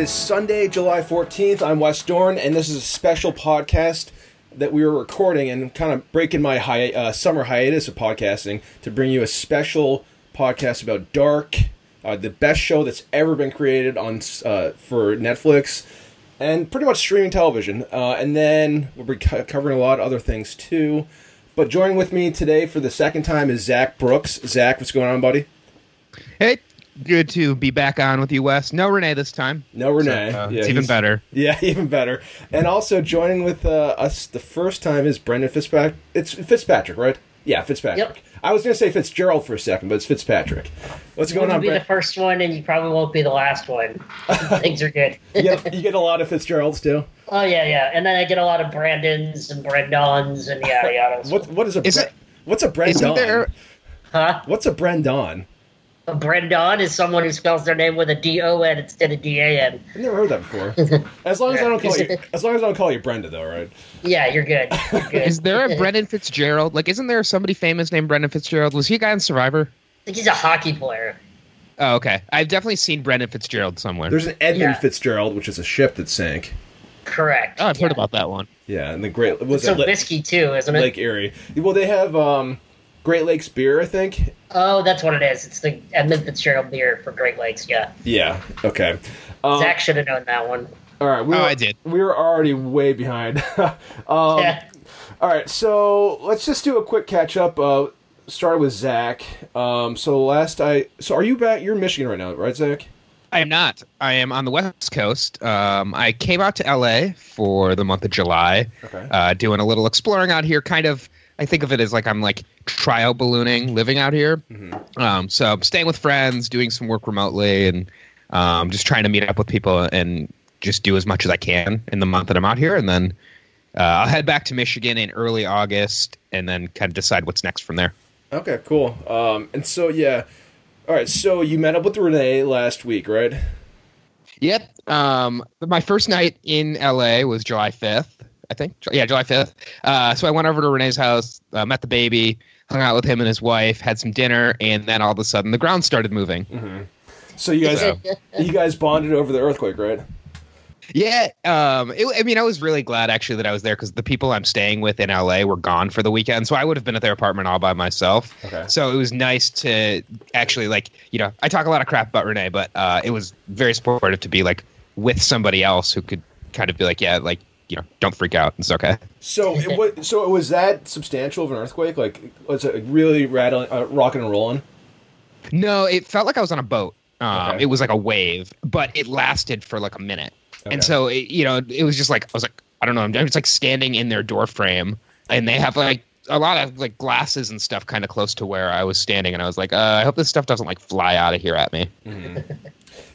It is Sunday, July 14th. I'm Wes Dorn, and this is a special podcast that we were recording and kind of breaking my hi- uh, summer hiatus of podcasting to bring you a special podcast about Dark, uh, the best show that's ever been created on uh, for Netflix and pretty much streaming television. Uh, and then we'll be co- covering a lot of other things too. But joining with me today for the second time is Zach Brooks. Zach, what's going on, buddy? Hey, good to be back on with you, Wes. No Renee this time. No Renee. So, uh, yeah, it's even better. Yeah, even better. And also joining with uh, us the first time is Brendan Fitzpatrick. It's Fitzpatrick, right? Yeah, Fitzpatrick. Yep. I was going to say Fitzgerald for a second, but it's Fitzpatrick. What's You going wouldn't on, be the first one, and you probably won't be the last one. Things are good. you, get, you get a lot of Fitzgeralds too. Oh yeah, yeah. And then I get a lot of Brandons and Brendons and yada yada. What what is a Is Bre- it- what's a Isn't Brendon? there? Huh? What's a Brendon? A Brendon is someone who spells their name with a D O N instead of D A N. I've never heard that before. As long as I don't call you, as long as I don't call you Brenda, though, right? Yeah, you're good. You're good. Is there a Brendan Fitzgerald? Like, isn't there somebody famous named Brendan Fitzgerald? Was he a guy in Survivor? I think he's a hockey player. Oh, okay. I've definitely seen Brendan Fitzgerald somewhere. There's an Edmund Yeah. Fitzgerald, which is a ship that sank. Correct. oh, I've heard about that one. Yeah, and the Great was It's it Li- whiskey too, isn't it? Lake Erie. Well, they have um, Great Lakes beer, I think. oh, that's what it is. It's the Edmund Fitzgerald beer for Great Lakes. Yeah. Yeah. Okay. Um, Zach should have known that one. All right. We Oh, were, I did. We were already way behind. um, yeah. All right. So let's just do a quick catch up. Uh, start with Zach. Um, so last I. So are you back? You're in Michigan right now, right, Zach? I am not. I am on the West Coast. Um, I came out to LA for the month of July, Okay. uh, doing a little exploring out here. Kind of, I think of it as like I'm like trial ballooning, living out here. Mm-hmm. Um, so I'm staying with friends, doing some work remotely, and um, just trying to meet up with people and just do as much as I can in the month that I'm out here, and then uh, I'll head back to Michigan in early August, and then kind of decide what's next from there. Okay. Cool. Um, and so yeah. All right. So you met up with Renee last week, right? Yep. Um, my first night in LA was July 5th, I think. Yeah, July 5th. Uh, so I went over to Renee's house, uh, met the baby, hung out with him and his wife, had some dinner, and then all of a sudden the ground started moving. So you guys, So- you guys bonded over the earthquake, right? Yeah. Um, it, I mean, I was really glad actually that I was there because the people I'm staying with in LA were gone for the weekend. So I would have been at their apartment all by myself. Okay. So it was nice to actually, like, you know, I talk a lot of crap about Renee, but uh, it was very supportive to be like with somebody else who could kind of be like, yeah, like, you know, don't freak out. It's okay. So it was, so it was that substantial of an earthquake? Like was it really rattling, uh, rocking and rolling? No, it felt like I was on a boat. Um, Okay. It was like a wave, but it lasted for like a minute. Okay. And so, it, you know, it was just like, I was like, I don't know, I'm just like standing in their door frame and they have like a lot of like glasses and stuff kind of close to where I was standing. And I was like, uh, I hope this stuff doesn't like fly out of here at me.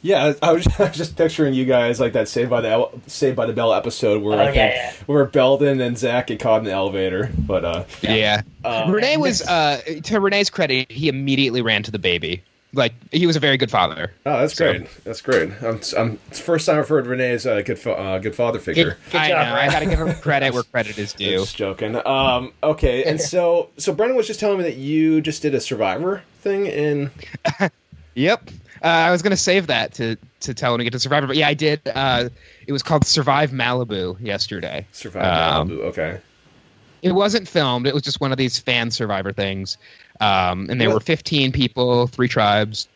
Yeah, I was I was just picturing you guys like that Saved by the Saved by the Bell episode where Oh, I think yeah, yeah. where Belden and Zach get caught in the elevator. But uh, Yeah. Um, Renee was, uh, to Renee's credit, he immediately ran to the baby. Like, he was a very good father. oh, that's So- great. That's great. I'm, I'm it's the first time I've heard Renee's a good fa- uh, good father figure. Good, good I job, know. I got to give him credit where credit is due. Just joking. Um, okay, and so so Brendan was just telling me that you just did a Survivor thing in. Yep. Uh, I was gonna save that to to tell when we get to Survivor, but yeah, I did. Uh, it was called Survive Malibu yesterday. Survivor Um, Malibu. Okay. It wasn't filmed. It was just one of these fan Survivor things, um, and there were 15 people, three tribes.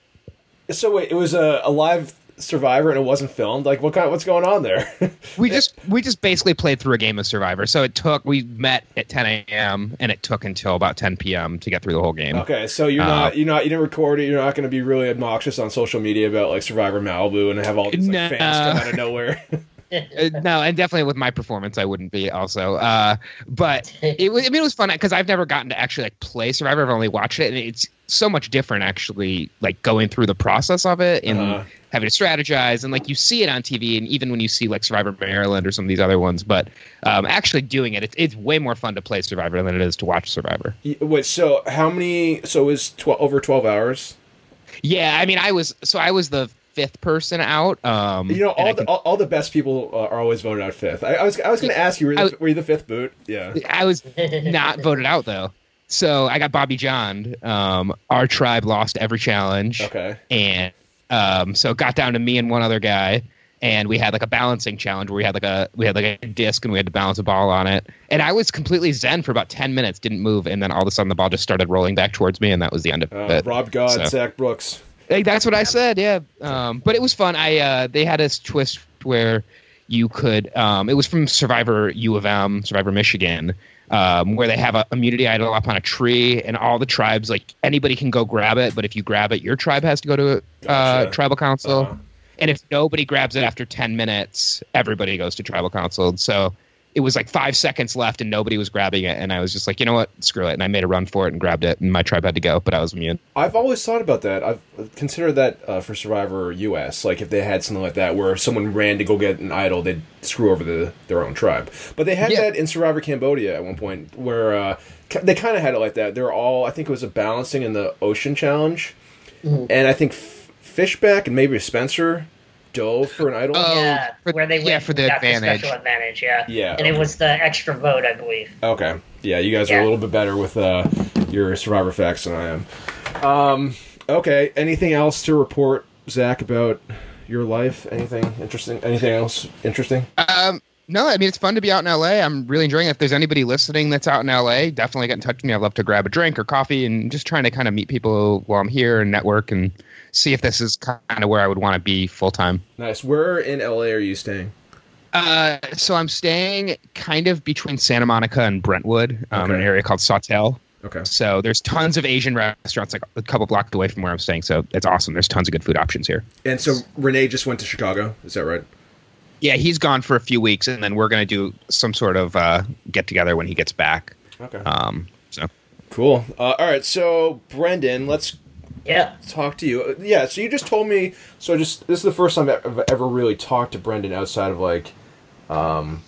So wait, it was a, a live Survivor and it wasn't filmed. Like, what kind? What's going on there? We just we just basically played through a game of Survivor. So it took. We met at 10 a.m. and it took until about 10 p.m. to get through the whole game. okay, so you're Uh, not you're not you didn't record it. You're not going to be really obnoxious on social media about like Survivor Malibu and have all these like, No. fans come out of nowhere. Uh, no, and definitely with my performance, I wouldn't be also. Uh, but it was, I mean, it was fun because I've never gotten to actually like play Survivor. I've only watched it, and it's so much different actually, like going through the process of it and Uh-huh. having to strategize. And like you see it on TV, and even when you see like Survivor Maryland or some of these other ones, but um, actually doing it, it's, it's way more fun to play Survivor than it is to watch Survivor. Wait, so how many? So it was over twelve hours. Yeah, I mean, I was so I was the fifth person out. Um, You know, all the can- all, all the best people uh, are always voted out fifth. I, I was I was going to ask you, were you, was- were you the fifth boot? Yeah. I was not voted out though. So I got Bobby Jon. Um, our tribe lost every challenge, Okay. and um, so it got down to me and one other guy. and we had like a balancing challenge where we had like a we had like a disc and we had to balance a ball on it. And I was completely zen for about ten minutes, didn't move, and then all of a sudden the ball just started rolling back towards me, and that was the end of Uh, it. Rob God, So- Zach Brooks. Like, that's what I said. Yeah, um, but it was fun. I uh, they had this twist where you could. Um, it was from Survivor U of M, Survivor Michigan, um, where they have a immunity idol up on a tree, and all the tribes like anybody can go grab it, but if you grab it, your tribe has to go to uh, tribal council. Uh-huh. And if nobody grabs it after 10 minutes, everybody goes to tribal council. So it was like five seconds left and nobody was grabbing it. And I was just like, you know what? Screw it. And I made a run for it and grabbed it. And my tribe had to go, but I was immune. I've always thought about that. I've considered that uh, for Survivor US. Like if they had something like that where if someone ran to go get an idol, they'd screw over the, their own tribe. But they had Yeah. that in Survivor Cambodia at one point where uh, they kind of had it like that. They're all, I think it was a balancing in the ocean challenge. And I think F- Fishbach and maybe Spencer dove for an idol. Oh, yeah, for- where they yeah, went for the and got advantage. special advantage. Yeah, Yeah, and it was the extra vote, I believe. Okay. Yeah, you guys are a little bit better with uh, your Survivor facts than I am. Um, okay. Anything else to report, Zach, about your life? Anything interesting? Anything else interesting? Um, no, I mean, it's fun to be out in LA. I'm really enjoying it. If there's anybody listening that's out in LA, definitely get in touch with me. I'd love to grab a drink or coffee and just trying to kind of meet people while I'm here and network and see if this is kind of where I would want to be full time. Nice. Where in LA are you staying? Uh, so I'm staying kind of between Santa Monica and Brentwood, um, in Okay. an area called Sawtell. Okay. So there's tons of Asian restaurants like a couple blocks away from where I'm staying. So it's awesome. There's tons of good food options here. And so Renee just went to Chicago. Is that right? Yeah, he's gone for a few weeks, and then we're gonna do some sort of uh, get together when he gets back. Okay. Um, so Cool. Uh, all right. So Brendan, let's Yeah, talk to you. Yeah. So you just told me. So just this is the first time I've ever really talked to Brendan outside of like um,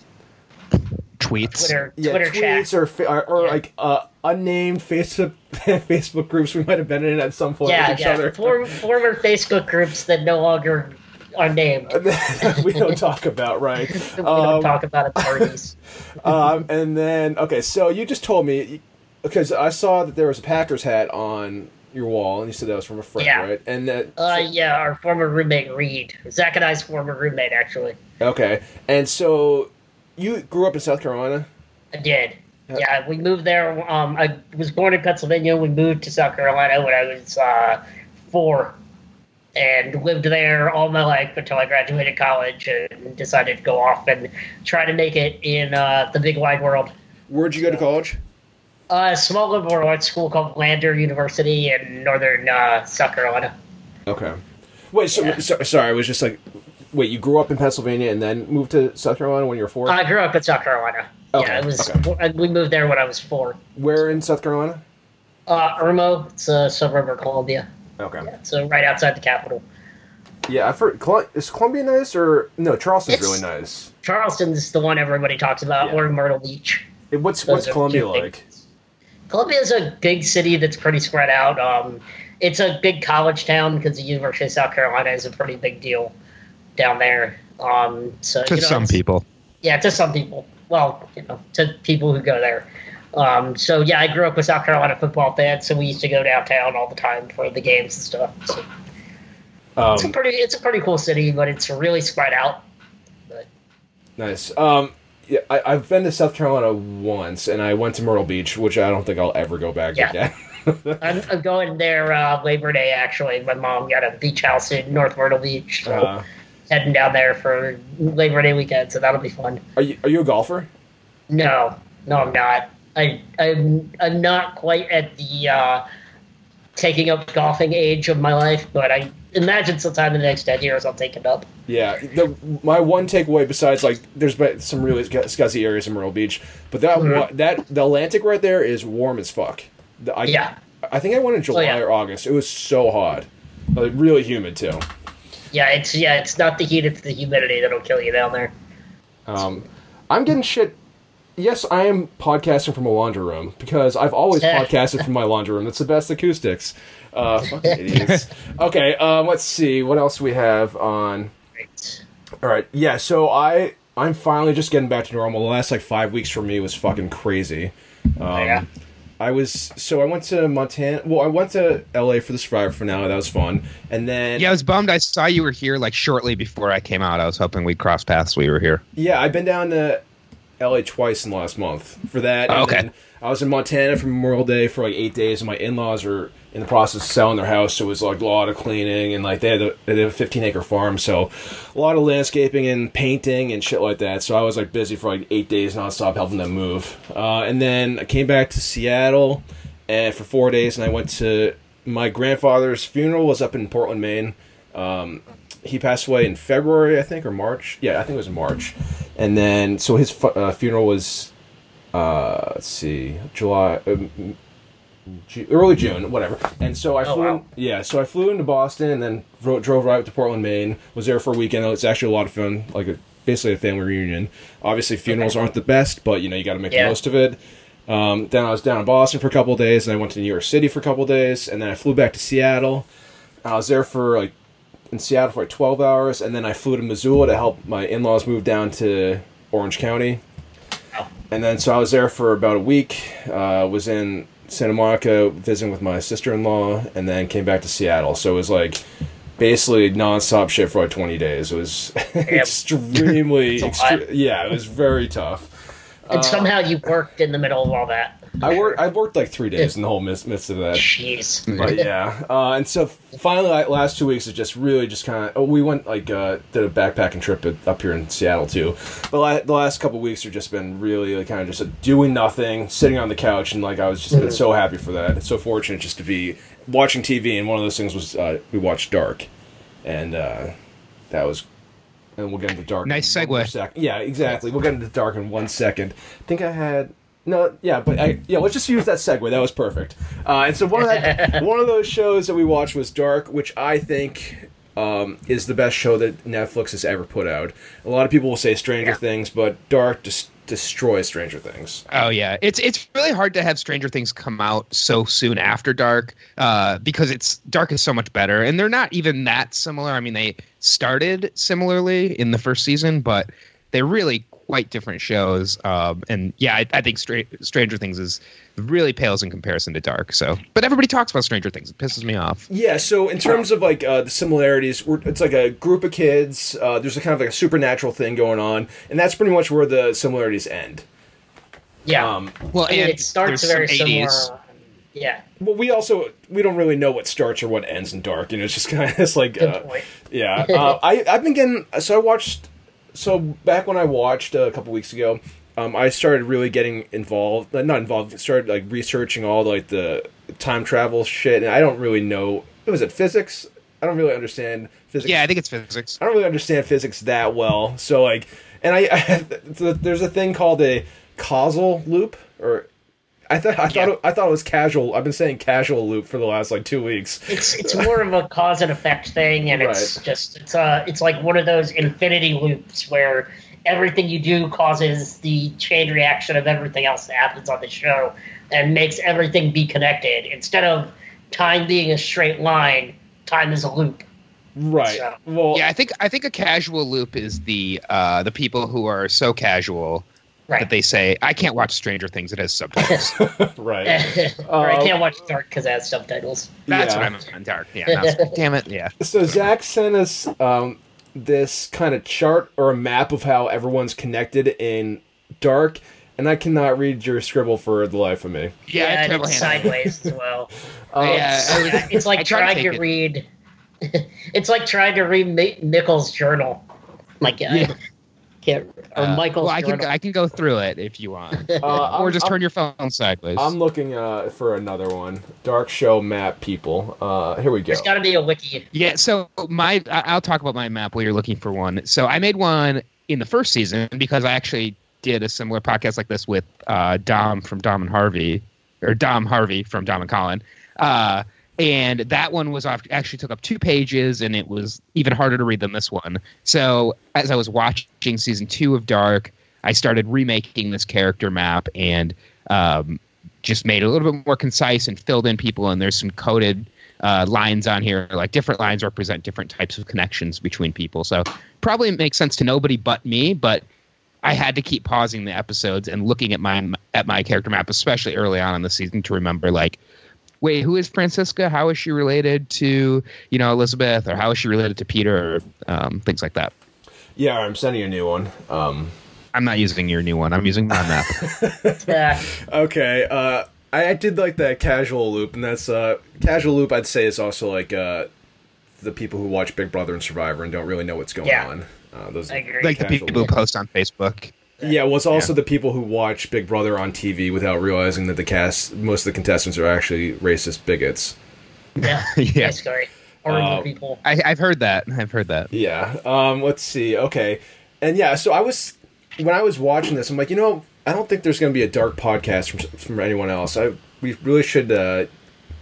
tweets. Twitter, yeah, Twitter tweets chat. or fa- or, or Yeah. like uh, unnamed Facebook Facebook groups we might have been in at some point Yeah, with each yeah. other. For, former Facebook groups that no longer are named. we don't talk about right. we Um, don't talk about at parties. um, and then okay, so you just told me because I saw that there was a Packers hat on your wall, and you said that was from a friend, Yeah. right? And that Uh, yeah, our former roommate Reed, Zach and I's former roommate, actually. okay, and so you grew up in South Carolina. I did. Yeah, we moved there. Um, I was born in Pennsylvania. We moved to South Carolina when I was uh, four, and lived there all my life until I graduated college and decided to go off and try to make it in uh, the big wide world. Where'd you go to college? Uh, a small liberal arts school called Lander University in northern uh, South Carolina. Okay. Wait, so, Yeah. so sorry, I was just like, wait, you grew up in Pennsylvania and then moved to South Carolina when you were four? I grew up in South Carolina. Okay, Yeah, it was. okay. We moved there when I was four. Where in South Carolina? Uh, Irmo, it's a suburb of Columbia. Okay. Yeah, so right outside the capital. Yeah, I've heard. Is Columbia nice or no? Charleston's It's- really nice. Charleston's the one everybody talks about, Yeah. or Myrtle Beach. What's Those what's Columbia two big- is a big city that's pretty spread out. Um, it's a big college town because the University of South Carolina is a pretty big deal down there. Um, so to you know, some people. yeah, to some people. Well, you know, to people who go there. Um, so yeah, I grew up with South Carolina football fans, so we used to go downtown all the time for the games and stuff. So it's a Um, pretty, it's a pretty cool city, but it's really spread out. But nice. Um, yeah, I, I've been to South Carolina once, and I went to Myrtle Beach, which I don't think I'll ever go back Yeah. again. I'm, I'm going there uh, Labor Day. Actually, my mom got a beach house in North Myrtle Beach, so uh, heading down there for Labor Day weekend. So that'll be fun. are you are you a golfer? No, no, I'm not. I I'm I'm not quite at the uh, taking up golfing age of my life, but I imagine sometime in the next ten years I'll take it up. Yeah. The, my one takeaway, besides like, there's been some really scuzzy areas in Myrtle Beach, but that Mhm. wa- that the Atlantic right there is warm as fuck. The- I, Yeah. I think I went in July yeah. or August. It was so hot, like, really humid too. Yeah, it's yeah, it's not the heat, it's the humidity that'll kill you down there. Um, I'm getting shit. Yes, I am podcasting from a laundry room because I've always podcasted from my laundry room. That's the best acoustics. Uh, fucking idiots. Okay, um, let's see what else we have on. All right, yeah. So I I'm finally just getting back to normal. The last like five weeks for me was fucking crazy. Um, yeah. I was so I went to Montana. Well, I went to L.A. for the Survivor finale. That was fun. And then Yeah, I was bummed. I saw you were here like shortly before I came out. I was hoping we'd cross paths. We were here. Yeah, I've been down to LA twice in the last month for that. Oh, okay. I was in Montana for Memorial Day for like eight days, and my in laws are in the process of selling their house, so it was like a lot of cleaning and like they had a, they had a 15 acre farm, so a lot of landscaping and painting and shit like that. So I was like busy for like eight days nonstop helping them move, uh, and then I came back to Seattle and for four days, and I went to my grandfather's funeral was up in Portland, Maine. Um, he passed away in February, I think, or March. Yeah, I think it was in March. And then, so his fu- uh, funeral was, uh, let's see, July, um, early June, whatever. And so I Oh, flew, in, yeah, so I flew into Boston and then ro- drove right up to Portland, Maine. Was there for a weekend. It's actually a lot of fun, like a, basically a family reunion. Obviously, funerals aren't the best, but you know you got to make Yeah. the most of it. Um, then I was down in Boston for a couple of days, and I went to New York City for a couple days, and then I flew back to Seattle. I was there for like in Seattle for like twelve hours, and then I flew to Missoula to help my in-laws move down to Orange County. And then so I was there for about a week. Uh, was in Santa Monica visiting with my sister-in-law, and then came back to Seattle. So it was like basically nonstop shit for like twenty days. It was extremely, extre- yeah, it was very tough. And somehow you worked in the middle of all that. I worked. I worked like three days in the whole midst, midst of that. Jeez. But yeah, uh, and so finally, like, last two weeks is just really just kind of. Oh, we went like uh, did a backpacking trip up here in Seattle too. But la- the last couple weeks have just been really like, kind of just uh, doing nothing, sitting on the couch, and like I was just been so happy for that. It's so fortunate just to be watching TV, and one of those things was uh, we watched Dark, and uh, that was. And we'll get into dark. Nice segue. Yeah, exactly. We'll get into dark in one second. I think I had no, yeah, but I yeah, let's just use that segue. That was perfect. Uh, and so one of that, one of those shows that we watched was Dark, which I think um, is the best show that Netflix has ever put out. A lot of people will say Stranger Yeah. Things, but Dark just destroys Stranger Things. Oh yeah, it's it's really hard to have Stranger Things come out so soon after Dark, uh, because it's Dark is so much better, and they're not even that similar. I mean, they started similarly in the first season, but they're really quite different shows. Um, and yeah, I, I think Stra- Stranger Things is really pales in comparison to Dark. So, but everybody talks about Stranger Things. It pisses me off. Yeah, so in terms of like uh, the similarities, we're, it's like a group of kids. Uh, there's a kind of like a supernatural thing going on, and that's pretty much where the similarities end. Yeah. Um, Well, I mean, and it starts very 80s. similar. Yeah. Well, we also we don't really know what starts or what ends in dark. You know, it's just kind of it's like Good uh, point. yeah. Uh, I I've been getting so I watched so back when I watched uh, a couple weeks ago. Um, I started really getting involved, uh, not involved. Started like researching all like the time travel shit, and I don't really know. What was it physics? I don't really understand physics. Yeah, I think it's physics. I don't really understand physics that well. So like, and I, I there's a thing called a causal loop, or I thought I thought Yeah. it, I thought it was casual. I've been saying casual loop for the last like two weeks. It's it's more of a cause and effect thing, and it's just it's uh it's like one of those infinity loops where everything you do causes the chain reaction of everything else that happens on the show, and makes everything be connected instead of time being a straight line. Time is a loop. Right. So- Well, Yeah, I think I think a casual loop is the uh, the people who are so casual Right. that they say, "I can't watch Stranger Things; it has subtitles." right. or I Uh, can't watch Dark because it has subtitles. That's Yeah. what I'm on dark. Yeah, no, damn it. Yeah, So Zach sent us um, this kind of chart or a map of how everyone's connected in dark, and I cannot read your scribble for the life of me. yeah, I have it's sideways as well. Um, Yeah, it's, I was- it's like I tried to trying to, take it. read. it's like trying to read Mi- Michael's journal. Like I Yeah. Can't or Uh, Michael's well, I can journal. I can go through it if you want, uh, or I'm- just I'm- turn your phone sideways. I'm looking uh, for another one. Dark show map people. Uh, here we go. There's got to be a wiki. Yeah, so my I- I'll talk about my map while you're looking for one. So I made one in the first season because I actually did a similar podcast like this with uh, Dom from Dom and Harvey, or Dom Harvey from Dom and Colin. And that one was off, actually took up two pages, and it was even harder to read than this one. So as I was watching season two of Dark, I started remaking this character map and um, just made it a little bit more concise and filled in people. And there's some coded uh, lines on here. Like different lines represent different types of connections between people. So probably makes sense to nobody but me. But I had to keep pausing the episodes and looking at my at my character map, especially early on in the season, to remember like, wait, who is Franziska? How is she related to you know Elizabeth, or how is she related to Peter, or um, things like that. Yeah, I'm sending you a new one. Um, I'm not using your new one. I'm using my map. Yeah. okay, uh, I, I did like that casual loop, and that's uh, casual loop. I'd say is also like uh, the people who watch Big Brother and Survivor and don't really know what's going Yeah. on. Uh, those like the Casual people who post on Facebook. Yeah, well, it's also the people who watch Big Brother on TV without realizing that the cast, most of the contestants are actually racist bigots. Yeah. Yeah. Basically. Horrible Uh, people. I, I've heard that. I've heard that. Yeah. Um, let's see. Okay. And yeah, so I was when I was watching this, I'm like, you know, I don't think there's going to be a dark podcast from from anyone else. I we really should. Uh,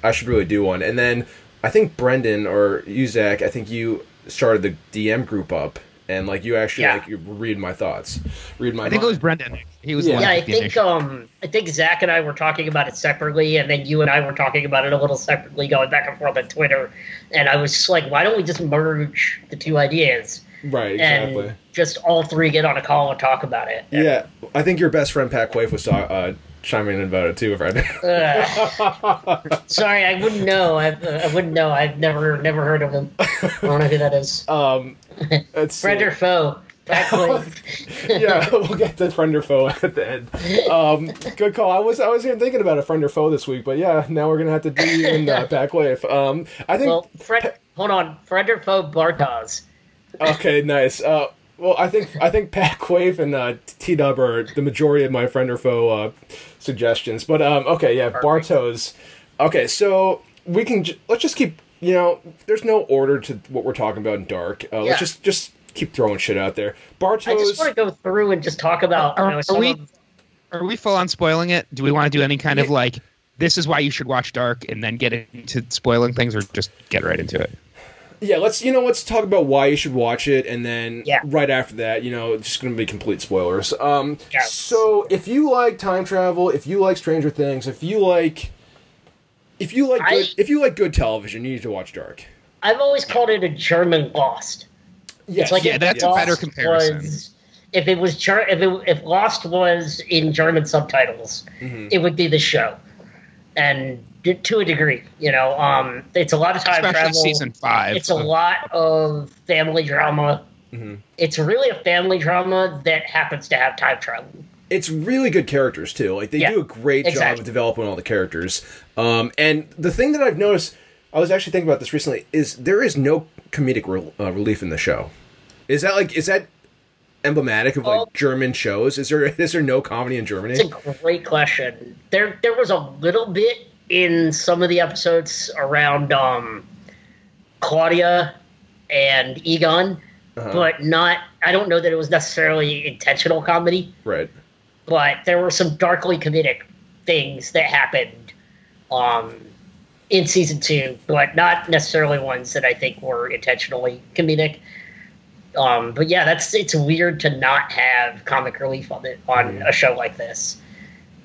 I should really do one. And then I think Brendan or you, Zach, I think you started the DM group up, and like you actually Yeah. like you read my thoughts, read my. I think it was. Brendan. He was Yeah. the one Yeah, I think initial- um I think Zach and I were talking about it separately, and then you and I were talking about it a little separately, going back and forth on Twitter. And I was just like, why don't we just merge the two ideas right exactly. and just all three get on a call and talk about it? Yeah, I think your best friend Pat Quaife was uh, chiming in about it too, if I Ugh. Sorry, I wouldn't know. I, I wouldn't know. I've never never heard of him. I don't know who that is. um. Friend or foe? Back yeah, we'll get to friend or foe at the end. Um, good call. I was I was even thinking about a friend or foe this week, but yeah, now we're gonna have to do you and uh, Pat Quaife. Um, I think well, Fred. Hold on, friend or foe? Bartos. okay, nice. Uh, well, I think I think Pat Quaife and uh, T Dub are the majority of my friend or foe uh, suggestions. But um, okay, yeah, Bartos. Okay, so we can j- let's just keep. You know, there's no order to what we're talking about in Dark. Uh, Yeah. Let's just just keep throwing shit out there. Bartos. I just want to go through and just talk about. Are- you know, are some we- of- Are we full on spoiling it? Do we want to do any kind of like this is why you should watch Dark and then get into spoiling things, or just get right into it? Yeah, let's you know let's talk about why you should watch it, and then Yeah. right after that, you know, it's just going to be complete spoilers. Um, Yeah. so if you like time travel, if you like Stranger Things, if you like, if you like I- good, if you like good television, you need to watch Dark. I've always called it a German Lost. Yes, It's like Yeah, if that's a Lost better comparison. Was, if it was Ger- if it, if Lost was in German subtitles, Mm-hmm. it would be the show, and to a degree, you know, um, it's a lot of time Especially travel. season five. It's a lot of family drama. Mm-hmm. It's really a family drama that happens to have time travel. it's really good characters too. Like they Yeah, do a great job of developing all the characters. Um, and the thing that I've noticed, I was actually thinking about this recently, is there is no comedic re- uh, relief in the show. Is that like is that emblematic of like Oh. German shows? Is there is there no comedy in Germany? It's a great question. There, there was a little bit in some of the episodes around um, Claudia and Egon, Uh-huh. but not. I don't know that it was necessarily intentional comedy, Right. but there were some darkly comedic things that happened um, in season two, but not necessarily ones that I think were intentionally comedic. Um, but yeah, that's it's weird to not have comic relief on it on a show like this.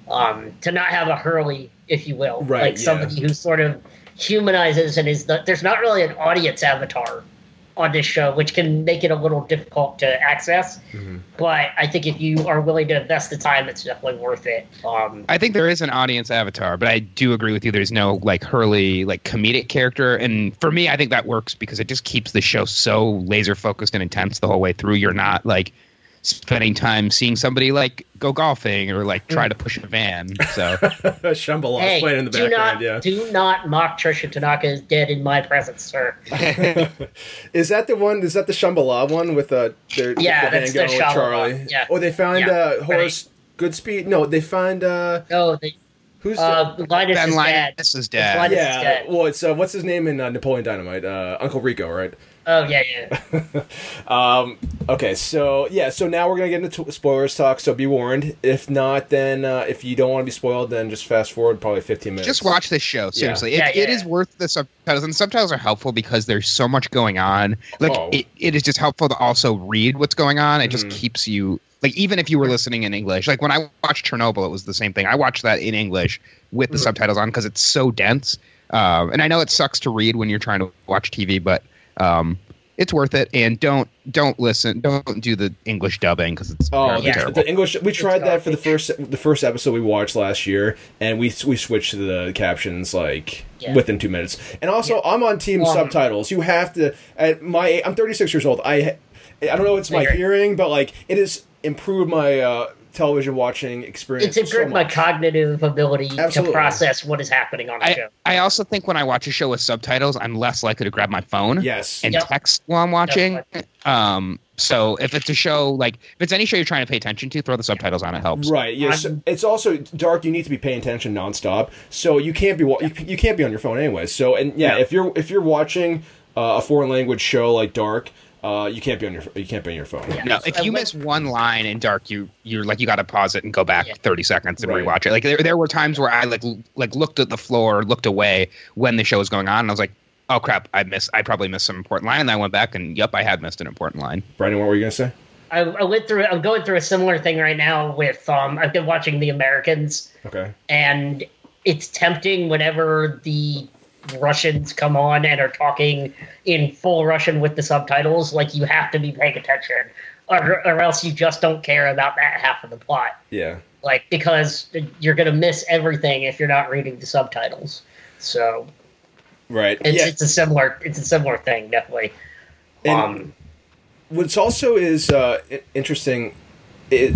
Um, to not have a Hurley, if you will, Right, like yeah. somebody who sort of humanizes and is the, there's not really an audience avatar on this show, which can make it a little difficult to access. Mm-hmm. But I think if you are willing to invest the time, it's definitely worth it. Um, I think there is an audience avatar, but I do agree with you. There's no like Hurley like comedic character, and for me, I think that works because it just keeps the show so laser focused and intense the whole way through. You're not like spending time seeing somebody like go golfing or like try to push a van. So Shambala hey, playing in the do background. not yeah. do not mock Tricia Tanaka is dead in my presence, sir. Is that the one? Is that the Shambala one with uh, their, Yeah, the that's the with Shambala, Charlie? yeah. Oh, they found Yeah, uh, Horace Goodspeed. No, they find uh, No, the, who's uh, Linus Ben is dead. Linus is dead. Linus- yeah. dead. Well, it's uh, what's his name in uh, Napoleon Dynamite? Uh, Uncle Rico, right? Oh yeah, yeah. Um, okay, so yeah, so now we're gonna get into t- spoilers talk. So be warned. If not, then uh, if you don't want to be spoiled, then just fast forward probably fifteen minutes. just watch this show seriously. Yeah, it, yeah, it is worth the subtitles, and subtitles are helpful because there's so much going on. Like Oh. it, it is just helpful to also read what's going on. It just Mhm. keeps you like even if you were listening in English. Like when I watched Chernobyl, it was the same thing. I watched that in English with the Mhm. subtitles on because it's so dense. Um, and I know it sucks to read when you're trying to watch TV, but um, it's worth it. And don't don't listen, don't do the English dubbing because it's Oh, terrible. the, terrible. the English. We tried that for the first the first episode we watched last year, and we we switched to the captions like Yeah. within two minutes. And also, I'm on team Um, subtitles. You have to. At my, I'm 36 years old. I I don't know. It's my Agree. hearing, but like it has improved my uh, television watching experience. It's improved so my cognitive ability Absolutely. to process what is happening on the I, show. I also think when I watch a show with subtitles, I'm less likely to grab my phone Yes. and Yep. text while I'm watching. Definitely. Um, so if it's a show like if it's any show you're trying to pay attention to, throw the subtitles on. It helps. Right. Yes. I'm- It's also dark. You need to be paying attention nonstop. So you can't be wa- you, you can't be on your phone anyway. So and yeah, Yeah. if you're if you're watching uh, a foreign language show like Dark, uh, you can't be on your you can't be on your phone. Yeah. No, if you went- miss one line in Dark, you you're like you got to pause it and go back Yeah. 30 seconds and Right. rewatch it. Like there, there were times where I like l- like looked at the floor, looked away when the show was going on, and I was like, oh crap, I missed, I probably missed some important line, and I went back and yep, I had missed an important line. Brandon, what were you gonna say? I, I went through. I'm going through a similar thing right now with. Um, I've been watching The Americans, Okay. and it's tempting whenever the Russians come on and are talking in full Russian with the subtitles. Like you have to be paying attention, or, or else you just don't care about that half of the plot. Yeah. Like because you're gonna miss everything if you're not reading the subtitles. So Right. it's yeah. it's a similar it's a similar thing definitely. And- um, What's also is uh, interesting, it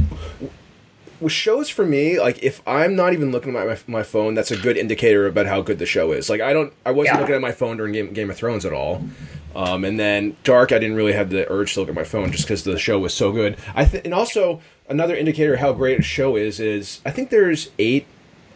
with shows for me. Like if I'm not even looking at my my phone, that's a good indicator about how good the show is. Like I don't, I wasn't Yeah. looking at my phone during Game, Game of Thrones at all. Um, and then Dark, I didn't really have the urge to look at my phone just because the show was so good. I th- and also another indicator of how great a show is is I think there's eight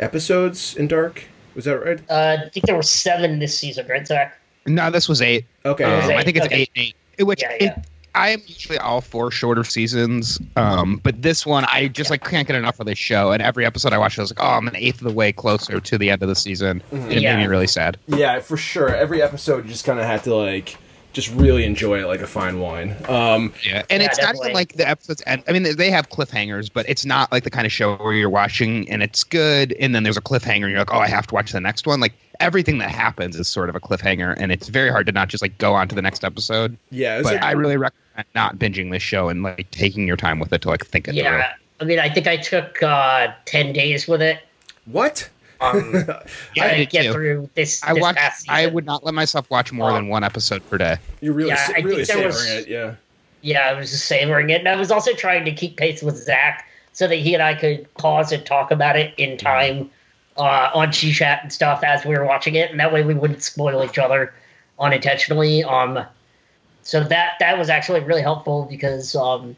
episodes in Dark. Was that right? uh, I think there were seven this season, right, Zach? No, this was eight. Okay. Um, eight, I think it's okay. eight, eight. It- Which Yeah, it- yeah. I am usually all for shorter seasons, um, but this one I just like can't get enough of this show. And every episode I watch, I was like, oh, I'm an eighth of the way closer to the end of the season. And it Yeah. made me really sad. Yeah, for sure. Every episode, you just kind of had to like just really enjoy it like a fine wine. Um, Yeah, and Yeah, it's not even like the episodes end. I mean, they have cliffhangers, but it's not like the kind of show where you're watching and it's good, and then there's a cliffhanger, and you're like, oh, I have to watch the next one. Like everything that happens is sort of a cliffhanger, and it's very hard to not just like go on to the next episode. yeah, But like- I really recommend not binging this show and like taking your time with it to like think it through. Yeah, I mean, I think I took uh, ten days with it. what? Um, Yeah, I to did get too. through this. I this watch. past I would not let myself watch more Um, than one episode per day. You're really, Yeah, sa- I think really savoring was- it. Yeah. Yeah, I was just savoring it, and I was also trying to keep pace with Zach so that he and I could pause and talk about it in time uh, on G Chat and stuff as we were watching it, and that way we wouldn't spoil each other unintentionally. Um, so that that was actually really helpful because um,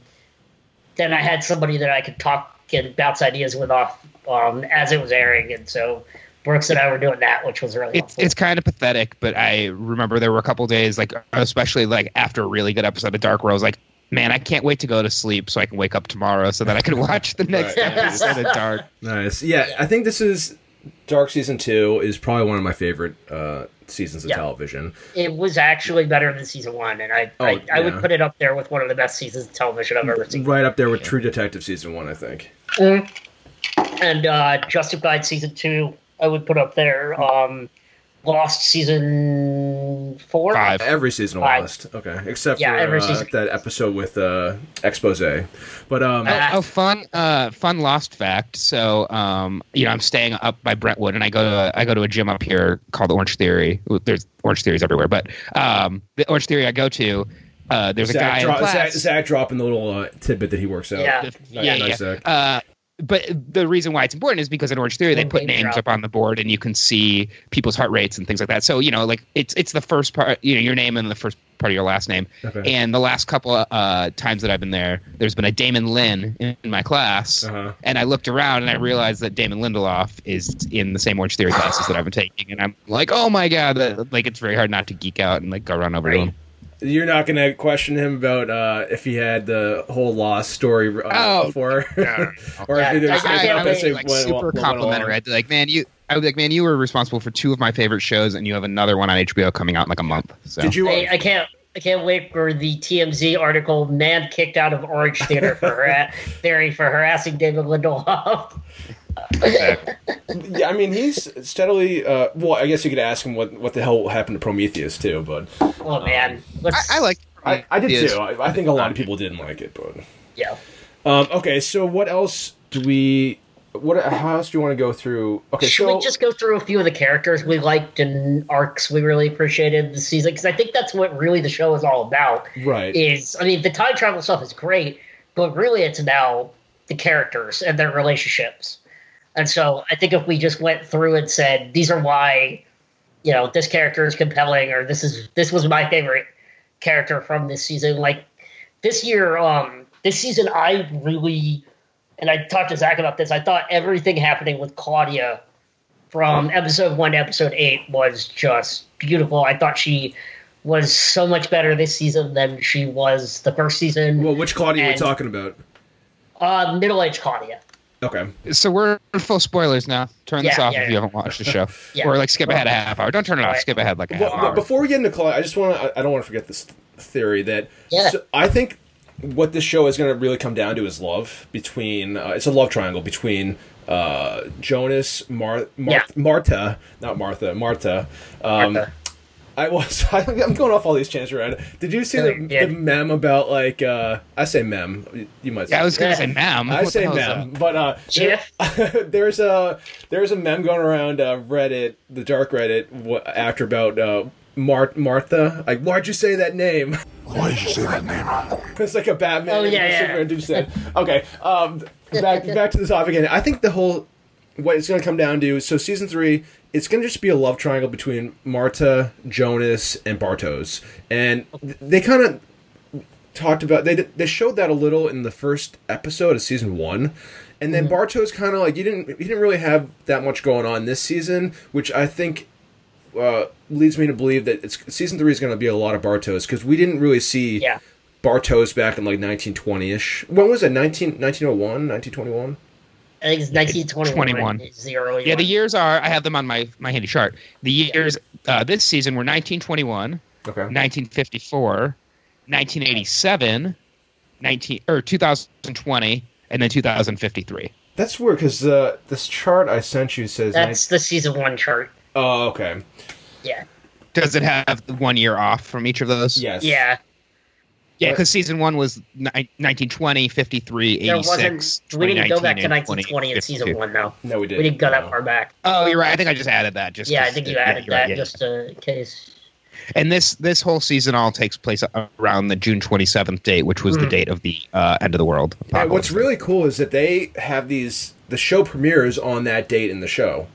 then I had somebody that I could talk and bounce ideas with off um, as it was airing, and so Brooks and I were doing that, which was really It's helpful. it's kind of pathetic, but I remember there were a couple days, like especially like after a really good episode of Dark, where I was like, man, I can't wait to go to sleep so I can wake up tomorrow so that I can watch the next Right. episode of Dark. Nice. Yeah, I think this is Dark season two is probably one of my favorite uh, seasons of Yeah. television. it was actually better than season one, and I Oh, I, I would put it up there with one of the best seasons of television I've ever seen. Right up there with True Detective season one, I think. Mm. And uh, Justified season two, I would put up there. Um, Lost season four. Five. Every season Five. lost. Okay, except Yeah, for every uh, season. that episode with uh, expose. But um, Uh, Oh, fun, uh, fun lost fact. So, um, you know, I'm staying up by Brentwood, and I go to I go to a gym up here called Orange Theory. There's Orange Theories everywhere, but um, the Orange Theory I go to, uh, there's a guy Zach, in class. Zach, Zach dropping the little uh, tidbit that he works out. Yeah. Nice, yeah, nice, yeah. Zach. Uh, but the reason why it's important is because in Orange Theory they put names drop. up on the board and you can see people's heart rates and things like that. So you know, like it's it's the first part, you know, your name and the first part of your last name. Okay. And the last couple of uh, times that I've been there, there's been a Damon Lynn in, in my class, Uh-huh. and I looked around and I realized that Damon Lindelof is in the same Orange Theory classes that I've been taking, and I'm like, oh my god, that, like it's very hard not to geek out and like go run over to him. You're not going to question him about uh, if he had the whole lost story uh, Oh, before, or Yeah, if he just I- I made up I and say like went- super went along. complimentary. I'd be like, man, you. I would be like, man, you were responsible for two of my favorite shows, and you have another one on HBO coming out in like a month. So. Did you? I, I can't. I can't wait for the TMZ article. Man kicked out of Orange Theater for har- theory for harassing David Lindelof. Yeah, I mean, he's steadily. Uh, well, I guess you could ask him what what the hell happened to Prometheus too, but Oh man, let's, I, I like I, I did too. I, I think a lot of people didn't like it, but Yeah. um, okay. So what else do we? What? How else do you want to go through? Okay, Should so we just go through a few of the characters we liked and arcs we really appreciated this season? Because I think that's what really the show is all about. right. Is I mean, the time travel stuff is great, but really it's about the characters and their relationships. And so I think if we just went through and said these are why, you know, this character is compelling, or this is this was my favorite character from this season. Like this year, um, this season, I really, and I talked to Zach about this. I thought everything happening with Claudia from episode one to episode eight was just beautiful. I thought she was so much better this season than she was the first season. well, which Claudia are we talking about? Uh, middle aged Claudia. Okay. So we're in full spoilers now. Turn this off yeah, if yeah. you haven't watched the show, Yeah. or like skip ahead a half hour. Don't turn it off. Right. Skip ahead like a Well, half hour. before we get into Claudia, I just want to. I don't want to forget this theory that. Yeah. So I think what this show is going to really come down to is love between. Uh, it's a love triangle between uh, Jonas, Mar- Mar- Yeah. Marta, not Martha, Marta. Um, Martha. I was. I'm going off all these chants around. Did you see the, you did. the mem about like? Uh, I say mem. You might. Say yeah, I was gonna Yeah. say, ma'am. I What the say hell mem, but uh, there- there's a there's a mem going around uh, Reddit, the dark Reddit, after about uh, Mar- Martha. Like, why'd you say that name? Why did you say that name? it's like a Batman. Oh, yeah, and yeah. Superman dude said. Okay, um, back back to the topic again. I think the whole what it's going to come down to. So season three, it's going to just be a love triangle between Marta, Jonas, and Bartos, and they kind of talked about they they showed that a little in the first episode of season one, and then Bartos kind of like you didn't he didn't really have that much going on this season, which I think uh, leads me to believe that it's season three is going to be a lot of Bartos because we didn't really see Yeah. Bartos back in like 1920ish. When was it? 19, 1901, 1921? I think it's 1921. 21. The early Yeah, the years are. I have them on my my handy chart. The years uh, this season were 1921, Okay. 1954, 1987, 19 or 2020, and then 2053. That's weird because uh, this chart I sent you says. That's the season one chart. nine- oh, okay. Yeah. Does it have one year off from each of those? Yes. Yeah. Yeah, because season one was ni- 1920, 53, There 86. wasn't. We didn't go back to 1920 in season one, though. No, we didn't. We didn't go that far back. Oh, you're right. I think I just added that. Just Yeah, I think you added you're right, that yeah. just in case. And this this whole season all takes place around the June 27th date, which was the Mhm. date of the uh, end of the world. And what's really cool is that they have these. The show premieres on that date in the show.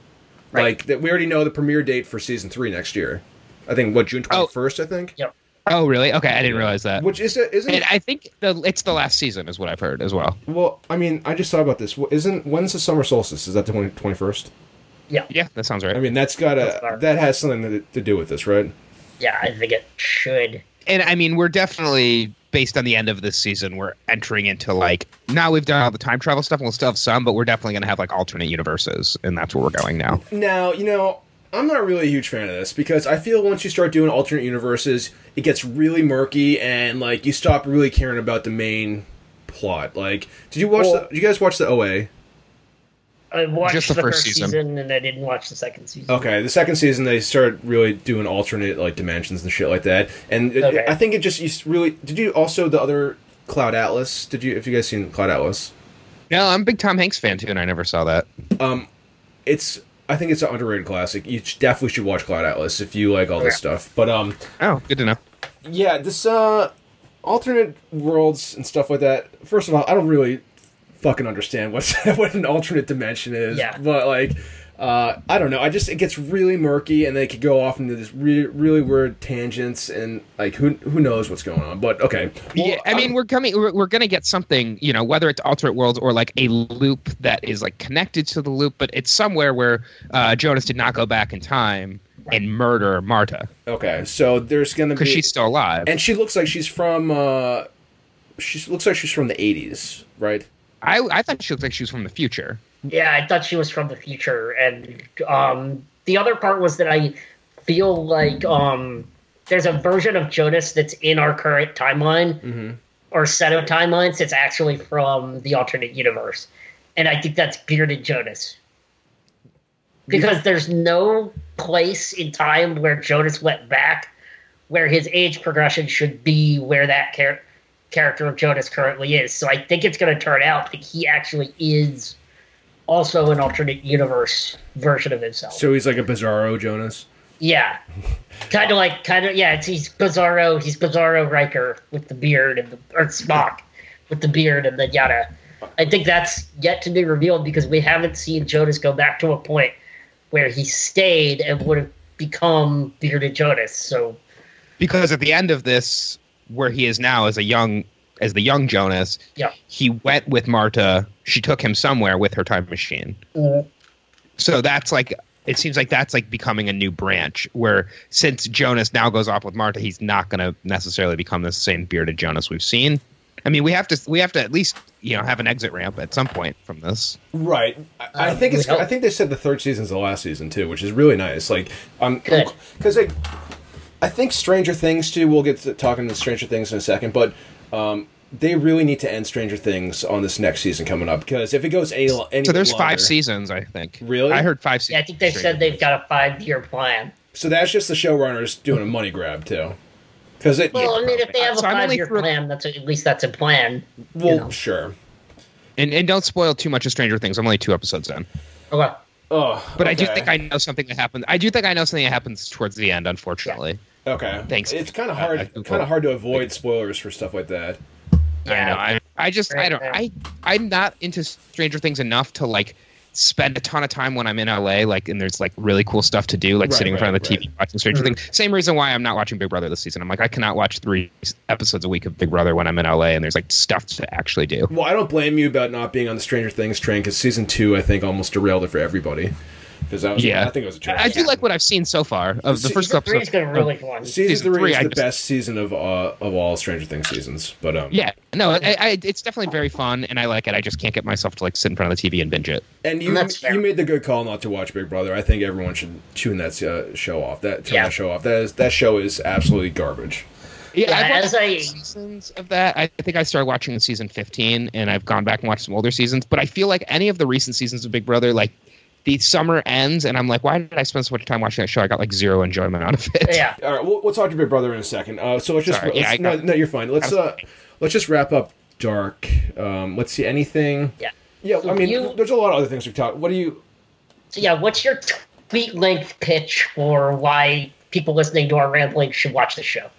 Right. Like that, we already know the premiere date for season three next year. I think what June Oh. twenty first. I think. Yep. Oh, really? Okay, I didn't realize that. Which is isn't And I think the it's the last season is what I've heard as well. well. I mean, I just thought about this. Isn't when's the summer solstice? Is that the twenty first? Yeah, Yeah, that sounds right. I mean, that's got a that has something to, to do with this, right? Yeah, I think it should. and I mean, we're definitely based on the end of this season. We're entering into like now we've done all the time travel stuff, and we'll still have some, but we're definitely going to have like alternate universes, and that's where we're going now. Now, you know, I'm not really a huge fan of this because I feel once you start doing alternate universes, it gets really murky and like you stop really caring about the main plot. Like, did you watch Well- the? Did you guys watch the OA? I watched Just the, the first first season. season. and I didn't watch the second season. Okay, the second season they started really doing alternate like dimensions and shit like that, and it- Okay. I think it just you really. Did you also the other Cloud Atlas? Did you? If you guys seen Cloud Atlas? No, I'm a big Tom Hanks fan too, and I never saw that. Um, it's. I think it's an underrated classic. You sh- definitely should watch Cloud Atlas if you like all this stuff. But um, Oh, good to know. yeah, this uh alternate worlds and stuff like that. First of all, I don't really fucking understand what's what an alternate dimension is. Yeah. But like uh I don't know. I just it gets really murky and they could go off into this really really weird tangents and like who who knows what's going on. But okay. Well, yeah, I mean, I'm- we're coming. We're, we're going to get something, you know, whether it's alternate worlds or like a loop that is like connected to the loop, but it's somewhere where uh, Jonas did not go back in time and murder Marta okay. So there's going to because be she's still alive. and she looks like she's from uh she looks like she's from the 80s, right? I I thought she looked like she was from the future. Yeah, I thought she was from the future, and um, the other part was that I feel like um, there's a version of Jonas that's in our current timeline Mhm. or set of timelines that's actually from the alternate universe, and I think that's bearded Jonas because there's no place in time where Jonas went back where his age progression should be where that char- character of Jonas currently is. So I think it's going to turn out that he actually is also an alternate universe version of himself. So he's like a Bizarro Jonas. Yeah, kind of like kind of yeah. It's he's Bizarro. He's Bizarro Riker with the beard and the or Spock with the beard and the yada. I think that's yet to be revealed because we haven't seen Jonas go back to a point where he stayed and would have become bearded Jonas. So because at the end of this, where he is now as a young as the young Jonas, Yeah. he went with Marta. She took him somewhere with her time machine. So that's like it seems like that's like becoming a new branch where since Jonas now goes off with Marta, he's not going to necessarily become the same bearded Jonas we've seen. I mean, we have to we have to at least you know have an exit ramp at some point from this. Right. I, I Um, think it's. we. I think they said the third season's the last season too, which is really nice. Like, um, Good. because I, I think Stranger Things too. We'll get to talking to Stranger Things in a second, but um, they really need to end Stranger Things on this next season coming up because if it goes any, any So there's longer- five seasons, I think. Really? I heard five seasons. yeah, I think they said they've got a five year plan. So that's just the showrunners doing a money grab too. Because it. Well, I mean, if they have a So I'm five year through- plan, that's at least that's a plan. well, know. sure. and and don't spoil too much of Stranger Things. I'm only two episodes in, Okay. Oh, but I do think I know something that happens. I do think I know something that happens towards the end. Unfortunately, Okay. Thanks. It's kind of Uh, hard. I Googled. kind of hard to avoid spoilers for stuff like that. I know. I, I just I don't I I'm not into Stranger Things enough to like spend a ton of time when I'm in LA, like and there's like really cool stuff to do, like Right, sitting in front of right, the TV watching Stranger mm-hmm. Things. Same reason why I'm not watching Big Brother this season. I'm like I cannot watch three episodes a week of Big Brother when I'm in LA and there's like stuff to actually do. Well, I don't blame you about not being on the Stranger Things train because season two, I think, almost derailed it for everybody. Because I was, Yeah. I think it was a I I do like what I've seen so far of the Se- first Season couple three is episodes. going to really fun. Season, season three, three, is I the just- best season of uh, of all Stranger Things seasons. But um, Yeah, no, I, I, it's definitely very fun, and I like it. I just can't get myself to like sit in front of the TV and binge it. and you That's fair. you made the good call not to watch Big Brother. I think everyone should tune that uh, show off. That turn Yeah. that show off. That is that show is absolutely garbage. Yeah, Yeah, I've watched as I- seasons of that. I think I started watching in season 15, and I've gone back and watched some older seasons. But I feel like any of the recent seasons of Big Brother, like the summer ends, and I'm like, why did I spend so much time watching that show? I got like zero enjoyment out of it. Yeah. All right, we'll, we'll talk to Big Brother in a second. Uh, so let's just Sorry, yeah, let's- I no, got- no, you're fine. Let's uh, let's just wrap up Dark. Um, let's see anything. Yeah. Yeah, So I mean, you- there's a lot of other things we talk. What do you? So yeah, what's your tweet length pitch for why people listening to our rambling should watch the show?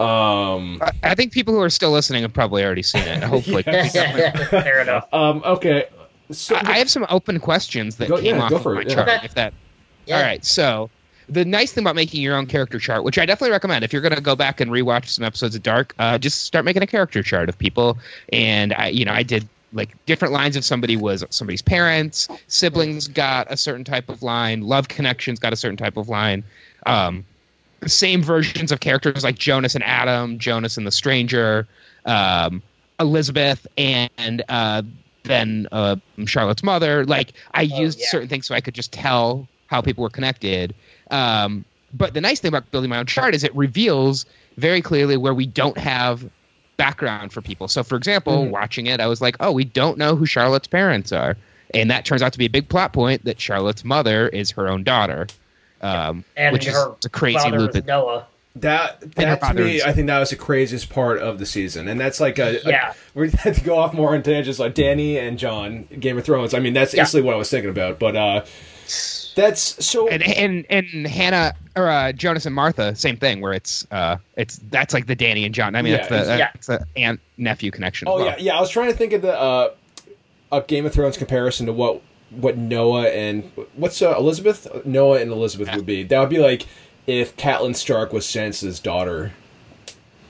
Um, I, I think people who are still listening have probably already seen it. Hopefully, Fair enough. um, okay. So I I have some open questions that Go- came yeah, off go of my it, chart. Okay. If that Yeah. All right. So the nice thing about making your own character chart, which I definitely recommend, if you're going to go back and rewatch some episodes of Dark, uh, just start making a character chart of people. And I, you know, I did like different lines of somebody was somebody's parents, siblings got a certain type of line, love connections got a certain type of line. Um, same versions of characters like Jonas and Adam, Jonas and the Stranger, um, Elizabeth, and uh, then uh, Charlotte's mother. Like I Oh, used yeah. certain things so I could just tell how people were connected. Um, but the nice thing about building my own chart is it reveals very clearly where we don't have background for people. So, for example, Mhm. watching it, I was like, oh, we don't know who Charlotte's parents are. And that turns out to be a big plot point that Charlotte's mother is her own daughter. Um, And which is a crazy loop. Noah. That her that to me, I think that was the craziest part of the season, and that's like a, a- Yeah. we had to go off more into tangents like Dany and Jon, Game of Thrones. I mean, that's Yeah. instantly what I was thinking about. But uh, that's so. and and and Hannah or uh, Jonas and Martha, same thing. Where it's uh, it's that's like the Dany and Jon. I mean, Yeah, that's the yeah. that's the aunt nephew connection. Oh well. yeah, yeah. I was trying to think of the uh, a Game of Thrones comparison to what what Noah and what's uh, Elizabeth Noah and Elizabeth Yeah. would be. That would be like if Catelyn Stark was Sansa's daughter,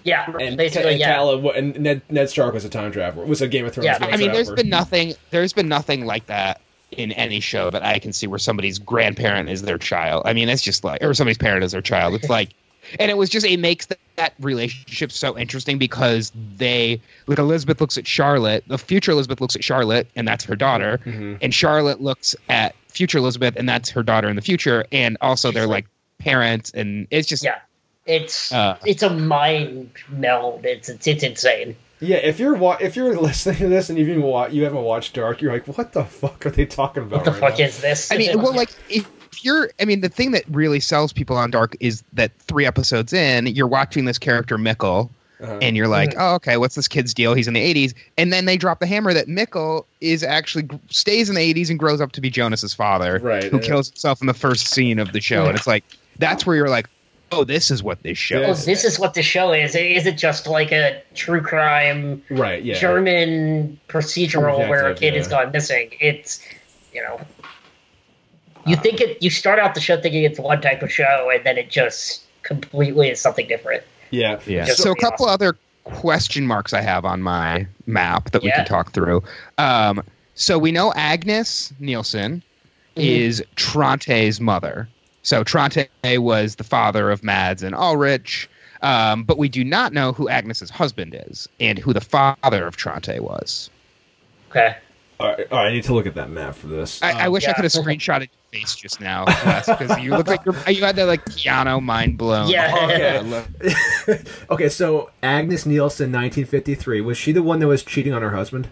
Yeah, and, basically, and yeah. And Ned, Ned Stark was a time traveler. It was a Game of Thrones. Yeah. I mean, there's traveler. been nothing. There's been nothing like that in any show that I can see where somebody's grandparent is their child. I mean, it's just like, or somebody's parent is their child. It's like, and it was just it makes that, that relationship so interesting because they like Elizabeth looks at Charlotte, the future Elizabeth looks at Charlotte, and that's her daughter, Mhm. and Charlotte looks at future Elizabeth, and that's her daughter in the future, and also they're like parents, and it's just Yeah. It's Uh, it's a mind meld. It's it's, it's insane. Yeah, if you're wa- if you're listening to this and you've even wa- you haven't watched Dark, you're like, what the fuck are they talking about? What the right fuck now? is this? I mean, well, like if if you're, I mean, the thing that really sells people on Dark is that three episodes in, you're watching this character Mikkel, Uh-huh. and you're like, oh, okay, what's this kid's deal? He's in the 80s, and then they drop the hammer that Mikkel is actually stays in the 80s and grows up to be Jonas's father, Right, Who yeah. kills himself in the first scene of the show, and it's like that's where you're like, oh, this is what this show. Yeah. Oh, is. this is what the show is. Is it just like a true crime right. Yeah. German procedural where a Detective, kid has gone missing. It's you know, you think it. You start out the show thinking it's one type of show, and then it just completely is something different. Yeah. Yeah. Just So a couple awesome. other question marks I have on my map that we Yeah. can talk through. Um, so we know Agnes Nielsen Mm-hmm. is Tronte's mother. So Tronte was the father of Mads and Ulrich, um, but we do not know who Agnes's husband is and who the father of Tronte was. Okay. All right, all right, I need to look at that map for this. I, I Um, wish I could have screenshotted your face just now because you look like you're, you had that like piano mind blown. Yeah. Okay. okay, so Agnes Nielsen, 1953, was she the one that was cheating on her husband?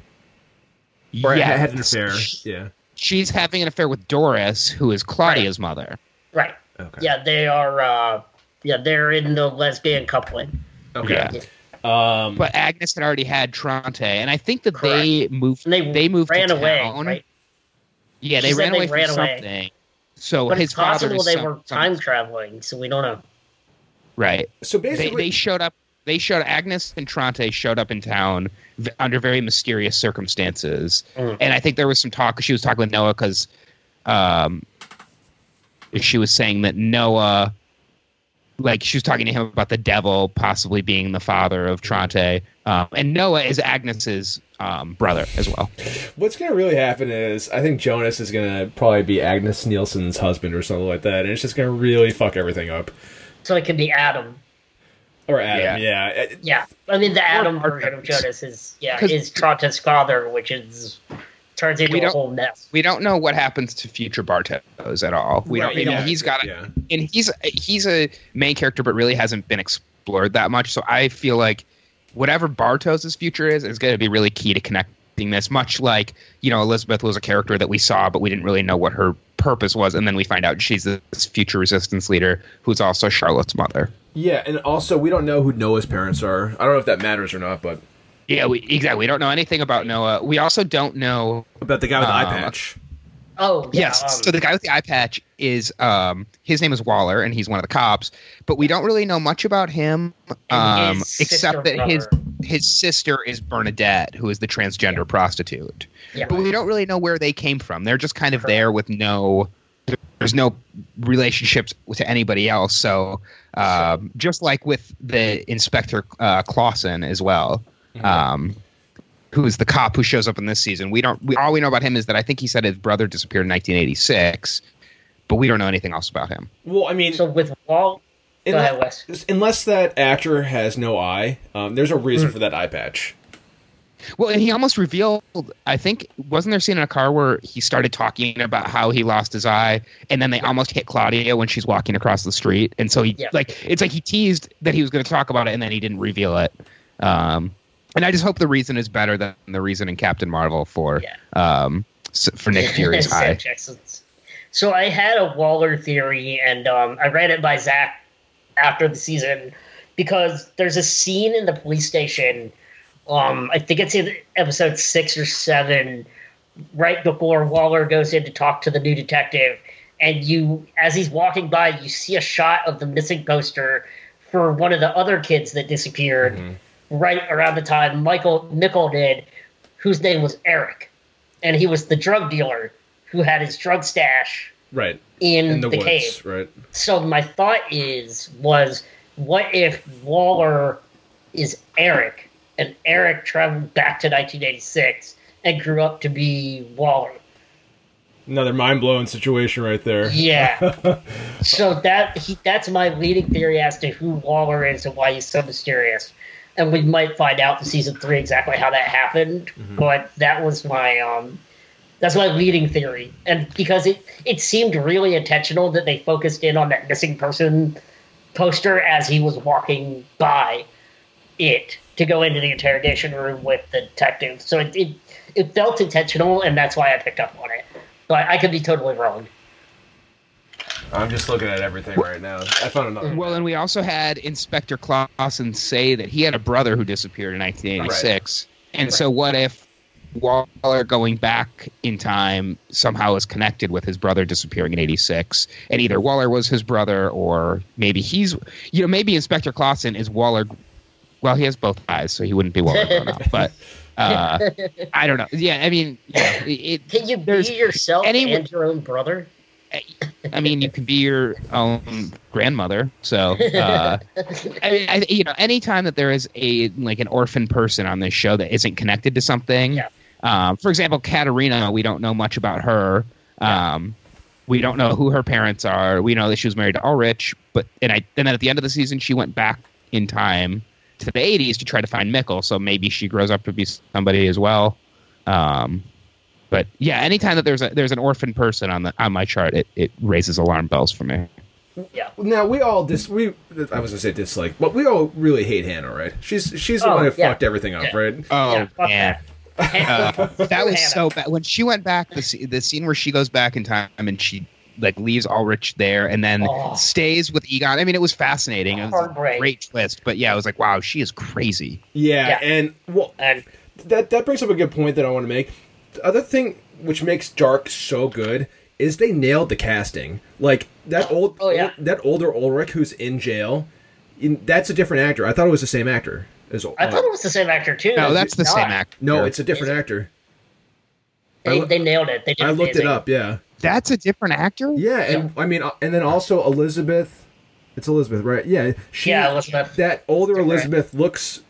Or Yes. had an affair? Yeah. She's having an affair with Doris, who is Claudia's mother. Right. Okay. Yeah, they are. uh Yeah, they're in the lesbian coupling. Okay. Yeah. Um, But Agnes had already had Tronte, and I think that they moved. And they They moved ran to away. town. Right. Yeah, they said ran they away from ran away. something. So But his it's possible father they some- were some- time traveling, so we don't know. right. so They basically, they showed up. They showed Agnes and Tronte showed up in town v- under very mysterious circumstances, Mm. and I think there was some talk. She was talking with Noah because, um, she was saying that Noah, like she was talking to him about the devil possibly being the father of Tronte, um, and Noah is Agnes's um, brother as well. what's going to really happen is I think Jonas is going to probably be Agnes Nielsen's husband or something like that, and it's just going to really fuck everything up. So it could be Adam. Or Adam, yeah. Uh, Yeah, I mean the Adam Or- version of Jonas is yeah 'Cause- is Tronte's father, which is turns into We a don't- whole mess. We don't know what happens to future Bartos at all. We Right, don't. Know, yeah, he's got yeah. and he's he's a main character, but really hasn't been explored that much. So I feel like whatever Bartos's future is is going to be really key to connecting this. Much like you know Elizabeth was a character that we saw, but we didn't really know what her purpose was, and then we find out she's this future resistance leader who's also Charlotte's mother. Yeah, and also we don't know who Noah's parents are. I don't know if that matters or not, but Yeah, we exactly. We don't know anything about Noah. We also don't know about the guy with the eye Um, patch. Oh yeah, yes. um, so the guy with the eye patch is um his name is Waller and he's one of the cops, but we don't really know much about him um except that his brother. his sister is Bernadette, who is the transgender prostitute. yeah. But we don't really know where they came from. They're just kind of Correct. there with no there's no relationships to anybody else. So um, just like with the Inspector uh, Clausen as well. Um, who is the cop who shows up in this season? We don't. We all we know about him is that I think he said his brother disappeared in 1986, but we don't know anything else about him. Well, I mean, So with Wall, go unless, ahead, Wes. unless that actor has no eye, um, there's a reason Hmm. for that eye patch. Well, and he almost revealed. I think wasn't there a scene in a car where he started talking about how he lost his eye, and then they almost hit Claudia when she's walking across the street, and so he Yeah. like it's like he teased that he was going to talk about it, and then he didn't reveal it. Um, and I just hope the reason is better than the reason in Captain Marvel for Yeah. um for Nick Fury's high. eye. Jackson's. So I had a Waller theory, and um, I read it by Zach after the season because there's a scene in the police station. Um, I think it's in episode six or seven, right before Waller goes in to talk to the new detective, and you, as he's walking by, you see a shot of the missing poster for one of the other kids that disappeared right around the time Michael Nickel did, whose name was Eric, and he was the drug dealer who had his drug stash Right. in, In the, the, woods, cave. right? So my thought is was what if Waller is Eric and Eric traveled back to 1986 and grew up to be Waller? Another mind blowing situation right there. Yeah. so that he, that's my leading theory as to who Waller is and why he's so mysterious. And we might find out in season three exactly how that happened. But that was my um that's my leading theory. And because it it seemed really intentional that they focused in on that missing person poster as he was walking by it to go into the interrogation room with the detective. So it, it it felt intentional and that's why I picked up on it. But I could be totally wrong. I'm just looking at everything right now. I found another. Well, and we also had Inspector Clausen say that he had a brother who disappeared in 1986. And so, what if Waller going back in time somehow is connected with his brother disappearing in 86? And either Waller was his brother, or maybe he's, you know, maybe Inspector Clausen is Waller. Well, he has both eyes, so he wouldn't be Waller grown up. But uh, I don't know. Yeah, I mean, yeah, it, Can you be There's yourself any- and your own brother? I mean, you can be your own grandmother. So, uh, I mean, I, you know, anytime that there is a like an orphan person on this show that isn't connected to something, Yeah. um, for example, Katerina, we don't know much about her. Um, we don't know who her parents are. We know that she was married to Ulrich, but and I and then at the end of the season, she went back in time to the '80s to try to find Mikkel. So maybe she grows up to be somebody as well. Um, but yeah, anytime that there's a there's an orphan person on the on my chart, it, it raises alarm bells for me. Yeah. Now we all dis we I was gonna say dislike, but we all really hate Hannah, right? She's she's the Oh, one who yeah. fucked everything up, Yeah. right? Oh Yeah, fuck that. Uh, that was so bad. When she went back, the sce- the scene where she goes back in time and she like leaves Ulrich there and then Oh. stays with Egon. I mean, it was fascinating. It was a Heartbreak. great twist, but yeah, I was like, wow, she is crazy. Yeah, Yeah. and well, And that that brings up a good point that I want to make. The other thing which makes Dark so good is they nailed the casting. Like that old, Oh, yeah. that older Ulrich who's in jail. in- that's a different actor. I thought it was the same actor. As, I thought it was the same actor too. No, that's the It's same actor. no, it's a different actor. They, loo- they nailed it. They did I looked it up. Yeah, That's a different actor. yeah, and I mean, uh, and then also Elizabeth. It's Elizabeth, right? Yeah, she. Yeah, Elizabeth. That older Different. Elizabeth looks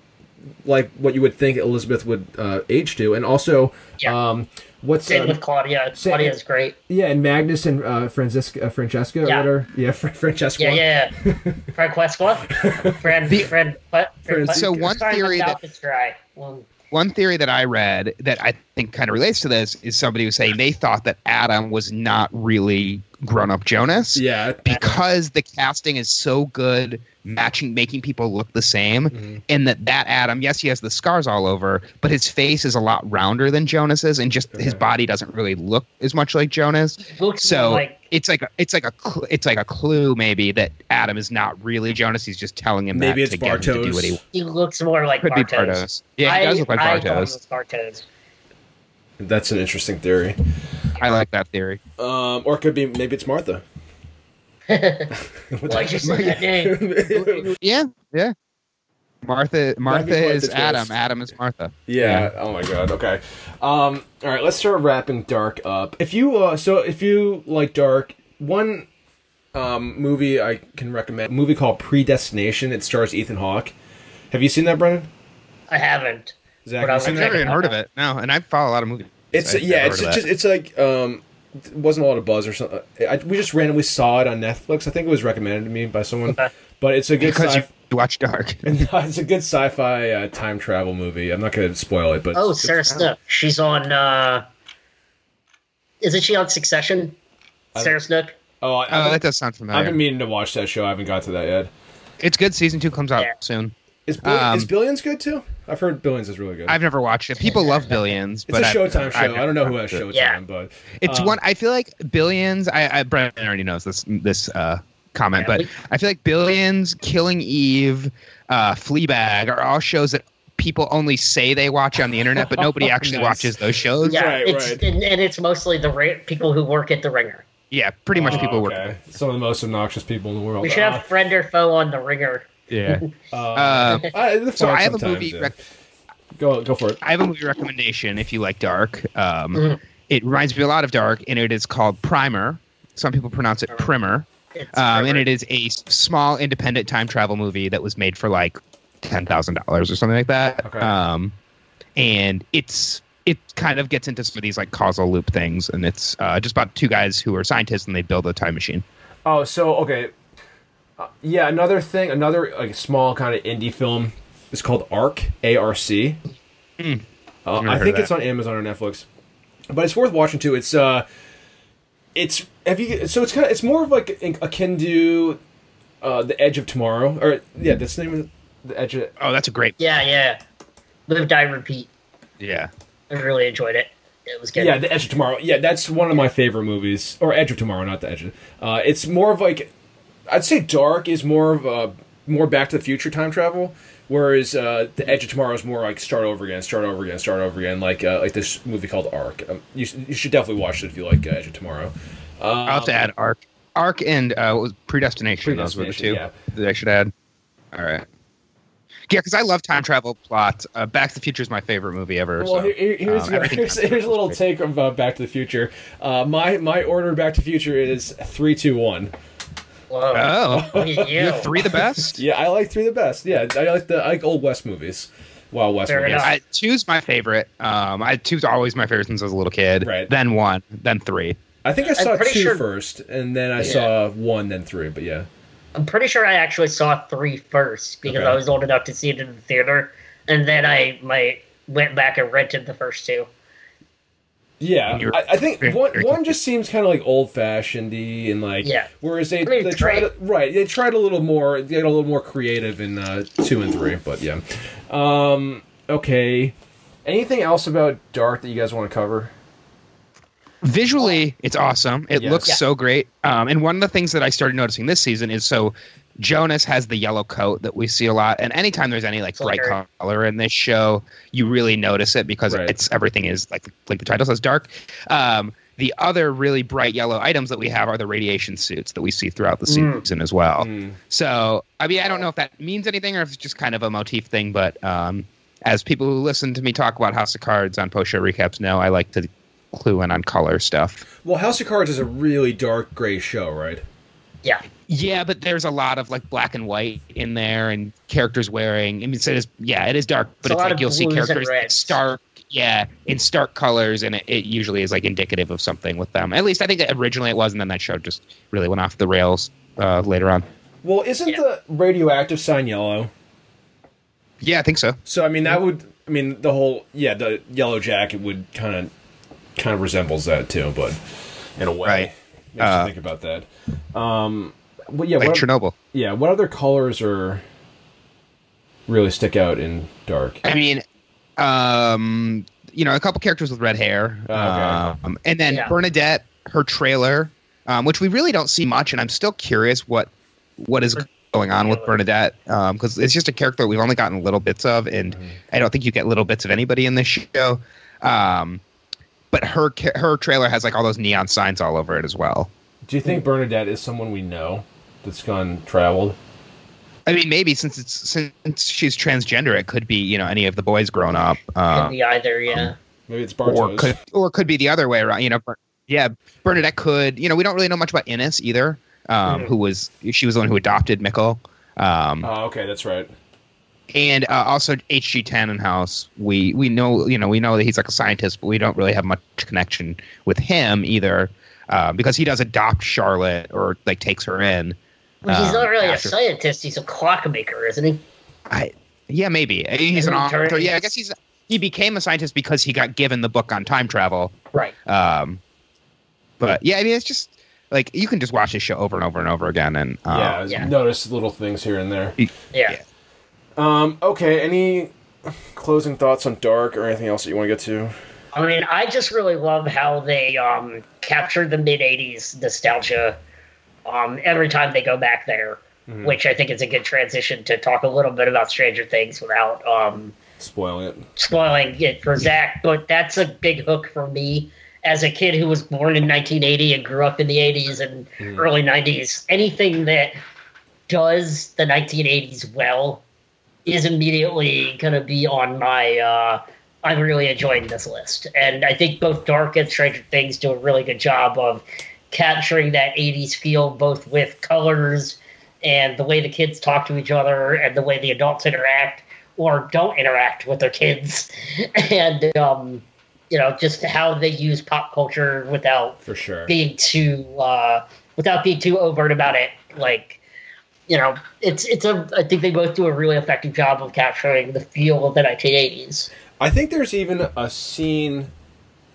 like what you would think Elizabeth would uh, age to, and also, Yeah. um, what's Same um, with Claudia. same- Claudia's great. Yeah, and Magnus and uh, Franziska, uh, Franziska, Yeah. whatever. Yeah, Fr- Franziska. Yeah, yeah. yeah. Franziska. Friend, The- friend, what? Friend- So one Sorry, theory that mouth is dry. Well, one theory that I read that I think kind of relates to this is somebody was saying they thought that Adam was not really grown up Jonas. Yeah. because the casting is so good matching making people look the same Mm-hmm. and that that adam yes he has the scars all over but his face is a lot rounder than jonas's and just his body doesn't really look as much like jonas looks so like it's like a, it's like a cl- it's like a clue maybe that adam is not really jonas he's just telling him Maybe that it's to get him to do what he Bartos. he looks more like could be Bartos. Bartos. yeah he I, does look like I Bartos. was Bartos. That's an interesting theory. I like that theory Um, or it could be maybe it's Martha. Why'd you say that name? yeah yeah martha martha Martha is twist. adam adam is martha Yeah. Oh my god. Okay. Um. All right. Let's start wrapping Dark up. If you uh, so if you like Dark, one um movie I can recommend a movie called Predestination. It stars Ethan Hawke. Have you seen that, Brendan? I haven't. Zach, But I you seen would that? I've never even heard of it no and i follow a lot of movies It's I- yeah. It's just it's like um. It wasn't a lot of buzz or something. I, we just randomly saw it on Netflix. I think it was recommended to me by someone. But it's a good because sci- you watch dark it's a good sci-fi uh, time travel movie. I'm not going to spoil it, but Oh, it's- Sarah Snook. She's on. uh Isn't she on Succession? Sarah Snook. Oh, I, Oh, I've, that does sound familiar. I've been meaning to watch that show. I haven't got to that yet. it's good. Season two comes out Yeah. soon. Is, Bill- Um, is Billions good too? I've heard Billions is really good. I've never watched it. People love Billions, it's but a I've- Showtime show. I've I don't know who has watched it. Showtime, Yeah. but It's um, one. I feel like Billions. I, I Brandon already knows this this uh, comment, Yeah, but we- I feel like Billions, Killing Eve, uh, Fleabag are all shows that people only say they watch on the internet, but nobody actually Nice. watches those shows. Yeah, Right, it's right. And, and it's mostly the ra- people who work at the Ringer. Yeah, pretty much oh, people work. okay. Some of the most obnoxious people in the world. We should have friend or foe on the Ringer. Yeah. Uh, Uh, uh, so I have a movie. yeah. Rec- Go go for it. I have a movie recommendation if you like dark. Um, Mhm. It reminds me a lot of dark, and it is called Primer. Some people pronounce it Primer. Um, and it is a small independent time travel movie that was made for like ten thousand dollars or something like that. Okay. Um, and it's it kind of gets into some of these like causal loop things, and it's uh, just about two guys who are scientists and they build a time machine. Oh, so okay. Uh, yeah, another thing, another like small kind of indie film is called Arc, A R C. Mm. Uh, I think it's on Amazon or Netflix, but it's worth watching too. It's uh, it's have you so it's kind of it's more of like akin to uh, the Edge of Tomorrow, or yeah, that's the name of the Edge. Of, Oh, that's a great. Yeah, yeah. Live, die, repeat. Yeah. I really enjoyed it. It was good. Yeah, The Edge of Tomorrow. Yeah, that's one of my favorite movies. Or Edge of Tomorrow, not The Edge. Of, uh, it's more of like, I'd say Dark is more of a more Back to the Future time travel, whereas uh, The Edge of Tomorrow is more like start over again, start over again, start over again, like uh, like this movie called Arc. Um, you, you should definitely watch it if you like uh, Edge of Tomorrow. Um, I'll have to add Arc, Arc, and uh, what was Predestination. Those were the two Predestination, that I should add. All right. Yeah, because I love time travel plots. Uh, Back to the Future is my favorite movie ever. Well, so, here- here's, um, here's, here's a little take of uh, Back to the Future. Uh, my my order of Back to the Future is three, two, one. Whoa. Oh, Yeah. you're three the best. Yeah, I like three the best. Yeah, I like the I like old West movies, Wild West Fair movies. I, two's my favorite. Um, I two's always my favorite since I was a little kid. Right. Then one, then three. I think I saw pretty two sure- first, and then I Yeah. saw one, then three. But yeah, I'm pretty sure I actually saw three first because Okay. I was old enough to see it in the theater, and then I my went back and rented the first two. Yeah. I, I think one one just seems kind of like old fashioned and like Yeah. Whereas they I mean, they tried great. right they tried a little more they got a little more creative in uh, two and three. But yeah, um, okay. Anything else about Dark that you guys want to cover? Visually, it's awesome. It Yes. looks Yeah. so great. Um, and one of the things that I started noticing this season is so Jonas has the yellow coat that we see a lot, and anytime there's any like So bright color in this show, you really notice it because Right. it's everything is like like the title says dark. Um, the other really bright yellow items that we have are the radiation suits that we see throughout the Mm. season as well. Mm. So, I mean, I don't know if that means anything or if it's just kind of a motif thing, but um, as people who listen to me talk about House of Cards on post show recaps know, I like to clue in on color stuff. Well, House of Cards is a really dark gray show, right? Yeah, Yeah, but there's a lot of like black and white in there, and characters wearing. I mean, so it is, yeah, it is dark, but It's it's, like you'll see characters like stark, yeah, in stark colors, and it, it usually is like indicative of something with them. At least I think originally it was, and then that show just really went off the rails uh, later on. Well, isn't Yeah. the radioactive sign yellow? Yeah, I think so. So I mean that would I mean the whole yeah the yellow jacket would kind of kind of resembles that too, but in a way. Right. Makes Uh, you think about that. Um, well, yeah, Like what, Chernobyl. yeah. What other colors are really stick out in dark? I mean, um, you know, a couple characters with red hair, Oh, okay. um, and then Yeah. Bernadette, her trailer, um, which we really don't see much, and I'm still curious what what is going on with Bernadette because it's just a character we've only gotten little bits of, and I don't think you get little bits of anybody in this show. Um, but her her trailer has like all those neon signs all over it as well. Do you think Bernadette is someone we know that's gone traveled? I mean, maybe since it's since she's transgender, it could be you know any of the boys grown up. Uh, could be either. Yeah, Maybe it's or could or could be the other way around. You know, yeah, Bernadette could. You know, we don't really know much about Ines either. Um, Mhm. who was she was the one who adopted Mikkel. Um, Oh, okay, that's right. And uh, also H.G. Tannenhouse. We we know you know we know that he's like a scientist, but we don't really have much connection with him either, uh, because he does adopt Charlotte or like takes her in. well, he's um, not really after- a scientist. He's a clockmaker, isn't he? I yeah maybe he's an And he author. turned- Yeah, I guess he's he became a scientist because he got given the book on time travel. Right. Um, but yeah, I mean, it's just like you can just watch this show over and over and over again, and uh, yeah, yeah. notice little things here and there. Yeah. Yeah. Um, okay, any closing thoughts on Dark or anything else that you want to get to? I mean, I just really love how they um, captured the mid '80s nostalgia um, every time they go back there, Mhm. which I think is a good transition to talk a little bit about Stranger Things without um, Spoiling it. spoiling it for Zach. But that's a big hook for me as a kid who was born in 1980 and grew up in the 80s and Mhm. early 90s. Anything that does the 1980s well is immediately going to be on my. Uh, I'm really enjoying this list, and I think both Dark and Stranger Things do a really good job of capturing that 80s feel, both with colors and the way the kids talk to each other and the way the adults interact or don't interact with their kids, and um, you know just how they use pop culture without For sure. being too uh, without being too overt about it. Like, you know, it's it's a. I think they both do a really effective job of capturing the feel of the 1980s. I think there's even a scene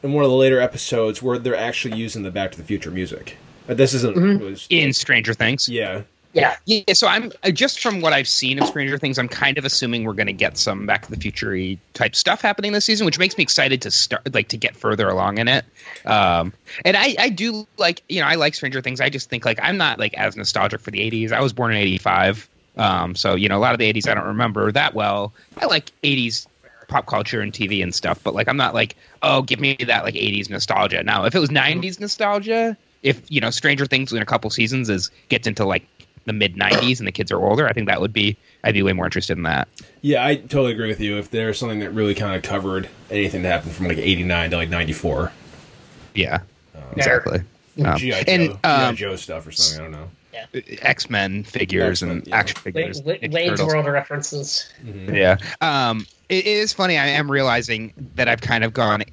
in one of the later episodes where they're actually using the Back to the Future music. Uh, This isn't. Mhm. Was, in Stranger Things. yeah. Yeah. Yeah, so I'm just from what I've seen of Stranger Things, I'm kind of assuming we're going to get some Back to the Future type stuff happening this season, which makes me excited to start, like, to get further along in it. Um, and I, I do like, you know, I like Stranger Things. I just think like I'm not like as nostalgic for the '80s. I was born in '85, um, so you know, a lot of the '80s I don't remember that well. I like '80s pop culture and TV and stuff, but like I'm not like, oh, give me that like '80s nostalgia. Now, if it was '90s nostalgia, if you know Stranger Things in a couple seasons is gets into like the mid 90s and the kids are older, I think that would be I'd be way more interested in that. Yeah, I totally agree with you. If there's something that really kind of covered anything that happened from like 89 to like 94. Yeah, exactly. Um, G.I. Joe, and G.I. um, Joe stuff or something, I don't know. Yeah. X Men figures and X-Men, yeah. action figures. Wayne- Ninja Wayne's Turtles. World references. Yeah. Um, it, it is funny. I am realizing that I've kind of gone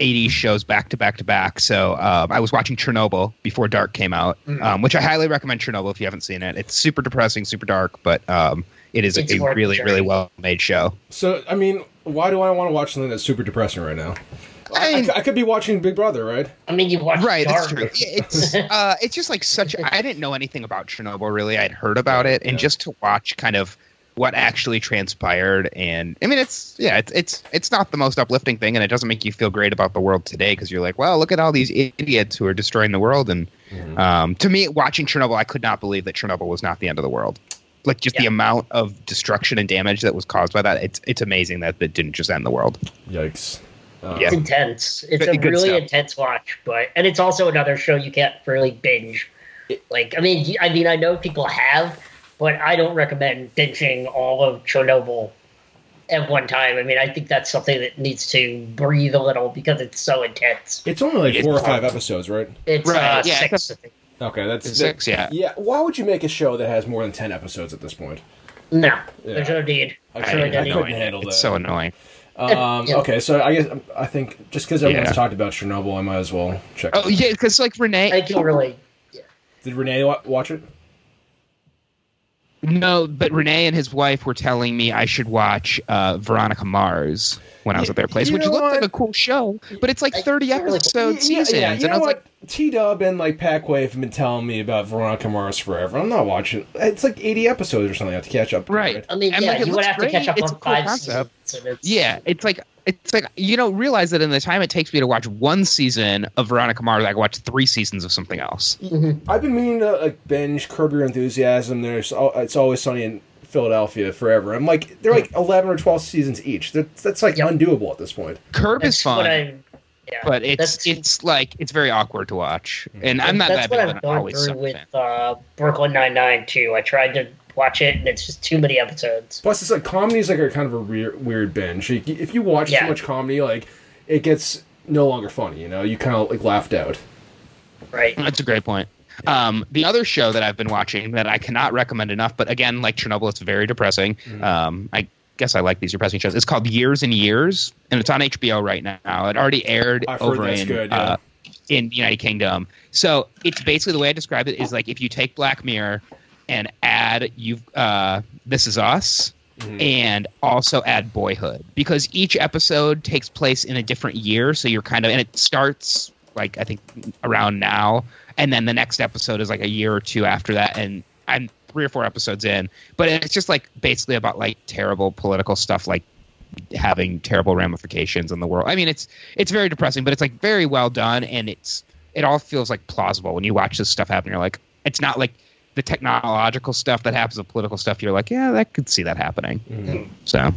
80s shows back to back to back. So um, I was watching Chernobyl before Dark came out, Mm. um, which I highly recommend Chernobyl if you haven't seen it. It's super depressing, super dark, but um, it is It's a worth really, the really well made show. So, I mean, why do I want to watch something that's super depressing right now? I, I mean- I could be watching Big Brother, right? I mean, you watch Right, Dark. that's true. It's uh, it's just like such. I didn't know anything about Chernobyl really. I'd heard about it, and Yeah. just to watch kind of what actually transpired, and I mean, it's yeah, it's it's it's not the most uplifting thing, and it doesn't make you feel great about the world today because you're like, well, look at all these idiots who are destroying the world, and um, to me, watching Chernobyl, I could not believe that Chernobyl was not the end of the world. Like just the amount of destruction and damage that was caused by that, it's it's amazing that it didn't just end the world. Yikes. Uh, Yeah. It's intense. It's Good- a really stuff. intense watch, but and it's also another show you can't really binge. Like, I mean, i mean, I know people have, but I don't recommend binging all of Chernobyl at one time. I mean, I think that's something that needs to breathe a little because it's so intense. It's only like It's four or five episodes, right? It's Right, uh, yeah, six. it's I think. Okay, that's It's six, yeah. Yeah, why would you make a show that has more than 10 episodes at this point? No, Yeah. there's no need. I It's couldn't- I couldn't handle It's that. so annoying. Um, Yeah. Okay, so I guess I think just because everyone's Yeah. talked about Chernobyl, I might as well check. Oh it. yeah, because like Renee, I feel really. Did Renee wa- watch it? No, but Renee and his wife were telling me I should watch uh, Veronica Mars when I was at their place, you which looked what? like a cool show. But it's like thirty I really- episode Yeah, seasons, yeah, you and I was what? like, T Dub and like Packwave have been telling me about Veronica Mars forever. I'm not watching. It's like 80 episodes or something. I have to catch up. to, Right. I mean, And, yeah, like, you would looks have to catch up It's on a cool five concept. seasons. it's- yeah, it's like it's like you don't realize that in the time it takes me to watch one season of Veronica Mars, I can watch three seasons of something else. I've been meaning to like binge Curb Your Enthusiasm. There's it's always sunny in Philadelphia forever. I'm like they're like 11 or 12 seasons each. That's, that's like Yep. undoable at this point. Curb That's is fun, I. Yeah, but it's that's- it's like it's very awkward to watch, and I'm not that's that what big of I've an gone through with uh, Brooklyn Nine Nine too. I tried to watch it, and it's just too many episodes. Plus, it's like comedy is like a kind of a weird, weird binge. You- If you watch Yeah. too much comedy, like it gets no longer funny. You know, you kind of like laughed out. Right? That's a great point. Um, the other show that I've been watching that I cannot recommend enough, but again, like Chernobyl, it's very depressing. Mm-hmm. Um, I guess I like these depressing shows. It's called Years and Years, and it's on HBO right now. It already aired I've over in good, yeah. uh, in the United Kingdom. So it's basically the way I describe it is like if you take Black Mirror and add you uh, This Is Us. Mm-hmm. And also add Boyhood because each episode takes place in a different year. So you're kind of, and it starts like I think around now, and then the next episode is like a year or two after that, and I'm three or four episodes in. But it's just like basically about like terrible political stuff, like having terrible ramifications in the world. I mean, it's it's very depressing, but it's like very well done, and it's it all feels like plausible when you watch this stuff happen. You're like, it's not like the technological stuff that happens, the political stuff. You're like, yeah, I could see that happening. Mm-hmm. So.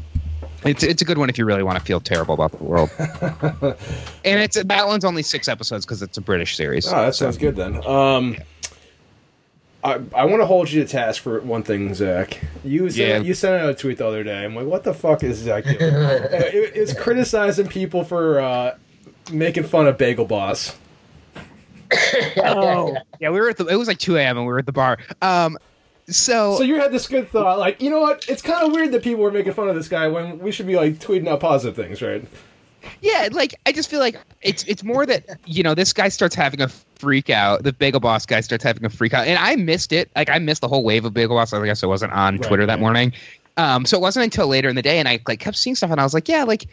It's, it's a good one if you really want to feel terrible about the world, and it's that one's only six episodes because it's a British series. Oh, that sounds good then. Um, I, I want to hold you to task for one thing, Zach. You sent, Yeah. you sent out a tweet the other day. I'm like, what the fuck is Zach doing? Uh, it, it's criticizing people for uh, making fun of Bagel Boss. Oh, yeah, we were at the. It was like two a.m. and we were at the bar. Um, so, So you had this good thought, like, you know what? It's kind of weird that people were making fun of this guy when we should be like tweeting out positive things, right? yeah, like I just feel like it's it's more that you know this guy starts having a freak out. The Bagel Boss guy starts having a freak out, and I missed it. Like I missed the whole wave of Bagel Boss. I guess I wasn't on Right, Twitter that right. morning. Um, so it wasn't until later in the day, and I like kept seeing stuff, and I was like, yeah, like.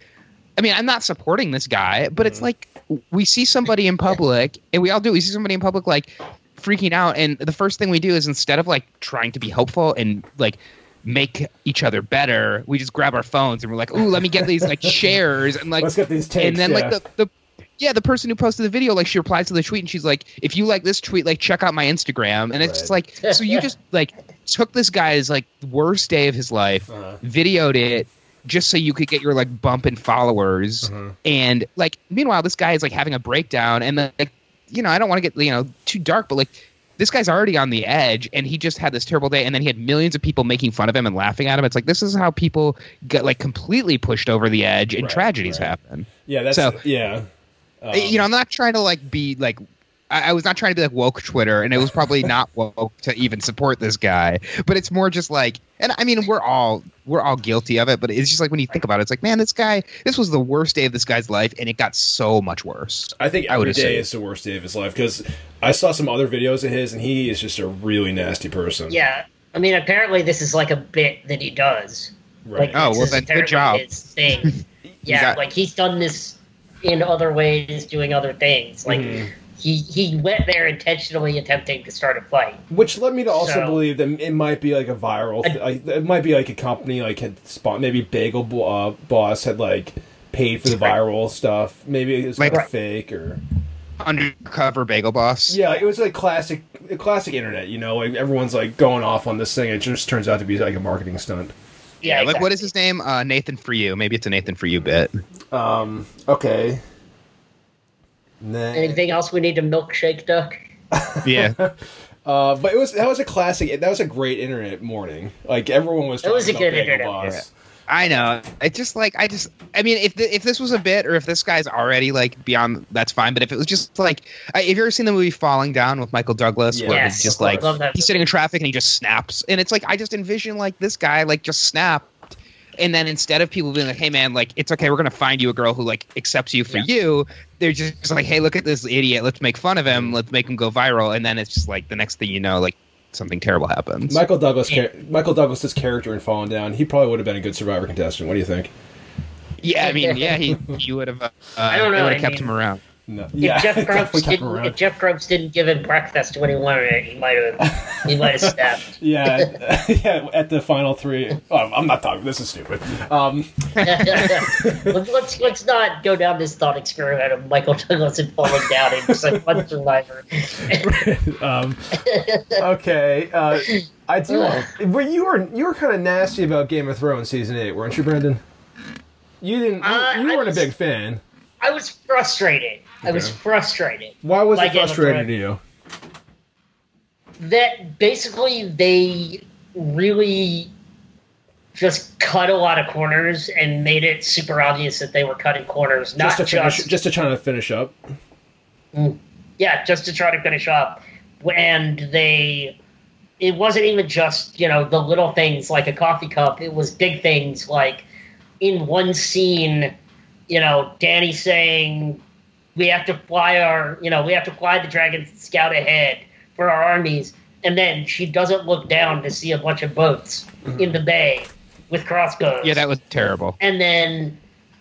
I mean, I'm not supporting this guy, but it's like we see somebody in public, and we all do. We see somebody in public like freaking out. And the first thing we do is instead of like trying to be hopeful and like make each other better, we just grab our phones and we're like, "Ooh, let me get these like shares and like Let's get these takes. and then yeah. like the, the yeah the person who posted the video like she replies to the tweet and she's like if you like this tweet like check out my instagram and it's just like so you just like took this guy's like worst day of his life Uh-huh. videoed it just so you could get your like bump in followers Uh-huh. and like meanwhile this guy is like having a breakdown and like you know i don't want to get you know too dark but like this guy's already on the edge and he just had this terrible day and then he had millions of people making fun of him and laughing at him it's like this is how people get like completely pushed over the edge and Right, tragedies right. happen yeah, that's so- yeah. Um, you know, I'm not trying to like be like. I I was not trying to be like woke Twitter, and it was probably not woke to even support this guy. But it's more just like, and I mean, we're all we're all guilty of it. But it's just like when you think about it, it's like, man, this guy, this was the worst day of this guy's life, and it got so much worse. I think I would every day assume. is the worst day of his life because I saw some other videos of his, and he is just a really nasty person. Yeah, I mean, apparently this is like a bit that he does. Right. Like, Oh, well then, good job. His thing. Yeah, got- like he's done this in other ways, doing other things. Like Mhm. He he went there intentionally attempting to start a fight. Which led me to also So- believe that it might be like a viral. I- like, it might be like a company like had spot. Maybe Bagel Bo- uh, Boss had like paid for the Right. viral stuff. Maybe it was Like- like fake or Undercover bagel boss. yeah. It was like classic, classic internet. You know, like everyone's like going off on this thing. It just turns out to be like a marketing stunt. Yeah, Yeah, like what is his name? Uh, Nathan for you. Maybe it's a Nathan for you bit. Um. Okay. Nah. Anything else we need to milkshake duck? Yeah, Uh, but it was that was a classic. That was a great internet morning. Like everyone was. It was a good internet, Boss. I know. It just like I just. I mean, if the, if this was a bit, or if this guy's already like beyond, that's fine. But if it was just like, I, have you ever seen the movie Falling Down with Michael Douglas, Yeah. where Yes, it's just like he's sitting in traffic and he just snaps, and it's like I just envision like this guy like just snapped. And then instead of people being like, "Hey man, like it's okay, we're gonna find you a girl who like accepts you for Yeah. you," they're just like, "Hey, look at this idiot. Let's make fun of him. Let's make him go viral." And then it's just like the next thing you know, like something terrible happens. Michael Douglas. Yeah. Michael Douglas's character in Falling Down. He probably would have been a good Survivor contestant. What do you think? yeah, I mean, yeah, he he would have. Uh, I don't know, They would I have kept mean- him around. No. If Jeff Probst didn't, if Jeff Probst didn't give him breakfast when he wanted it, he might have he might have stepped. yeah, yeah. At the final three. Oh, I'm not talking. This is stupid. Um, let's, let's not go down this thought experiment of Michael Douglas and falling down and just like one survivor. um, okay. Uh, I do. But you were you were kind of nasty about Game of Thrones season eight, weren't you, Brendan? You didn't. Uh, you I weren't a big fan. I was frustrated. I was frustrated Why was By it frustrating to you? that basically they really just cut a lot of corners and made it super obvious that they were cutting corners, not Just to finish. just Just to try to finish up. Mm. yeah, just to try to finish up. And they, it wasn't even just you know the little things like a coffee cup. It was big things like in one scene, you know, Danny saying we have to fly our, you know, we have to fly the dragon scout ahead for our armies, and then she doesn't look down to see a bunch of boats mm-hmm. in the bay with crossbows. Yeah, that was terrible. And then,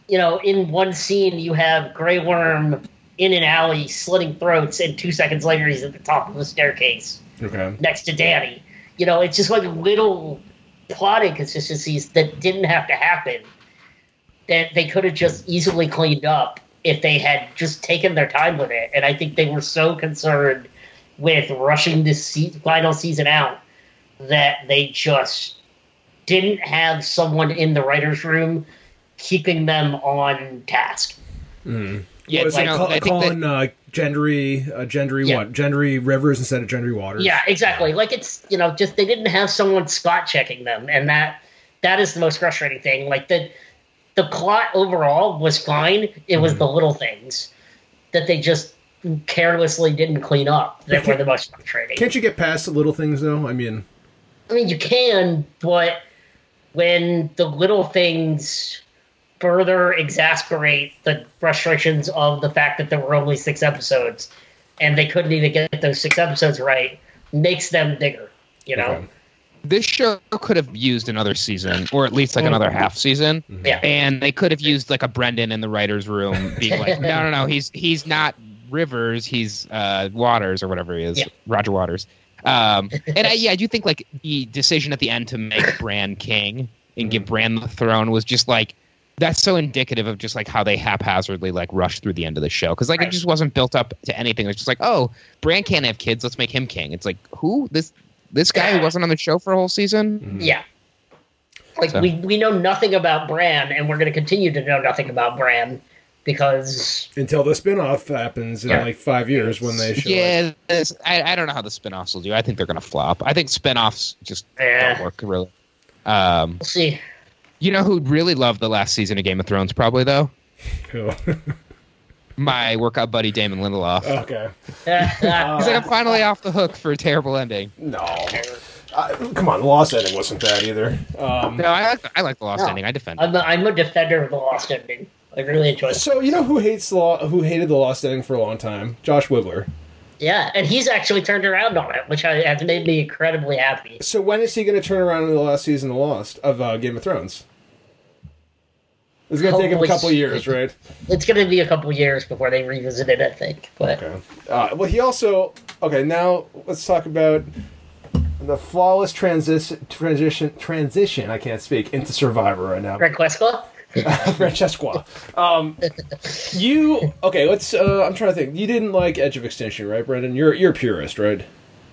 you know, in one scene, you have Grey Worm in an alley slitting throats, and two seconds later, he's at the top of a staircase Okay. next to Dany. You know, it's just like little plot inconsistencies that didn't have to happen that they could have just easily cleaned up if they had just taken their time with it. And I think they were so concerned with rushing this se- final season out that they just didn't have someone in the writers' room keeping them on task. Mm. Yeah, was you it call, I think that- calling uh, Gendry, uh, Gendry Yeah. what? Gendry Rivers instead of Gendry Waters. Yeah, exactly. Like it's you know just they didn't have someone spot checking them, and that that is the most frustrating thing. Like the the plot overall was fine. It was mhm. the little things that they just carelessly didn't clean up that were the most frustrating. Can't you get past the little things though? I mean, I mean, you can, but when the little things further exasperate the frustrations of the fact that there were only six episodes and they couldn't even get those six episodes right, makes them bigger. You know. okay. This show could have used another season or at least like another half season Yeah. and they could have used like a brendan in the writers room being like no no no he's he's not Rivers, he's uh, Waters or whatever he is, Yeah. Roger Waters. Um, and I, yeah, I do think like the decision at the end to make Bran king and give Bran the throne was just like that's so indicative of just like how they haphazardly like rushed through the end of the show because like Right. it just wasn't built up to anything. It's just like oh, Bran can't have kids, let's make him king. It's like who this this guy who Yeah. wasn't on the show for a whole season. Mhm. Yeah. Like So- we we know nothing about Bran, and we're going to continue to know nothing about Bran because Until the spin-off happens in Yeah. like five years when they show. Yeah, this- I, I don't know how the spin-offs will do. I think they're gonna flop. I think spin-offs just Eh. don't work really. Um, we'll see. you know who'd really love the last season of Game of Thrones? Probably though, my workout buddy Damon Lindelof. okay. He's like, I'm finally off the hook for a terrible ending. No. Uh, come on, the Lost ending wasn't bad either. Um, No, I like the, I like the lost No. ending. I defend it. I'm a, I'm a defender of the Lost ending. I really enjoy it. so you know who hates the Lo- who hated the Lost ending for a long time? Josh Wigler. Yeah, and he's actually turned around on it, which has made me incredibly happy. So when is he going to turn around in the last season of Lost of uh, Game of Thrones? It's going to take him a couple years, right? It's going to be a couple years before they revisit it, I think. But Okay. Uh, well, he also okay. Now let's talk about the flawless transition transition transition. I can't speak into Survivor right now. Greg Quesqua? Francesca. Um, you okay? Let's. Uh, I'm trying to think. You didn't like Edge of Extinction, right, Brendan? You're you're a purist, right?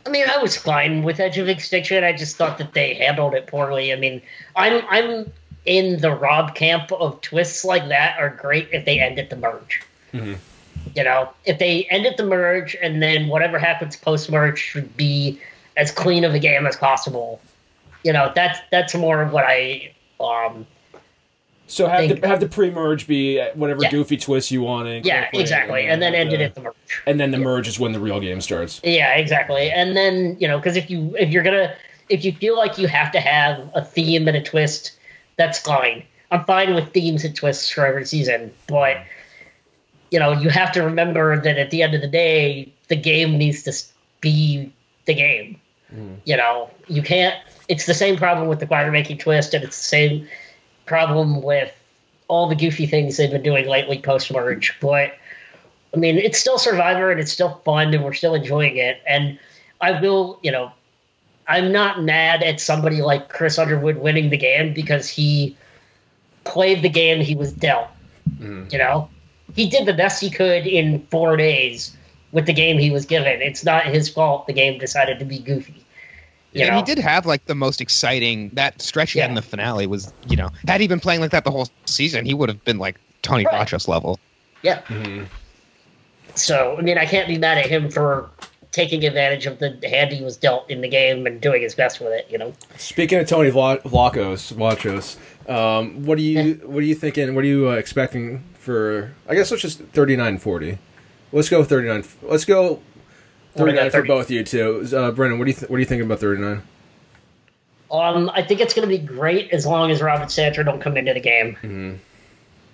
I mean, I was fine with Edge of Extinction. I just thought that they handled it poorly. I mean, I'm I'm in the Rob camp of twists like that are great if they end at the merge. Mhm. You know, if they end at the merge and then whatever happens post merge should be as clean of a game as possible. You know, that's that's more of what I um So have Think- the have the pre-merge be whatever Yeah. goofy twist you want. to yeah, exactly. And then ended the- at the merge. And then the merge is when the real game starts. Yeah, exactly. And then you know, because if you if you're gonna if you feel like you have to have a theme and a twist, that's fine. I'm fine with themes and twists for every season, but you know, you have to remember that at the end of the day, the game needs to be the game. Mm-hmm. You know, you can't. It's the same problem with the choir making twist, and it's the same problem with all the goofy things they've been doing lately post merge. But I mean, it's still Survivor and it's still fun and we're still enjoying it. And I will, you know, I'm not mad at somebody like Chris Underwood winning the game because he played the game he was dealt. Mhm. You know, he did the best he could in four days with the game he was given. It's not his fault the game decided to be goofy. You and know? he did have like the most exciting that stretch he had in the finale was you know had he been playing like that the whole season he would have been like Tony Right. Vlachos level. Yeah. Mhm. So, I mean, I can't be mad at him for taking advantage of the hand he was dealt in the game and doing his best with it, you know? Speaking of Tony Vla- Vlachos, Vlachos, um, what do you what are you thinking? What are you uh, expecting for? I guess let's just thirty nine forty. Let's go thirty nine. Let's go thirty nine for both of you two. Uh, Brendan, what do you th- what are you thinking about thirty nine? Um, I think it's going to be great as long as Robert Sandra don't come into the game. Mm-hmm.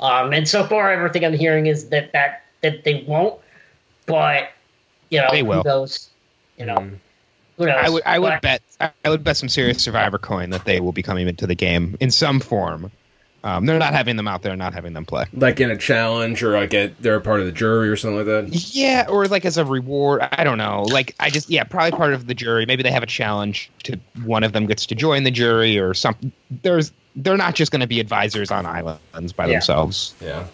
Um, and so far, everything I'm hearing is that that, that they won't, but, you know, They will. who knows? You know, who knows? I would I would But- bet I would bet some serious Survivor coin that they will be coming into the game in some form. Um, they're not having them out there, not having them play. Like in a challenge, or like a, they're a part of the jury or something like that. Yeah, or like as a reward. I don't know. Like I just yeah, probably part of the jury. Maybe they have a challenge to one of them gets to join the jury or something. There's they're not just going to be advisors on islands by Yeah. things. Yeah.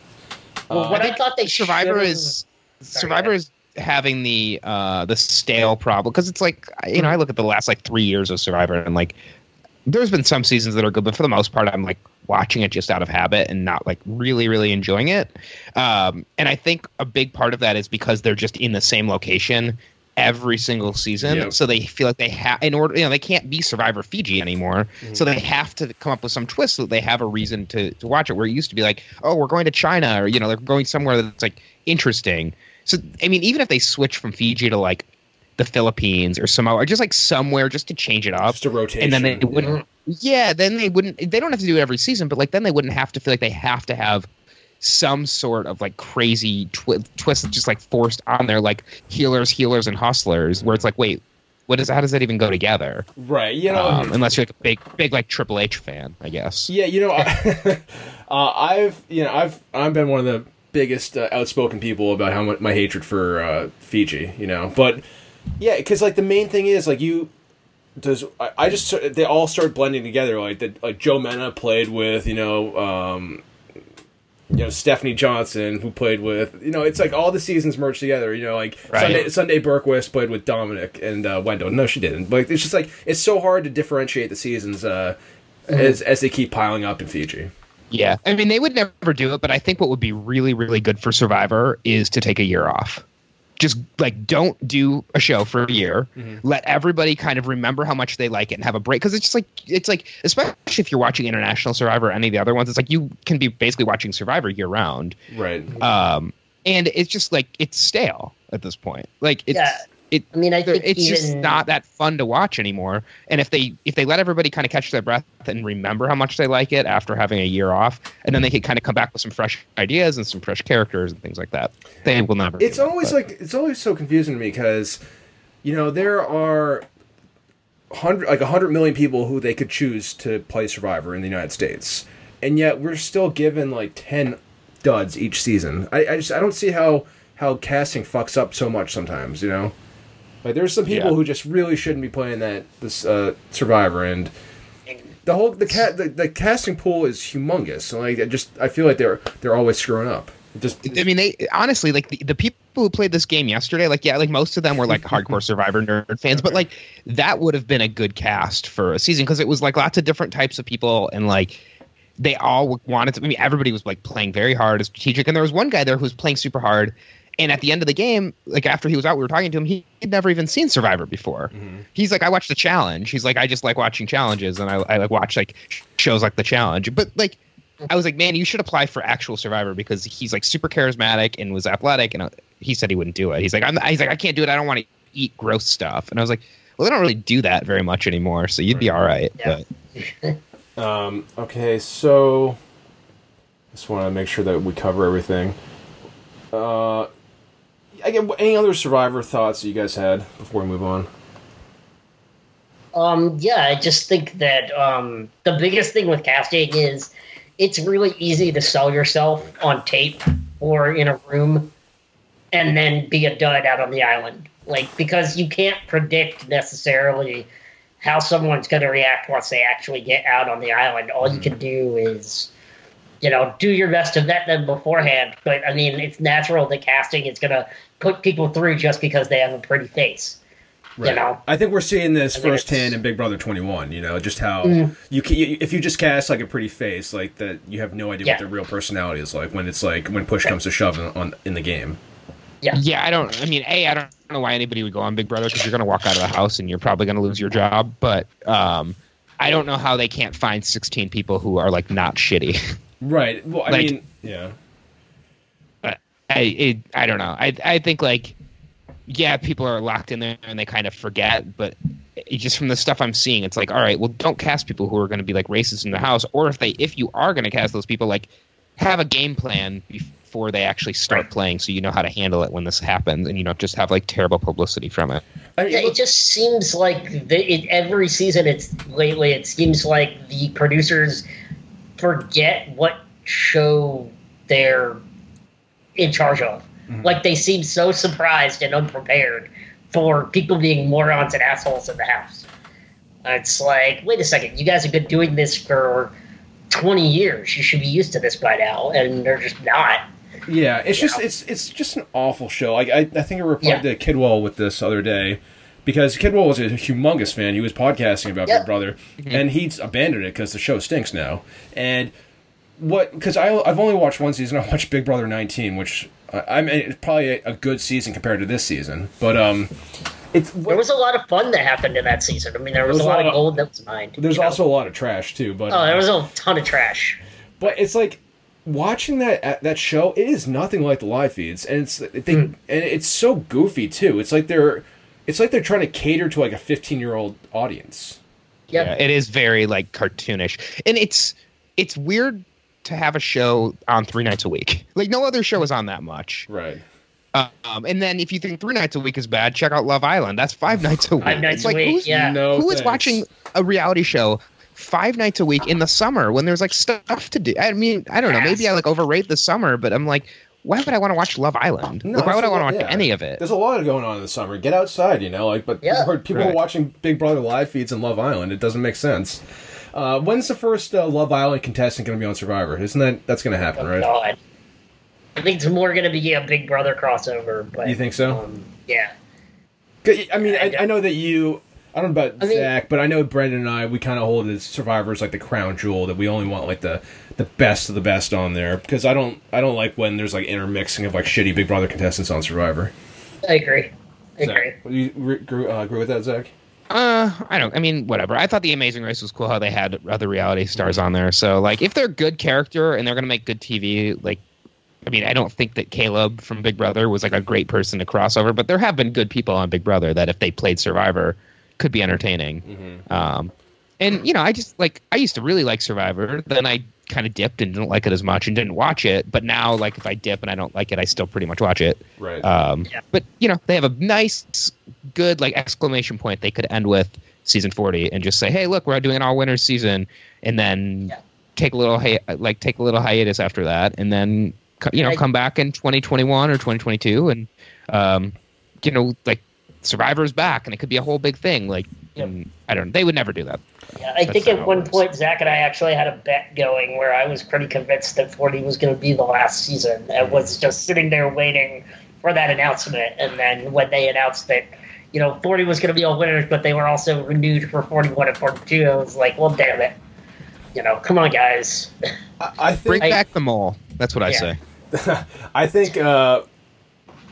Well, Uh, what I I, thought they Survivor should've- is Sorry, Survivor is having the uh the stale problem because it's like you know I look at the last like three years of Survivor and like there's been some seasons that are good, but for the most part I'm like watching it just out of habit and not like really really enjoying it. Um, and I think a big part of that is because they're just in the same location every single season, Yep. so they feel like they have in order you know they can't be Survivor Fiji anymore, so they have to come up with some twist so that they have a reason to to watch it. Where it used to be like, oh, we're going to China or you know they're going somewhere that's like interesting. So I mean, even if they switch from Fiji to like the Philippines or Samoa, or just like somewhere just to change it up, Just a rotation. and then they wouldn't. Yeah, then they wouldn't. They don't have to do it every season, but like then they wouldn't have to feel like they have to have some sort of like crazy twi- twist just like forced on there, like healers, healers, and hustlers, where it's like, wait, what is? How does that even go together? right. You know. Um, unless you're like a big, big like Triple H fan, I guess. Yeah, you know, I, uh, I've you know I've I've been one of the biggest uh, outspoken people about how much my hatred for uh, Fiji, you know. But yeah, because like the main thing is like you does I, I just they all start blending together. Like that, like Joe Mena played with you know. Um, you know Stephanie Johnson, who played with you know it's like all the seasons merged together. You know like Right. Sunday Sunday Burquest played with Dominic and uh, Wendell. No, she didn't. Like it's just like it's so hard to differentiate the seasons uh, as as they keep piling up in Fiji. Yeah, I mean they would never do it, but I think what would be really, really good for Survivor is to take a year off. Just like don't do a show for a year. Let everybody kind of remember how much they like it and have a break because it's just like it's like especially if you're watching International Survivor or any of the other ones, it's like you can be basically watching Survivor year round. Right. Um, and it's just like it's stale at this point. Like it's Yeah. It I mean, I think it's even just not that fun to watch anymore. And if they if they let everybody kind of catch their breath and remember how much they like it after having a year off, and then they can kind of come back with some fresh ideas and some fresh characters and things like that, they will never. it's do that, always but- like it's always so confusing to me because you know there are hundred like a hundred million people who they could choose to play Survivor in the United States, and yet we're still given like ten duds each season. I, I just I don't see how how casting fucks up so much sometimes. You know, like there's some people Yeah. who just really shouldn't be playing that this uh, Survivor and. The whole the cat the, the casting pool is humongous. So like I just I feel like they're they're always screwing up. Just I mean, they honestly like the, the people who played this game yesterday. Like, yeah, like most of them were like hardcore Survivor nerd fans, but like that would have been a good cast for a season because it was like lots of different types of people and like they all wanted to. I mean, everybody was like playing very hard, and strategic, and there was one guy there who was playing super hard. And at the end of the game, like after he was out, we were talking to him. He had never even seen Survivor before. He's like, I watched the challenge. He's like, I just like watching challenges, and I, I like watch like shows like the challenge. But like, I was like, man, you should apply for actual Survivor because he's like super charismatic and was athletic. And uh, he said he wouldn't do it. He's like, I'm, he's like, I can't do it. I don't want to eat gross stuff. And I was like, well, they don't really do that very much anymore, so you'd be all right. Yeah. But Um, okay, so just want to make sure that we cover everything. Uh, Get any other Survivor thoughts that you guys had before we move on? Um, yeah, I just think that um, the biggest thing with casting is it's really easy to sell yourself on tape or in a room and then be a dud out on the island. Like, because you can't predict necessarily how someone's going to react once they actually get out on the island. All you can do is, you know, do your best to vet them beforehand. But, I mean, it's natural that casting is going to put people through just because they have a pretty face. You know? I think we're seeing this I think firsthand in Big Brother 21. You know, just how Mhm. you, can, you if you just cast like a pretty face, like that, you have no idea Yeah. what their real personality is like when it's like when push comes to shove in, on in the game. Yeah, yeah, I don't. I mean, a, I don't know why anybody would go on Big Brother because you're going to walk out of the house and you're probably going to lose your job. But um, I don't know how they can't find 16 people who are like not shitty. Right. Well, I Like- mean, yeah. Uh, I it, I don't know. I I think like yeah, people are locked in there and they kind of forget, but just from the stuff I'm seeing, it's like all right, well, don't cast people who are going to be like racist in the house, or if they if you are going to cast those people, like have a game plan before they actually start Right. playing, so you know how to handle it when this happens, and you don't just have like terrible publicity from it. I mean, Yeah, it just seems like the, it, every season it's lately it seems like the producers forget what show they're in charge of. Mm-hmm. Like they seem so surprised and unprepared for people being morons and assholes in the house. It's like, wait a second, you guys have been doing this for twenty years. You should be used to this by now, and they're just not. Yeah, it's you just know? it's it's just an awful show. Like I, I think I replied Yeah. to Kidwell with this other day because Kidwell was a humongous fan. He was podcasting about Yep. Big Brother, and he's abandoned it because the show stinks now. And what? Because I I've only watched one season. I watched Big Brother 19, which I, I mean it's probably a, a good season compared to this season. But um, it's There was a lot of fun that happened in that season. I mean, there was, There was a lot of gold that was mined. there's you know? also a lot of trash too. But oh, there was a ton of trash. But it's like watching that that show. It is nothing like the live feeds, and it's they Hmm. and it's so goofy too. It's like they're it's like they're trying to cater to like a 15 year old audience. Yep. Yeah, it is very like cartoonish, and it's it's weird to have a show on three nights a week. Like no other show is on that much. Right. Um, and then if you think three nights a week is bad, check out Love Island. That's five nights a week. Five nights it's a like week, who's, yeah. No. who is thanks. watching a reality show five nights a week in the summer when there's like stuff to do? I mean, I don't know. Maybe I like overrate the summer, but I'm like, why would I want to watch Love Island? No, like, why would I want to watch yeah. any of it? There's a lot going on in the summer. Get outside, you know. Like, but Yeah. people, people are watching Big Brother live feeds and Love Island. It doesn't make sense. Uh, when's the first uh, Love Island contestant going to be on Survivor? Isn't that that's going to happen, Oh, right? God. I think it's more going to be a Big Brother crossover. But You think so? Um, yeah. 'Cause, I mean, I, I know that you. I don't know about I mean- Zach, but I know Brendan and I. We kind of hold it as Survivors like the crown jewel that we only want like the the best of the best on there because I don't I don't like when there's like intermixing of like shitty Big Brother contestants on Survivor. I agree. I Zach, agree. do you re- agree, uh, agree with that, Zach? Uh, I don't. I mean, whatever. I thought the Amazing Race was cool how they had other reality stars on there. So, like, if they're good character and they're gonna make good TV, like, I mean, I don't think that Caleb from Big Brother was like a great person to cross over, but there have been good people on Big Brother that if they played Survivor, could be entertaining. Mm-hmm. Um, and you know, I just like I used to really like Survivor. Then I kind of dipped and didn't like it as much and didn't watch it. But now, like, if I dip and I don't like it, I still pretty much watch it. Right. Um, Yeah. But you know, they have a nice, good like exclamation point they could end with season forty and just say, "Hey, look, we're doing an all winners season," and then Yeah. take a little hi- like take a little hiatus after that, and then you know come back in twenty twenty one or twenty twenty two, and um, you know, like Survivor's back, and it could be a whole big thing. Like, Yep. and I don't. Know. They would never do that. Yeah, I That's think at one works. point Zach and I actually had a bet going where I was pretty convinced that 40 was going to be the last season. and was just sitting there waiting for that announcement. And then when they announced that, you know, 40 was going to be all winners, but they were also renewed for 41 and 42, I was like, well, damn it. You know, come on, guys. I, I Bring I- back them all. That's what I say. I think uh,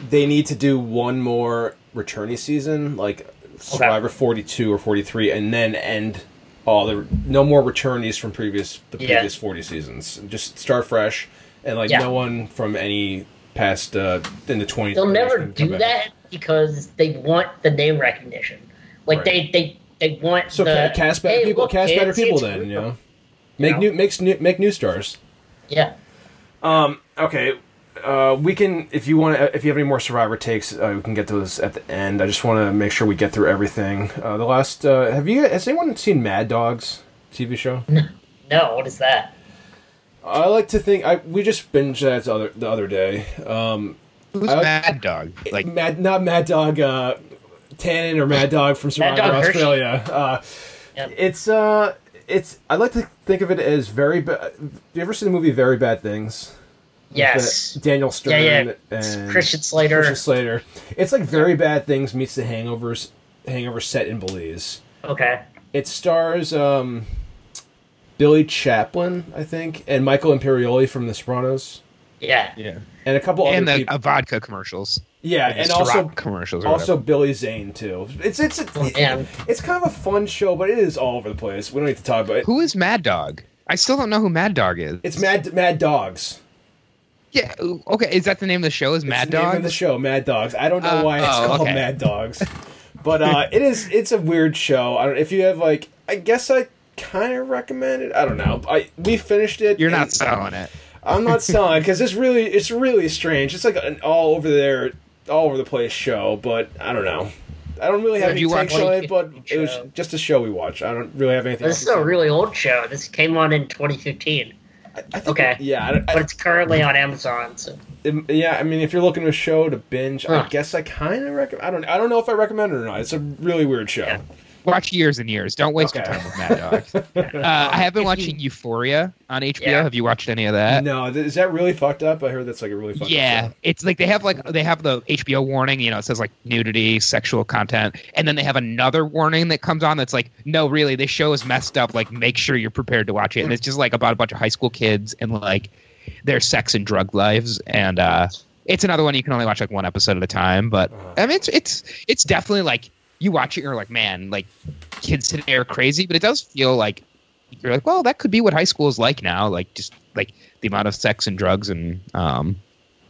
they need to do one more returnee season, like Survivor 42 or 43, and then end all the no more returnees from previous the Yeah. previous 40 seasons. Just start fresh, and like Yeah. no one from any past uh, in the 20s. They'll never do that because they want the name recognition. Like, Right. they, they, they want So the. ca- cast better hey, people, look, cast better people then, you know. Make know? new makes new make new stars. Yeah. Um. Okay. Uh, we can, if you want, to, if you have any more Survivor takes, uh, we can get those at the end. I just want to make sure we get through everything. Uh, the last, uh, have you? Has anyone seen Mad Dogs TV show? No, what is that? I like to think I we just binged that the other the other day. Um, Who's I- Mad Dog? Like, Mad, not Mad Dog, uh, Tannen or Mad Dog from Survivor Dog Australia. Uh, Yep. It's uh, it's I like to think of it as very bad. You ever seen the movie Very Bad Things? With, Yes. Daniel Stern Yeah, yeah. and Christian Slater. Christian Slater. It's like Very Bad Things meets The Hangovers. Hangover set in Belize. Okay. It stars um, Billy Chaplin, I think, and Michael Imperioli from The Sopranos, Yeah. yeah, and a couple and other the people. uh, vodka commercials. yeah, Like and also commercials. Also whatever. Billy Zane too. It's it's it's, Oh, it's kind of a fun show, but it is all over the place. We don't need to talk about it. Who is Mad Dog? I still don't know who Mad Dog is. It's Mad Mad Dogs. Yeah. Okay, is that the name of the show? Is It's Mad the name of the show, Mad Dogs. I don't know Uh, why it's oh, called okay. Mad Dogs, but uh, it is. It's a weird show. I don't. If you have like, I guess I kind of recommend it. I don't know. I we finished it. You're not selling it. I'm not selling it because it's really it's really strange. It's like an all over there, all over the place show. But I don't know. I don't really have Have any you takes on it, but it was just a show we watched. I don't really have anything. This is a really old show. This came on in 2015, I think- okay. Yeah, I, but it's currently on Amazon. So Um, yeah, I mean, if you're looking to a show to binge, I guess I kind of recommend. I don't. I don't know if I recommend it or not. It's a really weird show. Yeah. Watch years and years. Don't waste your time with Mad Dog. uh, I have been watching Euphoria on HBO. Yeah. Have you watched any of that? No, th- is that really fucked up? I heard that's like a really fucked yeah, up. it's like they have like they have the HBO warning, you know, it says like nudity, sexual content, and then they have another warning that comes on that's like, no, really, this show is messed up. Like, make sure you're prepared to watch it. And it's just like about a bunch of high school kids and like their sex and drug lives, and uh, it's another one you can only watch like one episode at a time. But Uh-huh. I mean, it's it's it's definitely like you watch it, you're like, man, like kids today are crazy, but it does feel like you're like, well, that could be what high school is like now. Like just like the amount of sex and drugs and um,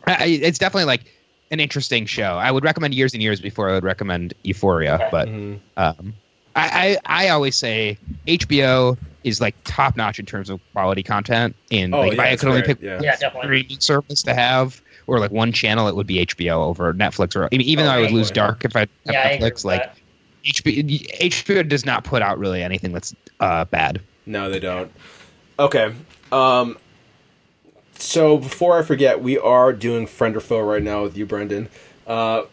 I, I- it's definitely like an interesting show. I would recommend years and years before I would recommend Euphoria, Okay. but Mhm. um, I, I I always say HBO is like top notch in terms of quality content. And Oh, like, if yeah, I could only pick yeah. yeah, definitely. service to have or like one channel, it would be HBO over Netflix or even, even though I would lose Dark if I had Yeah, Netflix. with Like that. HBO, HBO does not put out really anything that's uh, bad. No, they don't. Okay. Um, so before I forget, we are doing friend or foe right now with you, Brendan. Uh,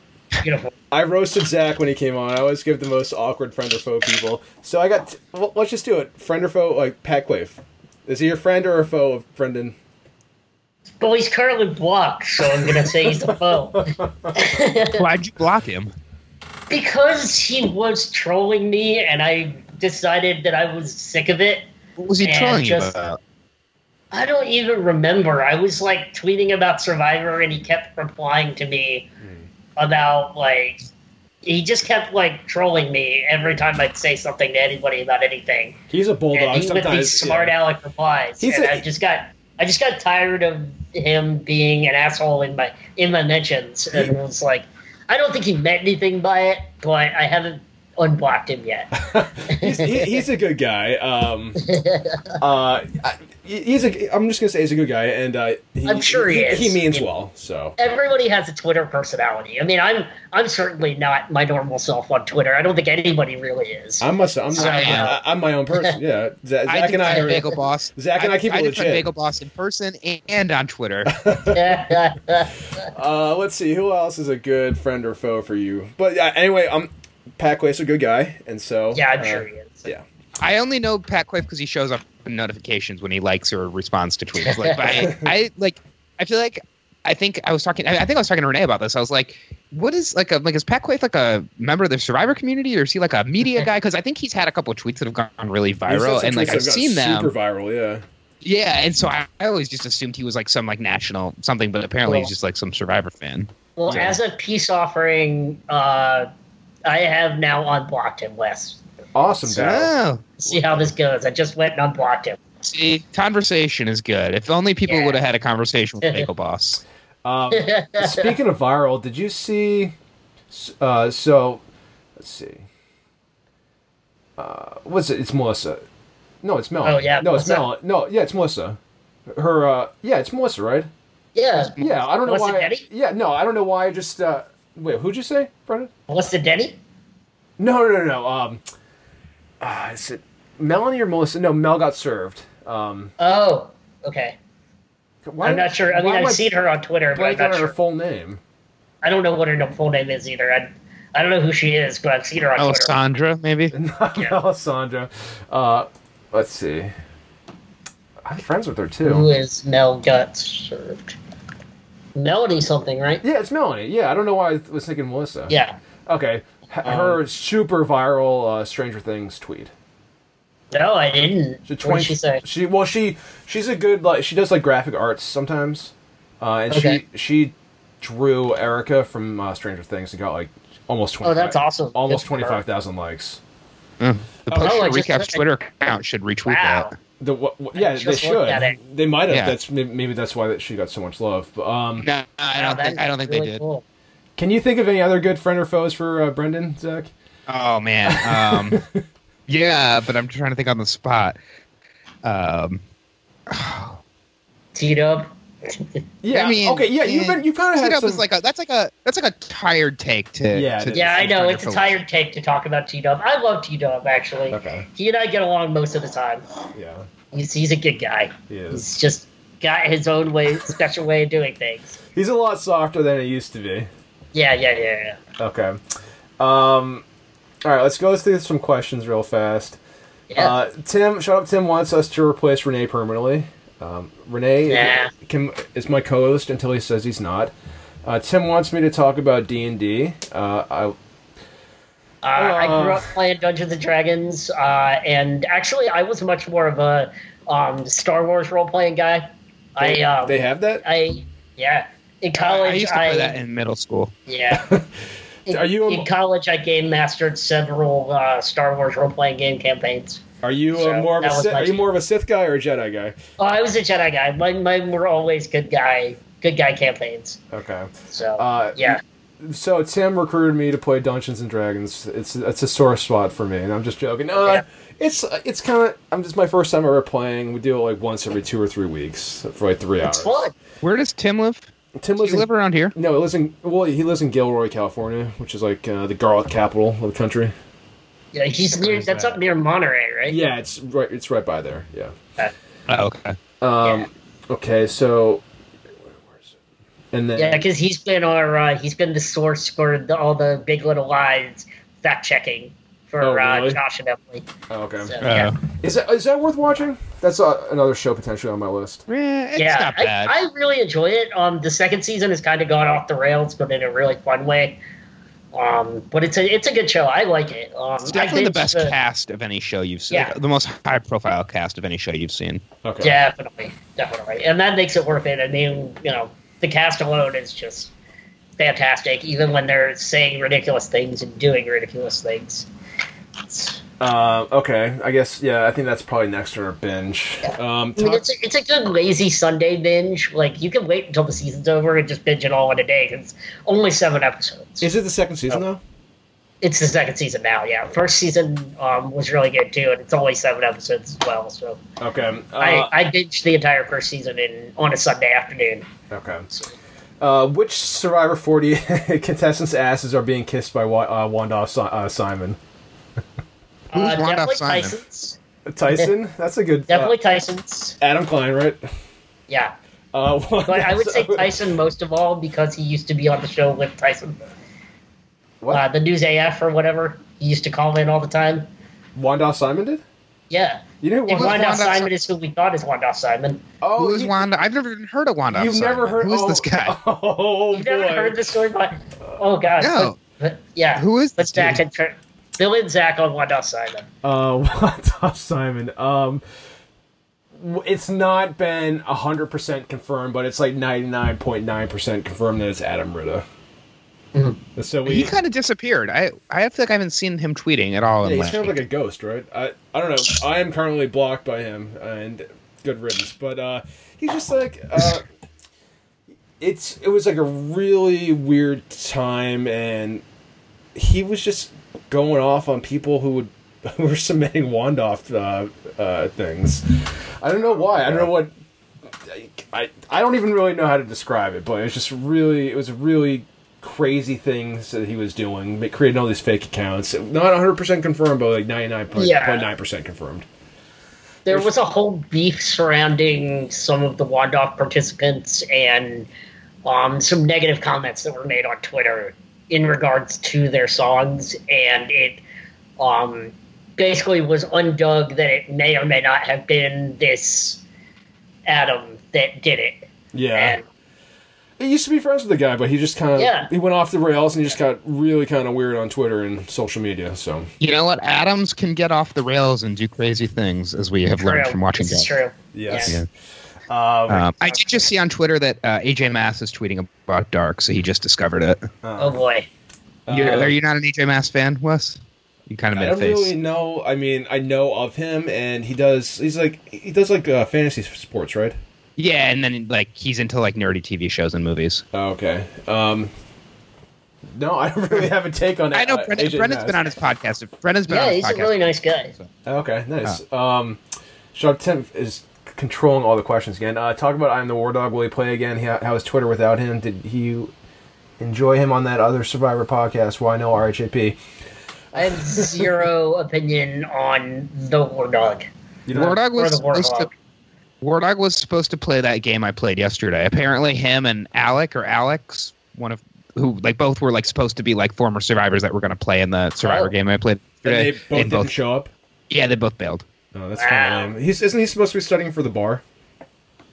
Beautiful. I roasted Zach when he came on. I always give the most awkward friend or foe people. So I got. T- well, let's just do it. Friend or foe, like Pat Quaife. Is he your friend or a foe of Brendan? Well, he's currently blocked, so I'm gonna say he's a foe. Why'd you block him? Because he was trolling me, and I decided that I was sick of it. What was he And trolling you just- about? I don't even remember. I was like tweeting about Survivor, and he kept replying to me hmm. about like he just kept like trolling me every time I'd say something to anybody about anything. He's a bulldog. and he would be Sometimes smart yeah. aleck replies. He's and a- I just got I just got tired of him being an asshole in my in my mentions and was like I don't think he meant anything by it, but I haven't unblocked him yet. he's, he, he's a good guy. Um, uh, I- he's a. I'm just gonna say he's a good guy, and uh, he, I'm sure he is. He means Yeah. well. So Everybody has a Twitter personality. I mean, I'm I'm certainly not my normal self on Twitter. I don't think anybody really is. I'm must. I'm. So, I, yeah. I, am my own person. Yeah. Zach, I Zach and I defend are. Bagel Boss. Zach and I keep it I defend legit. Bagel Boss in person and on Twitter. Uh, let's see who else is a good friend or foe for you. But yeah, anyway, I'm Pat Quay's a good guy, and so yeah, I'm uh, sure he is. Yeah. I only know Pat Quaife because he shows up in notifications when he likes or responds to tweets. Like, but I, I like. I feel like I think I was talking. I I think I was talking to Renee about this. I was like, "What is like a like is Pat Quaife like a member of the Survivor community, or is he like a media guy?" Because I think he's had a couple of tweets that have gone really viral, and like I've seen them. Super viral, yeah. Yeah, and so I, I always just assumed he was like some like national something, but apparently he's just like some Survivor fan. Well, Yeah. as a peace offering, uh, I have now unblocked him, Wes. Awesome guy. Oh, See how this goes. I just went and unblocked him. see, conversation is good. If only people Yeah. would have had a conversation with Bagel Boss. Um, speaking of viral, did you see? Uh, so, let's see. Uh, what's it? It's Melissa. No, it's Mel. Oh, yeah, No, it's Melissa. Melanie. No, yeah, it's Melissa. Her. Uh, yeah, it's Melissa, right? yeah. Yeah, I don't know Melissa why. Denny? Yeah, no, I don't know why. I just. Uh, wait, who'd you say, Brendan? Melissa Denny? No, no, no, no. Um, uh, is it Melanie or Melissa? No, Mel got served. Um, Oh, okay. why, I'm not sure. I mean, why am I've seen her on Twitter, but I'm not on her full name. I don't know what her full name is either. I, I don't know who she is, but I've seen her on Oh, Twitter. Sandra, maybe. Not Yeah. Alessandra. Uh, let's see. I'm friends with her too. Who is Mel got served? Melody something, right? Yeah, it's Melanie. Yeah, I don't know why I was thinking Melissa. Yeah. Okay. H- her super viral uh, Stranger Things tweet. No, I didn't. She What did she say? She well, she she's a good like she does like graphic arts sometimes, uh, and Okay. she she drew Erica from uh, Stranger Things and got like almost twenty. Oh, that's awesome. Almost Good for her. twenty five thousand likes. The Oh, Post no, I Recap's Twitter account should retweet Wow. that. The what, what- yeah, they should. looked at it. They might have. Yeah. That's maybe maybe that's why that she got so much love. But um, No, I don't that think. I don't think really they did. cool. can you think of any other good friend or foes for uh, Brendan Zach? Oh man. Um, yeah, but I'm trying to think on the spot. Um, T Dub. Yeah. I mean, okay. Yeah, you've been you kind of had T-Dub some. is like a that's like a that's like a tired take to. Yeah, to- Yeah, I know. It's a your tired take to talk about T Dub. I love T Dub, actually. okay. He and I get along most of the time. Yeah, He's, he's a good guy. he is. He's just got his own way, special way of doing things. He's a lot softer than he used to be. Yeah, yeah, yeah, yeah. Okay. Um. All right. Let's go through some questions real fast. Yeah. Uh, Tim, shut up. Tim wants us to replace Renee permanently. Um, Renee Nah. can, is my co-host until he says he's not. Uh, Tim wants me to talk about D and D. Uh, Uh, I grew up playing Dungeons and Dragons, uh, and actually, I was much more of a um, Star Wars role playing guy. I, um, they have that. I, yeah, in I college, used to play that in middle school. yeah. In, Are you a- in college? I game mastered several uh, Star Wars role playing game campaigns. Are you So, uh, more of a Sith, are you more of a Sith guy or a Jedi guy? Oh, I was a Jedi guy. Mine, mine were always good guy, good guy campaigns. Okay. So Uh, yeah, So Tim recruited me to play Dungeons and Dragons. It's it's a sore spot for me, and I'm just joking. No, Yeah. it's it's kind of I'm just my first time ever playing. We do it like once every two or three weeks for like three it's hours. fun. Where does Tim live? Tim Does lives he in, live around here? no, he lives in well, he lives in Gilroy, California, which is like uh, the garlic capital of the country. Yeah, he's near. That's that? up near Monterey, right? Yeah, it's right. It's right by there. Yeah. Oh, okay. Um, Okay, so where is it? And then Yeah, because he's been our uh, he's been the source for the, all the Big Little Lies fact checking for Oh, really? uh, Josh and Emily. Oh, okay. So, Uh, yeah, Is that is that worth watching? That's uh, another show potentially on my list. eh, it's yeah, not bad. I, I really enjoy it. Um, the second season has kind of gone off the rails, but in a really fun way. Um, but it's a it's a good show. I like it. Um, it's definitely the best binged cast of any show you've seen. Yeah. The most high profile cast of any show you've seen. Okay. Definitely, definitely, and that makes it worth it. I mean, you know, the cast alone is just fantastic, even when they're saying ridiculous things and doing ridiculous things. It's- Uh, okay. I guess yeah. I think that's probably next on our binge. Um, I mean, it's a, it's a good lazy Sunday binge. Like you can wait until the season's over and just binge it all in a day because it's only seven episodes. is it the second season though? It's the second season now. Yeah, first season um, was really good too, and it's only seven episodes as well. So Okay. Uh, I I binged the entire first season in on a Sunday afternoon. okay. Uh, which Survivor 40 contestants' asses are being kissed by uh, Wanda uh, Simon? Who's uh, Wanda definitely Simon? Tyson's. Tyson. That's a good. Definitely Uh, Tyson's. Adam Klein, right? Yeah, Uh, but I would say Tyson most of all because he used to be on the show with Tyson, What? uh, the News AF or whatever. He used to call in all the time. Wanda Simon did. Yeah, You know who Wanda? Wanda Wanda Simon is who we thought is Wanda Simon. Oh, Who is you- Wanda? I've never even heard of Wanda. You've Simon. never heard. Who is oh, this guy? Oh You've boy. never heard this story, but oh god, No. But, but, yeah. Who is Let's this Zach and Tr- Bill and Zach on Wanda Simon. Uh, Wanda Simon. Um, it's not been hundred percent confirmed, but it's like ninety nine point nine percent confirmed that it's Adam Ritta. Mm-hmm. So we. He kind of disappeared. I I feel like I haven't seen him tweeting at all. yeah, in he's last kind of like a ghost, right? I I don't know. I am currently blocked by him, and good riddance. But uh, he's just like uh, it's it was like a really weird time, and he was just going off on people who would who were submitting Wandoff uh, uh, things. I don't know why. I don't know what. I I don't even really know how to describe it, but it was just really it was really crazy things that he was doing, creating all these fake accounts. Not 100 percent confirmed, but like 99.9 percent confirmed. There was a whole beef surrounding some of the Wandoff participants and um, some negative comments that were made on Twitter in regards to their songs, and it um, basically was undug that it may or may not have been this Adam that did it. Yeah, And he used to be friends with the guy, but he just kind of Yeah. he went off the rails and he just got really kind of weird on Twitter and social media. So You know what? Adams can get off the rails and do crazy things, as we have learned from watching This is golf. true. yes, Yeah. Um, Um, I did just see on Twitter that uh, AJ Mass is tweeting about Dark, so he just discovered it. Oh boy. You're, uh, are you not an AJ Mass fan, Wes? You kind of I made a don't face. really know. I mean, I know of him, and he does. He's like he does like uh, fantasy sports, right? Yeah, and then like he's into like nerdy TV shows and movies. Oh, okay. Um, no, I don't really have a take on it. I know uh, Brendan, AJ Mass. been on his podcast. Brendan's been Yeah, on his he's a really nice guy. Okay, nice. Um, Shark Tim is controlling all the questions again. Uh, talk about I'm the War Dog. Will he play again? How, how is Twitter without him? Did he enjoy him on that other Survivor podcast? Why no RHAP? I have zero opinion on the War Dog You know, Wardog or was War supposed to Dog. Was supposed to play that game I played yesterday. Apparently, him and Alec or Alex, one of who like both were like supposed to be like former survivors that were going to play in the Survivor Oh. game I played and they both didn't show up. yeah, they both bailed. Oh, that's Wow. kind of lame. He's isn't he supposed to be studying for the bar?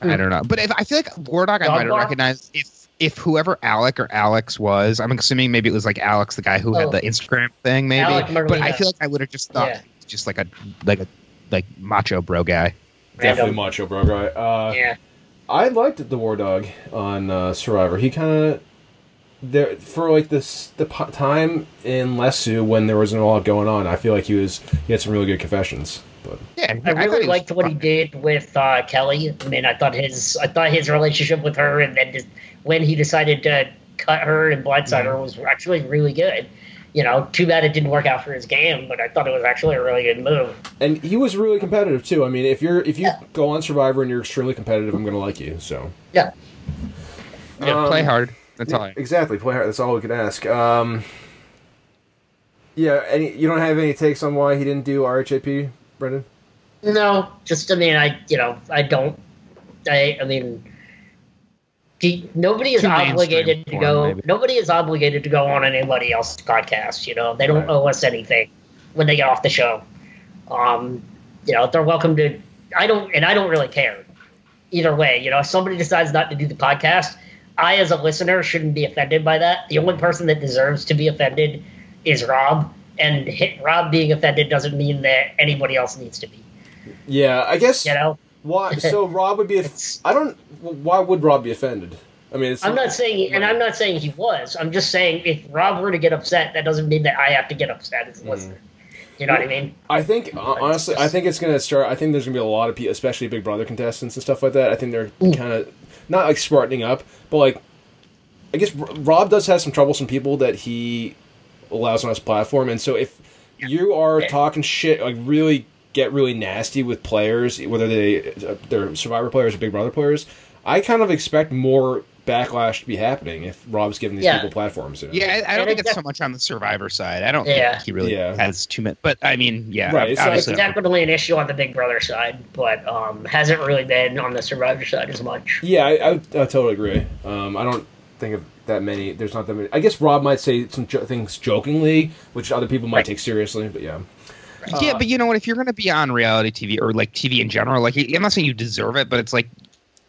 I don't know, but if I feel like Wardog, I might have recognized if if whoever Alec or Alex was. I'm assuming maybe it was like Alex, the guy who Oh. had the Instagram thing, maybe. But I feel like I would have just thought Yeah. just like a like a like macho bro guy. Definitely Random. macho bro guy. Uh, Yeah. I liked the War Dog on uh, Survivor. He kind of there for like this the po- time in Lesu when there wasn't a lot going on. I feel like he was he had some really good confessions. But Yeah, I thought really he liked what he did with uh, Kelly. I mean, I thought his I thought his relationship with her, and then just when he decided to cut her and blindside her was actually really good. You know, too bad it didn't work out for his game, but I thought it was actually a really good move. and he was really competitive too. I mean, if you're if you Yeah. go on Survivor and you're extremely competitive, I'm gonna like you. So Yeah. Yeah, play Um, hard. That's all. I, exactly play hard. That's all we could ask. Um, yeah, any you don't have any takes on why he didn't do RHAP, Brendan? No, just I mean, I you know I don't I, I mean, the, nobody is Too obligated to go. maybe. Nobody is obligated to go on anybody else's podcast. You know, they don't Right. owe us anything when they get off the show. Um, you know, they're welcome to. I don't, and I don't really care either way. You know, if somebody decides not to do the podcast, I, as a listener, shouldn't be offended by that. The only person that deserves to be offended is Rob, and hit, Rob being offended doesn't mean that anybody else needs to be. Yeah, I guess. You know, Why? So Rob would be. It's- I don't. Why would Rob be offended? I mean, it's I'm not saying, and I'm not saying he was. I'm just saying if Rob were to get upset, that doesn't mean that I have to get upset as a listener. You know what I mean? I think uh, honestly, I think it's gonna start. I think there's gonna be a lot of people, especially Big Brother contestants and stuff like that. I think they're kind of not like smartening up, but like I guess Rob does have some troublesome people that he allows on his platform, and so if you are talking shit, like really get really nasty with players, whether they uh, they're Survivor players or Big Brother players, I kind of expect more backlash to be happening if Rob's giving these Yeah. people platforms. You know? Yeah, I, I don't And think it's def- so much on the Survivor side. I don't Yeah. think he really Yeah. has too much. But I mean, yeah, Right, it's like- It's definitely an issue on the Big Brother side, but um, hasn't really been on the Survivor side as much. Yeah, I, I, I totally agree. Um, I don't think of that many. There's not that many. I guess Rob might say some jo- things jokingly, which other people might Right. take seriously. But yeah, yeah, but you know what? If you're going to be on reality TV or like TV in general, like I'm not saying you deserve it, but it's like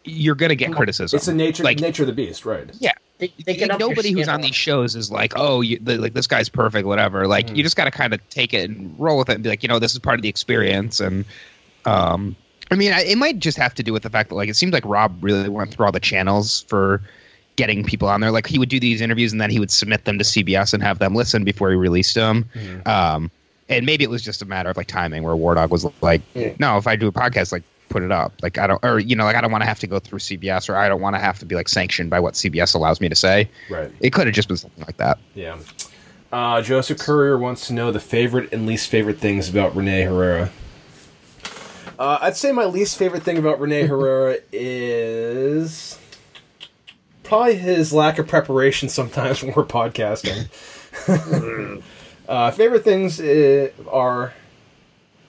you're going to get criticism. it's the nature Like- nature of the beast, right? yeah. They, they get up your Nobody who's on these shows is like, oh, you, the, like this guy's perfect, whatever. Like Mhm. you just got to kind of take it and roll with it and be like, you know, this is part of the experience. And um, I mean, I, it might just have to do with the fact that like it seemed like Rob really went through all the channels for getting people on there. Like he would do these interviews and then he would submit them to CBS and have them listen before he released them. Mhm. Um, and maybe it was just a matter of like timing where War Dog was like, Yeah. no, if I do a podcast, like put it up. Like I don't, or you know, like I don't want to have to go through CBS or I don't want to have to be like sanctioned by what CBS allows me to say. Right. It could have just been something like that. Yeah. Uh, Joseph Courier wants to know the favorite and least favorite things about Renee Herrera. Uh, I'd say my least favorite thing about Renee Herrera is probably his lack of preparation sometimes when we're podcasting. uh, favorite things uh, are.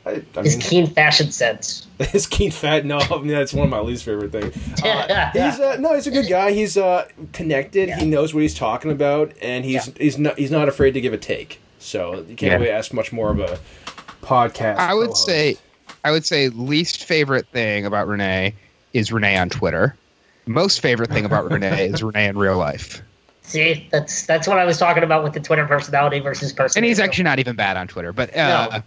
I, I His mean, keen fashion sense. his keen fat. No, I mean, that's one of my least favorite things. Uh, he's uh, no, he's a good guy. He's uh, connected. He knows what he's talking about, and he's Yeah. he's not he's not afraid to give a take. So you can't Yeah. really ask much more of a podcast. I would co-host. say, I would say least favorite thing about Renee is Renee on Twitter. Most favorite thing about Renee is Renee in real life. See, that's that's what I was talking about with the Twitter personality versus person. And he's actually not even bad on Twitter. But uh, No.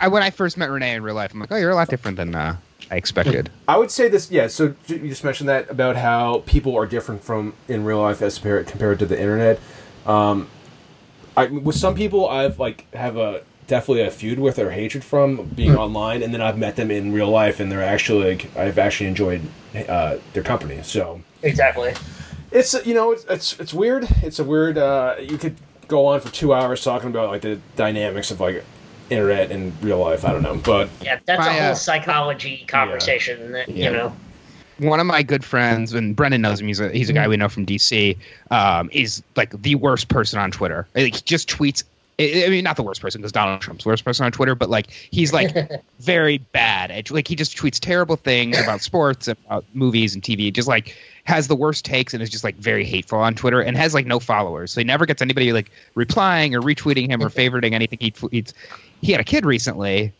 I, when I first met Renee in real life, I'm like, oh, you're a lot different than uh, I expected. I would say this. Yeah. So you just mentioned that about how people are different from in real life as compared compared to the internet. Um, I with some people I've like have a definitely a feud with or hatred from being online, and then I've met them in real life, and they're actually like I've actually enjoyed uh, their company. So exactly. it's you know it's it's, it's weird. It's a weird. Uh, you could go on for two hours talking about like the dynamics of like internet and real life. I don't know, but Yeah, that's My, a whole uh, psychology conversation. That, Yeah. You know, one of my good friends, and Brendan knows him. He's a he's a guy Mm-hmm. we know from DC. Um, is like the worst person on Twitter. Like, he just tweets. I mean, not the worst person because Donald Trump's the worst person on Twitter, but like he's like very bad at like he just tweets terrible things about sports about movies and TV. Just like has the worst takes and is just like very hateful on Twitter and has like no followers. So he never gets anybody like replying or retweeting him or favoriting anything he tweets. He had a kid recently,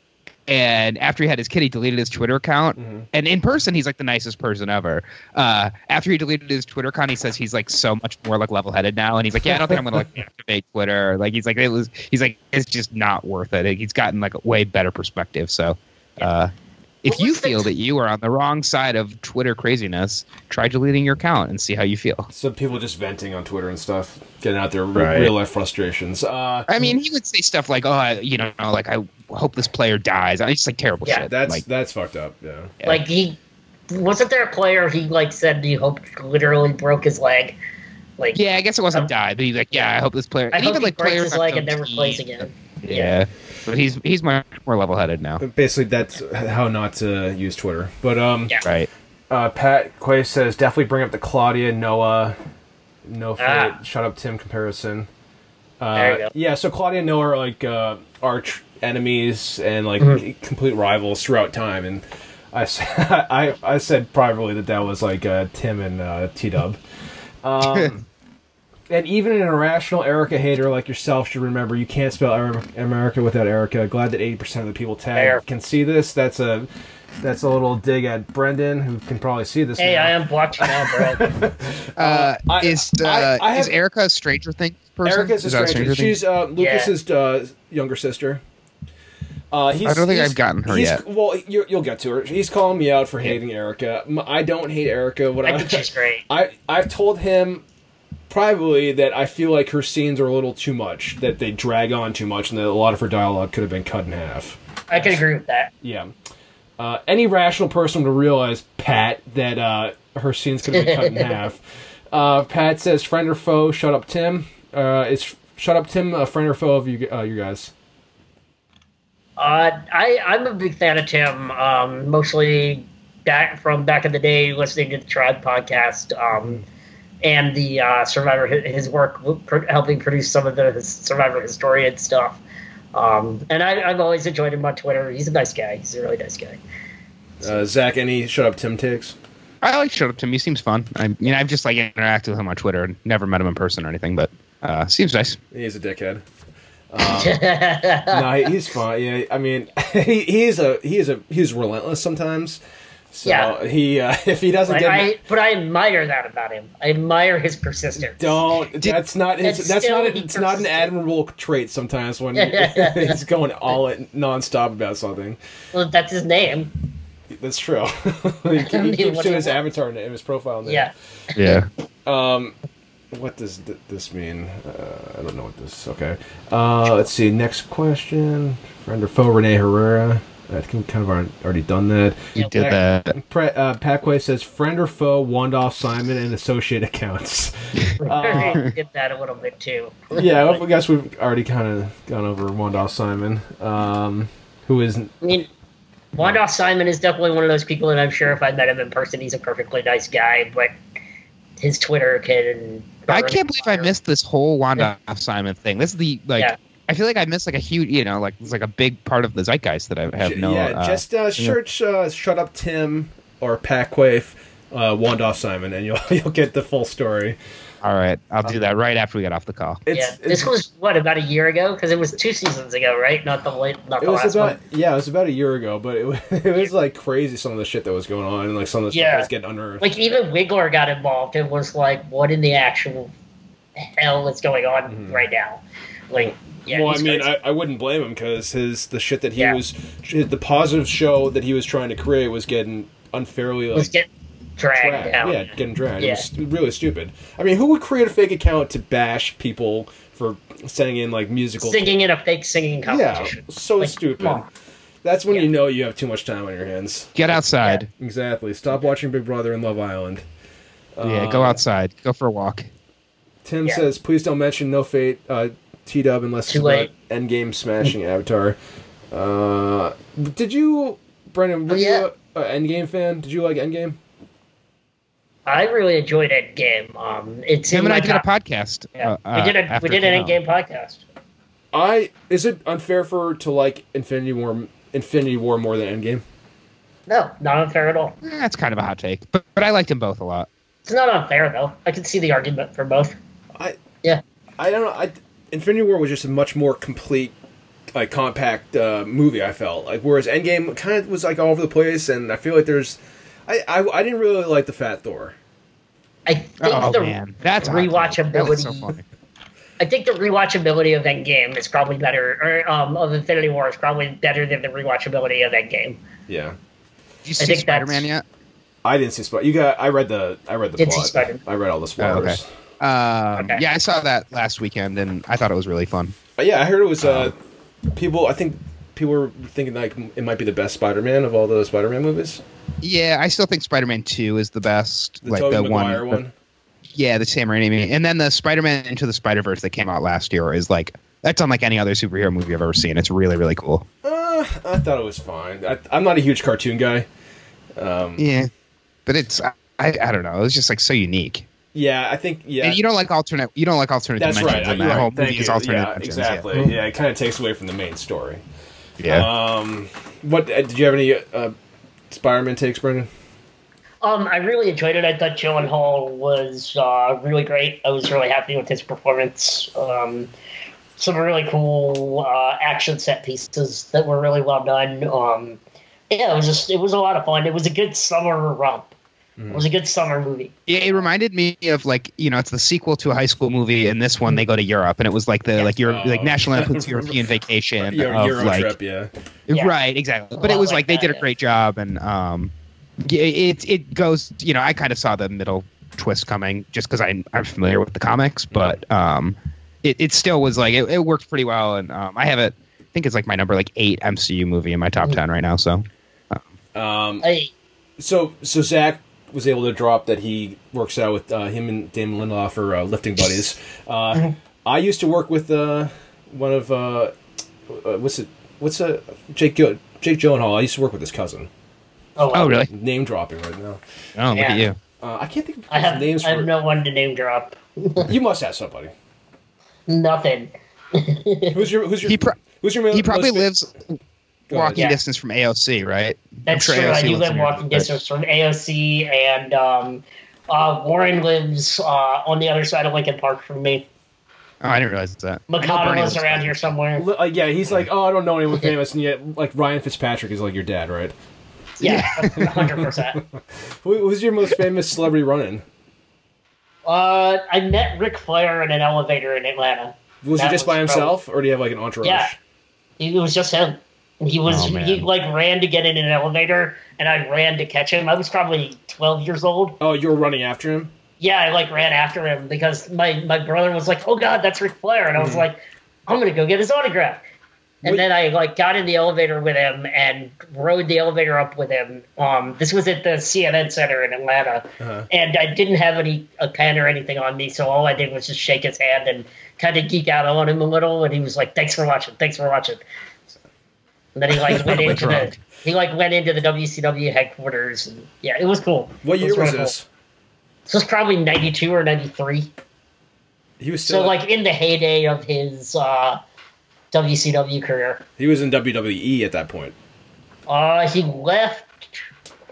and after he had his kid, he deleted his Twitter account. And in person, he's like the nicest person ever. Uh, after he deleted his Twitter account, he says he's like so much more like level headed now, and he's like, yeah, I don't think I'm gonna like activate Twitter. Like he's like it was. He's like it's just not worth it. He's gotten like a way better perspective. So. Uh, if you was the- feel that you are on the wrong side of Twitter craziness, try deleting your account and see how you feel. some people just venting on Twitter and stuff, getting out their Right. real life frustrations. Uh, I mean, he would say stuff like, "Oh, I, you know, like I hope this player dies." It's just like terrible Yeah, shit. that's like, that's fucked up. Yeah. Yeah. like he wasn't there a player he like said he hoped literally broke his leg. Like yeah, I guess it wasn't Um, die, but he's like, "Yeah, I hope this player." I and hope even he like breaks players his on leg and never plays again. Yeah. But he's he's much more level headed now. Basically, that's how not to use Twitter. But um, Yeah. Right. uh, Pat Quay says definitely bring up the Claudia Noah, no fit, Ah. shut up Tim comparison. Uh, There you go. Yeah, so Claudia and Noah are like uh, arch enemies and like Mhm. complete rivals throughout time, and I I I said privately that that was like uh, Tim and uh, T Dub. Um, and even an irrational Erica hater like yourself should remember you can't spell America without Erica. Glad that 80% of the people Fair. tagged can see this. That's a that's a little dig at Brendan, who can probably see this. Hey, now. I am blocked now, bro. Uh, I- is uh, I- I is Erica a Stranger Things person? Erica's a Is that stranger. Things? She's uh, Lucas's uh, younger sister. Uh, he's, I don't think he's- I've gotten her he's- yet. Well, you, you'll get to her. He's calling me out for hating Erica. I don't hate Erica. What I I, think she's great. I I've told him privately that I feel like her scenes are a little too much. That they drag on too much, and that a lot of her dialogue could have been cut in half. I can agree with that. Yeah. Uh, any rational person would realize, Pat, that uh, her scenes could have been cut in half. Uh, Pat says, "Friend or foe? Shut up, Tim." Uh, is shut up, Tim, a friend or foe of you, uh, you guys? Uh, I I'm a big fan of Tim. Um, mostly back from back in the day, listening to the Tribe podcast, um, and the uh, Survivor his, his work helping produce some of the Survivor historian stuff. Um, and I, I've always enjoyed him on Twitter. He's a nice guy. He's a really nice guy. Uh, Zach, any shut up, Tim takes? I like Shut Up Tim. He seems fun. I mean, I've just like interacted with him on Twitter and never met him in person or anything, but uh, seems nice. He's a dickhead. no, he's fine. Yeah, I mean, he, he's a he's a he's relentless sometimes. So Yeah. he uh, if he doesn't But get I, but I admire that about him. I admire his persistence. don't that's not his, And that's not he it's not an admirable trait sometimes when he's going all in nonstop about something. Well, that's his name. That's true. he, he mean, keeps to his want? avatar name, his profile name. Yeah. Yeah. Um, what does th- this mean? Uh, I don't know what this. Okay. Uh, let's see. Next question. Friend or foe? Renee Herrera. I think we kind of already- already done that. You Yeah, did where- that. Pre- uh, Packway says friend or foe? Wandoff Simon and associate accounts. I get that a little bit too. yeah, I guess we've already kind of gone over Wandoff Simon, um, who is I mean, Wandoff Simon is definitely one of those people that I'm sure if I met him in person, he's a perfectly nice guy, but his Twitter can. I can't believe I missed this whole Wanda Simon thing. This is the like. Yeah. I feel like I missed like a huge, you know, like it's like a big part of the zeitgeist that I have no. yeah. uh, just uh, search uh, "Shut Up Tim" or Packway uh, Wandoff Simon, and you'll you'll get the full story. all right, I'll do that right after we get off the call. It's, Yeah, it's this was what about a year ago? Because it was two seasons ago, right? Not the late, not It the was last about one. yeah, it was about a year ago, but it was, it was like crazy some of the shit that was going on and like some of the stuff Yeah. that was getting unearthed. Like even Wigler got involved It was like, "What in the actual hell is going on Mhm. right now?" Like, yeah, well, I mean. I, I wouldn't blame him because his the shit that he Yeah. was the positive show that he was trying to create was getting unfairly was like getting dragged dragged. down. Yeah, getting dragged. Yeah. It was really stupid. I mean, who would create a fake account to bash people for sending in like musical? Singing in a fake singing competition? yeah, so Like, stupid. That's when Yeah. you know you have too much time on your hands. Get outside. Exactly. Stop watching Big Brother and Love Island. Yeah, go Uh, outside. Go for a walk. Tim Yeah. says, "Please don't mention No Fate uh, T Dub unless Too it's late. about Endgame smashing Avatar." Uh, did you, Brendan? Were Oh, yeah. you a, a Endgame fan? Did you like Endgame? I really enjoyed Endgame. Um, it's Tim in and I my did a top- podcast. Yeah, uh, we did uh, a we did an came Endgame podcast. I is it unfair for to like Infinity War Infinity War more than Endgame? No, not unfair at all. Eh, That's kind of a hot take, but, but I liked them both a lot. It's not unfair though. I can see the argument for both. I Yeah. I don't know. I Infinity War was just a much more complete, like compact uh, movie. I felt like whereas Endgame kind of was like all over the place, and I feel like there's. I, I, I didn't really like the Fat Thor. I think Oh the man, that's a hot take. rewatchability. That was so funny. I think the rewatchability of Endgame is probably better, or um, of Infinity War is probably better than the rewatchability of Endgame. Yeah. Did you I see think that's- Spider Man yet? I didn't see Spider. You got. I read the. I read the Did see plot. Spider- I read all the spoilers. Um, Okay. Yeah, I saw that last weekend, and I thought it was really fun. But yeah, I heard it was. Uh, people. I think people were thinking like it might be the best Spider-Man of all the Spider-Man movies. Yeah, I still think Spider Man Two is the best. The like Tobey the Maguire one, one. Yeah, the Sam Raimi, and then the Spider Man Into the Spider Verse that came out last year is like that's unlike any other superhero movie I've ever seen. It's really really cool. Uh, I thought it was fine. I, I'm not a huge cartoon guy. Um, Yeah, but it's I, I I don't know. It was just like so unique. Yeah, I think yeah. And you don't like alternate. You don't like alternate that's right. dimensions, and You're that right. whole Thank movie is alternate Yeah, exactly. Yeah, it kind of takes away from the main story. Yeah. yeah. Um, what uh, did you have any uh, Spider-Man takes, Brendan? Um, I really enjoyed it. I thought Gyllenhaal was uh, really great. I was really happy with his performance. Um, some really cool uh, action set pieces that were really well done. Um, yeah, it was just it was a lot of fun. It was a good summer romp. It was a good summer movie. Yeah, it reminded me of like you know it's the sequel to a high school movie, and this one they go to Europe, and it was like the like Euro- Oh. like National Lampoon's European Vacation Euro, of Euro like trip, yeah. Yeah. right exactly. But it was like like they that, did a yeah. great job, and um, it it goes you know I kind of saw the middle twist coming just because I'm I'm familiar with the comics, but um, it it still was like it, it worked pretty well, and um, I have it. I think it's like my number like eight MCU movie in my top ten right now. So Um, I, so so Zach was able to drop that he works out with uh, him and Damon Lindelof for uh, lifting buddies. Uh, I used to work with uh, one of uh, uh, what's it? What's uh, Jake Gil- Jake Gyllenhaal? I used to work with his cousin. oh, oh really? Name dropping right now. Oh look Yeah. at you. Uh, I can't think of I have names I have for. no one to name drop. You must have somebody. Nothing. Who's your Who's your He pro- Who's your mo- He probably most fa- lives Go ahead. Walking Yeah. distance from AOC, right? That's sure true. I do live walking neighborhood. distance from AOC, and um, uh, Warren lives uh, on the other side of Lincoln Park from me. Oh, I didn't realize that. No, Mikado Bernie lives lives around here somewhere. Li- Like, yeah, he's like, oh, I don't know anyone famous, and yet, like, Ryan Fitzpatrick is like your dad, right? Yeah, hundred percent. Who's your most famous celebrity run-in? Uh, I met Ric Flair in an elevator in Atlanta. Was he That just by was himself, or do you have like an entourage? Yeah. It was just him. And He was Oh, he like ran to get in an elevator, and I ran to catch him. I was probably twelve years old. Oh, you were running after him. Yeah, I like ran after him because my my brother was like, "Oh God, that's Ric Flair," and I was like, "I'm gonna go get his autograph." And Wait. then I like got in the elevator with him and rode the elevator up with him. Um, this was at the CNN Center in Atlanta, Uh-huh. and I didn't have any a pen or anything on me, so all I did was just shake his hand and kind of geek out on him a little. And he was like, "Thanks for watching. Thanks for watching." And then he like went Like into the he like went into the WCW headquarters, and yeah, it was cool. What It year was really this? Cool. This was probably ninety two or ninety three. He was still So like in the heyday of his uh, WCW career. he was in WWE at that point. Uh, he left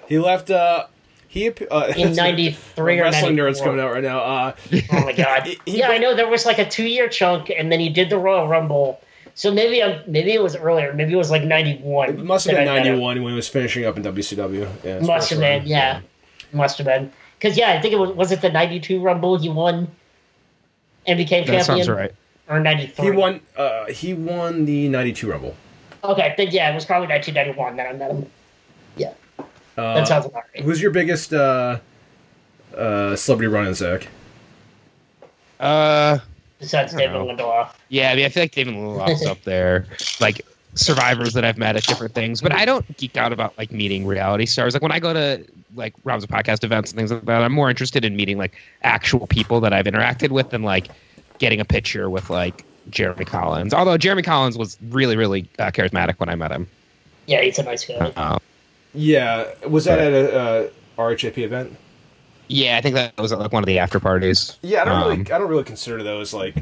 He left. uh He uh, in '93 or wrestling '94. nerds coming out right now. Uh, Oh my god! He- he yeah, I know there was like a two-year chunk, and then he did the Royal Rumble. So maybe I'm, maybe it was earlier. Maybe it was like '91. it must have been I met him. '91 when he was finishing up in WCW. Yeah, Must have right. been, yeah. Must have been. Because yeah, I think it was was it the '92 Rumble he won and became That champion, sounds right. or '93? He won. Uh, he won the '92 Rumble. Okay, then yeah, it was probably 1991 that I met him. Yeah, Uh, that sounds about right. Who's your biggest uh, uh, celebrity run-in, Zach? Uh, Besides David don't Lindelof. yeah, I mean, I feel like David Lindelof's up there, like survivors that I've met at different things. But I don't geek out about like meeting reality stars. Like when I go to like Rob's podcast events and things like that, I'm more interested in meeting like actual people that I've interacted with than like getting a picture with like Jeremy Collins. Although Jeremy Collins was really, really uh, charismatic when I met him. Yeah, he's a nice guy. Uh, Yeah, was that at a uh, RHAP event? Yeah, I think that was like one of the after parties. Yeah, I don't Um, really, I don't really consider those like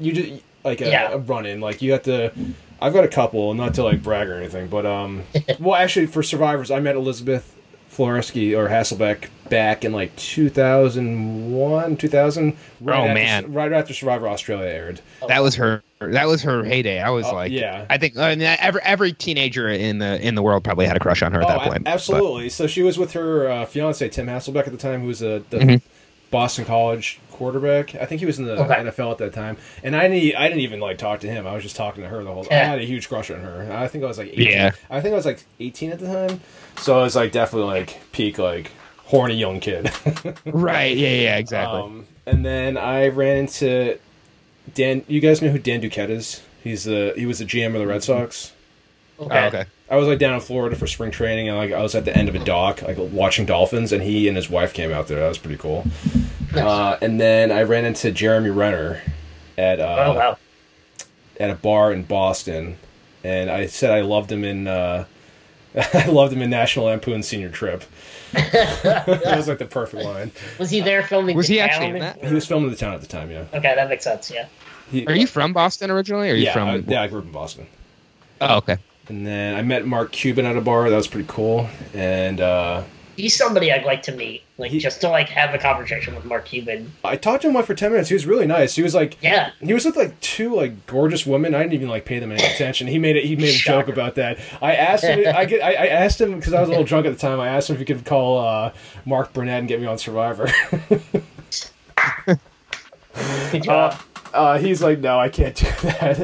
you just like a, Yeah. a run-in. Like you have to. I've got a couple, not to like brag or anything, but um, well, actually, for survivors, I met Elisabeth Filarski or Hasselbeck back in like 2001, 2000. Right Oh, after, man. right after Survivor Australia aired. That was her. That was her heyday. I was Oh, like, yeah. I think I mean, every every teenager in the in the world probably had a crush on her at Oh, that a- point. but- absolutely. So she was with her uh, fiance Tim Hasselbeck at the time, who was a the Mhm. Boston College quarterback. I think he was in the Okay. NFL at that time. And I didn't, I didn't even like talk to him. I was just talking to her the whole. I Yeah. had a huge crush on her. I think I was like 18. Yeah. I think I was like 18 at the time. So I was like definitely like peak like horny young kid. right? Yeah, yeah, exactly. um, and then I ran into Dan. You guys know who Dan Duquette is? He's the he was the GM of the Red Sox. Okay. Oh, okay. I was like down in Florida for spring training, and like I was at the end of a dock, like watching dolphins, and he and his wife came out there. That was pretty cool. Nice. Uh, and then I ran into Jeremy Renner at uh, oh wow. at a bar in Boston, and I said I loved him in uh, I loved him in National Lampoon Senior Trip. that was like the perfect line. Was he there filming? Was the he town? actually in that? He was filming the town at the time. Yeah. Okay, that makes sense. Yeah. He, Are you from Boston originally? Or are you yeah, from? I, yeah, I grew up in Boston. Oh, okay. And then I met Mark Cuban at a bar. That was pretty cool. And uh, He's somebody I'd like to meet, like He- just to like have a conversation with Mark Cuban. I talked to him like for ten minutes. He was really nice. He was like, Yeah, he was with like two like gorgeous women. I didn't even like pay them any attention. He made it. He made a joke about that. I asked him. I get. I, I asked him because I was a little drunk at the time. I asked him if he could call uh, Mark Burnett and get me on Survivor. good job. uh, he's like, no, I can't do that.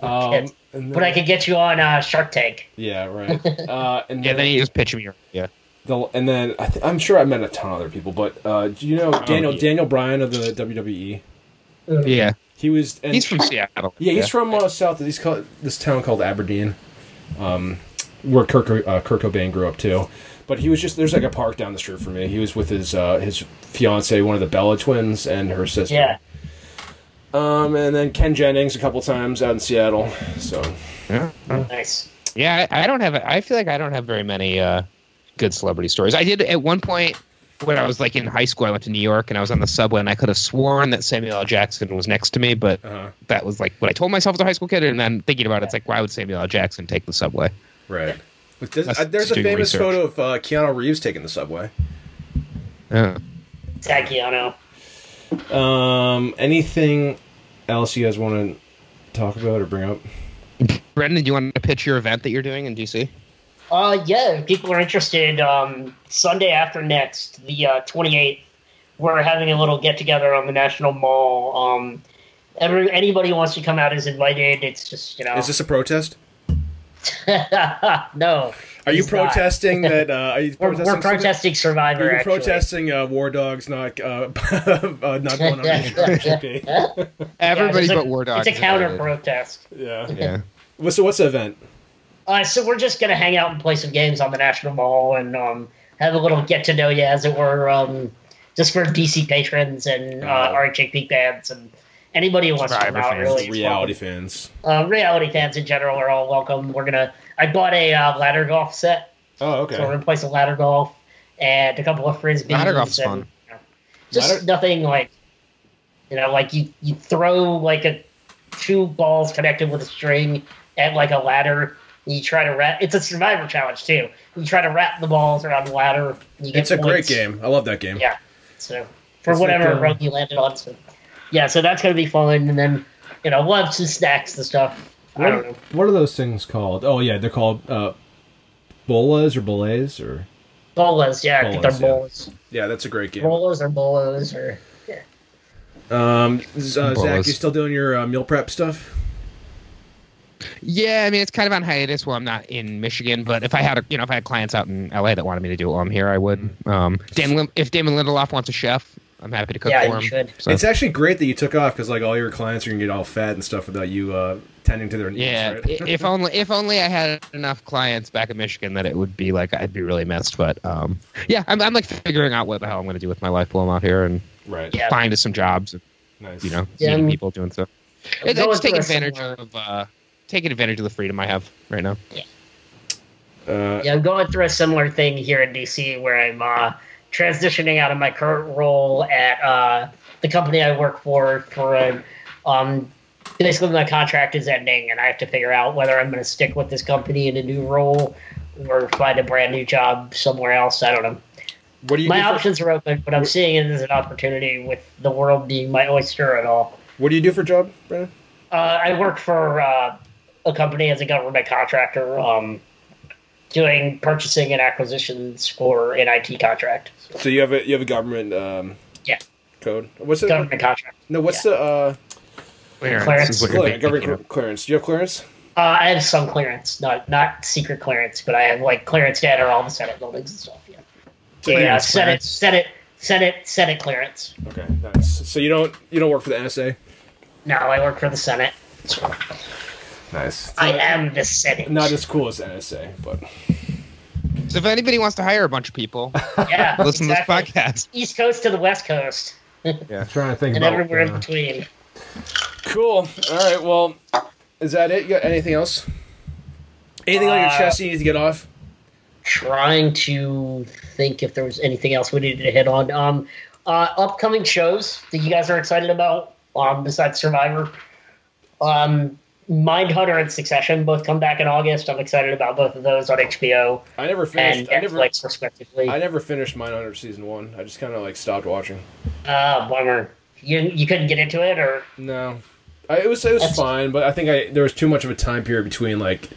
Um, Can't. and but I could get you on uh, Shark Tank. Yeah, right. Uh, and Yeah, then, then you just pitch me. Yeah. The, and then I th- I'm sure I met a ton of other people, but uh, do you know Daniel yeah. Daniel Bryan of the WWE? Yeah. He was. And, He's from Seattle. Yeah, he's from uh, south. He's called this town called Aberdeen, um, where Kurt uh, Kurt Cobain grew up too. But he was just there's like a park down the street from me. He was with his uh, his fiance, one of the Bella twins, and her sister. Yeah, Um, and then Ken Jennings a couple times out in Seattle. So Yeah. nice. Yeah, I, I don't have. I feel like I don't have very many uh, good celebrity stories. I did at one point when I was like in high school. I went to New York and I was on the subway and I could have sworn that Samuel L. Jackson was next to me, but uh that was like what I told myself as a high school kid. And then thinking about it, it's like, why would Samuel L. Jackson take the subway? right. But there's, uh, there's a famous research. photo of uh, Keanu Reeves taking the subway. Yeah. Tagiano. Um, anything else you guys want to talk about or bring up? Brendan, do you want to pitch your event that you're doing in DC? Uh, yeah, if people are interested, um, Sunday after next, the uh, 28th, we're having a little get together on the National Mall. Um, every anybody who wants to come out is invited. It's just you know, Is this a protest? no. Are you He's not. protesting that? Uh, are you We're, protesting? we're protesting Survivor. Are you actually. protesting uh, war dogs not uh, uh, not going on HRP? Everybody it's a- but War Dog. It's a counter protest. Yeah. Yeah. Well, so what's the event? Uh, so we're just gonna hang out and play some games on the National Mall and um, have a little get to know you, as it were, um, just for DC patrons and uh, Uh, RHA fans and anybody who wants to come Survivor out. fans, Really, Reality welcome. fans. Uh, reality fans in general are all welcome. We're gonna. I bought a uh, ladder golf set, Oh, so we're okay. gonna play some ladder golf and a couple of frisbees. Ladder golf's and, fun. you know, just Ladder- nothing like, you know, like you you throw like a two balls connected with a string at like a ladder. And You try to wrap. It's a survivor challenge too. You try to wrap the balls around the ladder. You get It's a great game. I love that game. Yeah. So for It's whatever like, uh, rug you landed on. So yeah, so that's gonna be fun. And then you know we'll have some snacks and stuff. I don't know. What are those things called? Oh yeah, they're called uh, bolas or bolas or Bolas, yeah, I think they're Bolas, yeah. bolas. yeah, that's a great game. Bolas or bolas or Yeah. Um, uh, Zach, Bolas. you still doing your uh, meal prep stuff? Yeah, I mean it's kind of on hiatus while I'm not in Michigan. But if I had, a, you know, if I had clients out in LA that wanted me to do it while I'm here, I would. Um, Dan, Lim- if Damon Lindelof wants a chef, I'm happy to cook Yeah, for him. should. So, It's actually great that you took off because like all your clients are gonna get all fat and stuff without you uh, tending to their needs. yeah, right? if only if only I had enough clients back in Michigan that it would be like I'd be really missed. But um, yeah, I'm, I'm like figuring out what the hell I'm going to do with my life while I'm out here and right. Yeah. find some jobs. Nice. you know, Yeah, meeting I'm- people doing stuff. I'm It's, going taking advantage similar- of uh, taking advantage of the freedom I have right now. Uh, Yeah, I'm going through a similar thing here in DC where I'm uh, transitioning out of my current role at uh, the company I work for. For a, um, basically, my contract is ending, and I have to figure out whether I'm going to stick with this company in a new role or find a brand new job somewhere else. I don't know. what do you My do for, options are open, but I'm seeing it as an opportunity with the world being my oyster at all. What do you do for a job, Brandon? Uh, I work for uh, a company as a government contractor, um, doing purchasing and acquisitions for an IT contract. So, So you have a you have a government um, Yeah. code. What's it? government contract. No, what's the uh, Clearance, Clearance. is clearance, government of. clearance? Do you have clearance? Uh, I have some clearance, not not secret clearance, but I have like clearance to enter all the Senate buildings and stuff. Yeah, So yeah, Clearance, Senate. Senate, Senate, Senate clearance. Okay, nice. So you don't you don't work for the NSA? No, I work for the Senate. Nice. I am the Senate. Not as cool as NSA, but So if anybody wants to hire a bunch of people, yeah, listen exactly. to this podcast. East Coast to the West Coast, I'm trying to think and about. everywhere in uh, between. Cool. All right. Well, is that it? You got anything else? Anything on your Uh, chest you need to get off? trying to think if there was anything else we needed to hit on. Um, uh, upcoming shows that you guys are excited about, um, besides Survivor. Um, Mindhunter and Succession both come back in August. I'm excited about both of those on HBO I never and finished. I never. Netflix, respectively. I never finished Mindhunter season one. I just kind of like stopped watching. Ah, bummer. You you couldn't get into it, or No, I, it was it was That's- fine, but I think I there was too much of a time period between like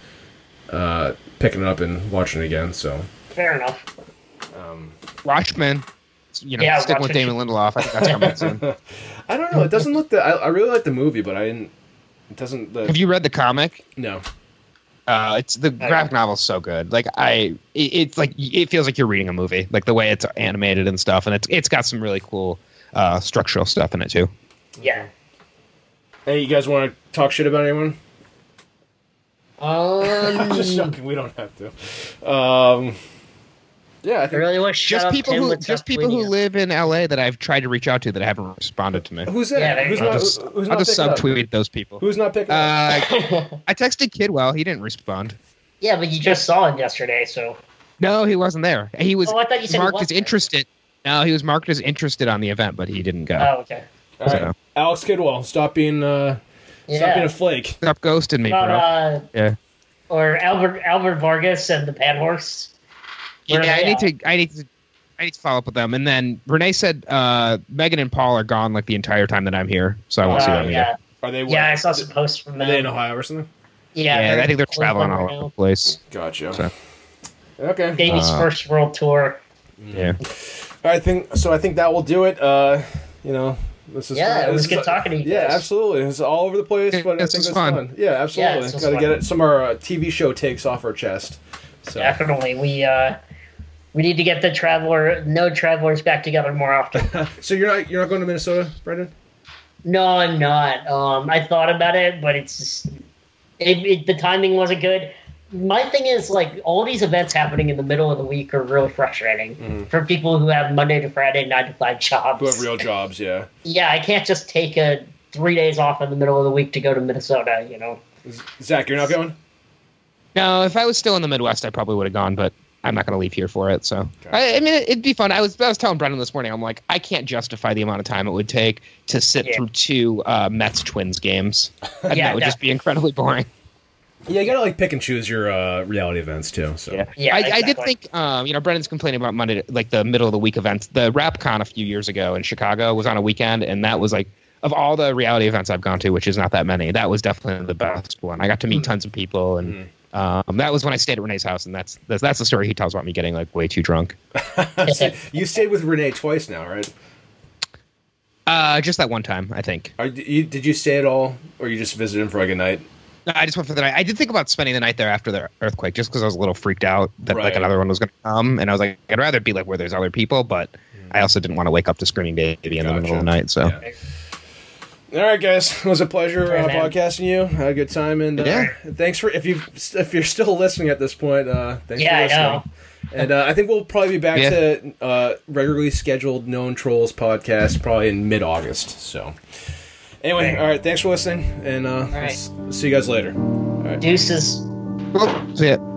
uh, picking it up and watching it again. So fair enough. um, Watchmen. You know, Yeah, sticking with Damon Lindelof. I think that's coming soon. I don't know. It doesn't look that. I, I really like the movie, but I didn't. It doesn't. The, Have you read the comic? no. Uh, it's the graphic novel's so good. Like I, it, it's like it feels like you're reading a movie. Like the way it's animated and stuff, and it's it's got some really cool uh, structural stuff in it too. Yeah. Hey, you guys want to talk shit about anyone? I'm just Um, joking. We don't have to. Um, yeah, I I think. really wish shut Just up, people Tim who just people who live in LA that I've tried to reach out to that haven't responded to me. Who's that? Yeah, who's you not? go. I'll just, who's I'll not just picking up? subtweet those people. Who's not picking up? Uh, I texted Kidwell. He didn't respond. yeah, but you just saw him yesterday, so. No, he wasn't there. He was Oh, I thought you said he marked was as there. interested. No, he was marked as interested on the event, but he didn't go. Oh, okay. All right, so- Alex Kidwell, stop being uh, stop being a flake. Stop ghosting me, About, bro. uh, yeah. or Albert Albert Vargas and the Pan Horse. Where Yeah, are I need at? to. I need to. I need to follow up with them. And then Renee said uh, Megan and Paul are gone like the entire time that I'm here, so I won't see Uh, them again. yeah, Are they? yeah, I saw some posts from Are them. they in Ohio or something? Yeah, Yeah, I think they're traveling all over the place. Gotcha. So- Okay. Baby's Uh, first world tour. Yeah. I think so. I think that will do it. Uh, you know, this is Yeah, it this was is- good talking to you Yeah, guys. absolutely. It's all over the place, Yeah, but I think it's fun. fun. Yeah, absolutely. this was Got to get it, some of our uh, TV show takes off our chest. So Definitely, we uh, we need to get the traveler, no travelers, back together more often. so you're not you're not going to Minnesota, Brendan? no, I'm not. Um, I thought about it, but it's just, it, it, the timing wasn't good. My thing is like all these events happening in the middle of the week are really frustrating Mhm. for people who have Monday to Friday nine to five jobs. Who have real jobs? Yeah. yeah, I can't just take a three days off in the middle of the week to go to Minnesota. You know. Zach, you're not going. No, if I was still in the Midwest, I probably would have gone, but I'm not going to leave here for it. So Gotcha. I, I mean, it'd be fun. I was I was telling Brendan this morning. I'm like, I can't justify the amount of time it would take to sit Yeah. through two uh, Mets Twins games. And Yeah, that would that- just be incredibly boring. Yeah, you gotta like pick and choose your uh, reality events too. So Yeah, I, I did think, um, you know, Brendan's complaining about Monday, like the middle of the week events. The RapCon a few years ago in Chicago was on a weekend, and that was like, of all the reality events I've gone to, which is not that many, that was definitely the best one. I got to meet tons of people, and um, that was when I stayed at Renee's house, and that's that's, that's the story he tells about me getting like way too drunk. So you stayed with Renee twice now, right? Uh, just that one time, I think. Are, did you did you stay at all, or you just visited him for like a night? I just went for the night. I did think about spending the night there after the earthquake, just because I was a little freaked out that Right. like another one was going to come, and I was like, I'd rather be like where there's other people, but I also didn't want to wake up to screaming baby in the middle of the night. So. Yeah. All right, guys. It was a pleasure uh, All right, man. podcasting you. Had a good time, and uh, Yeah. thanks for if you if you're still listening at this point. Uh, thanks Yeah, for listening. know. And uh, I think we'll probably be back Yeah. to uh, regularly scheduled Known Travelers podcast probably in mid August. So, anyway, all right. Thanks for listening, and uh, right. s- see you guys later. Deuces. Well, see ya.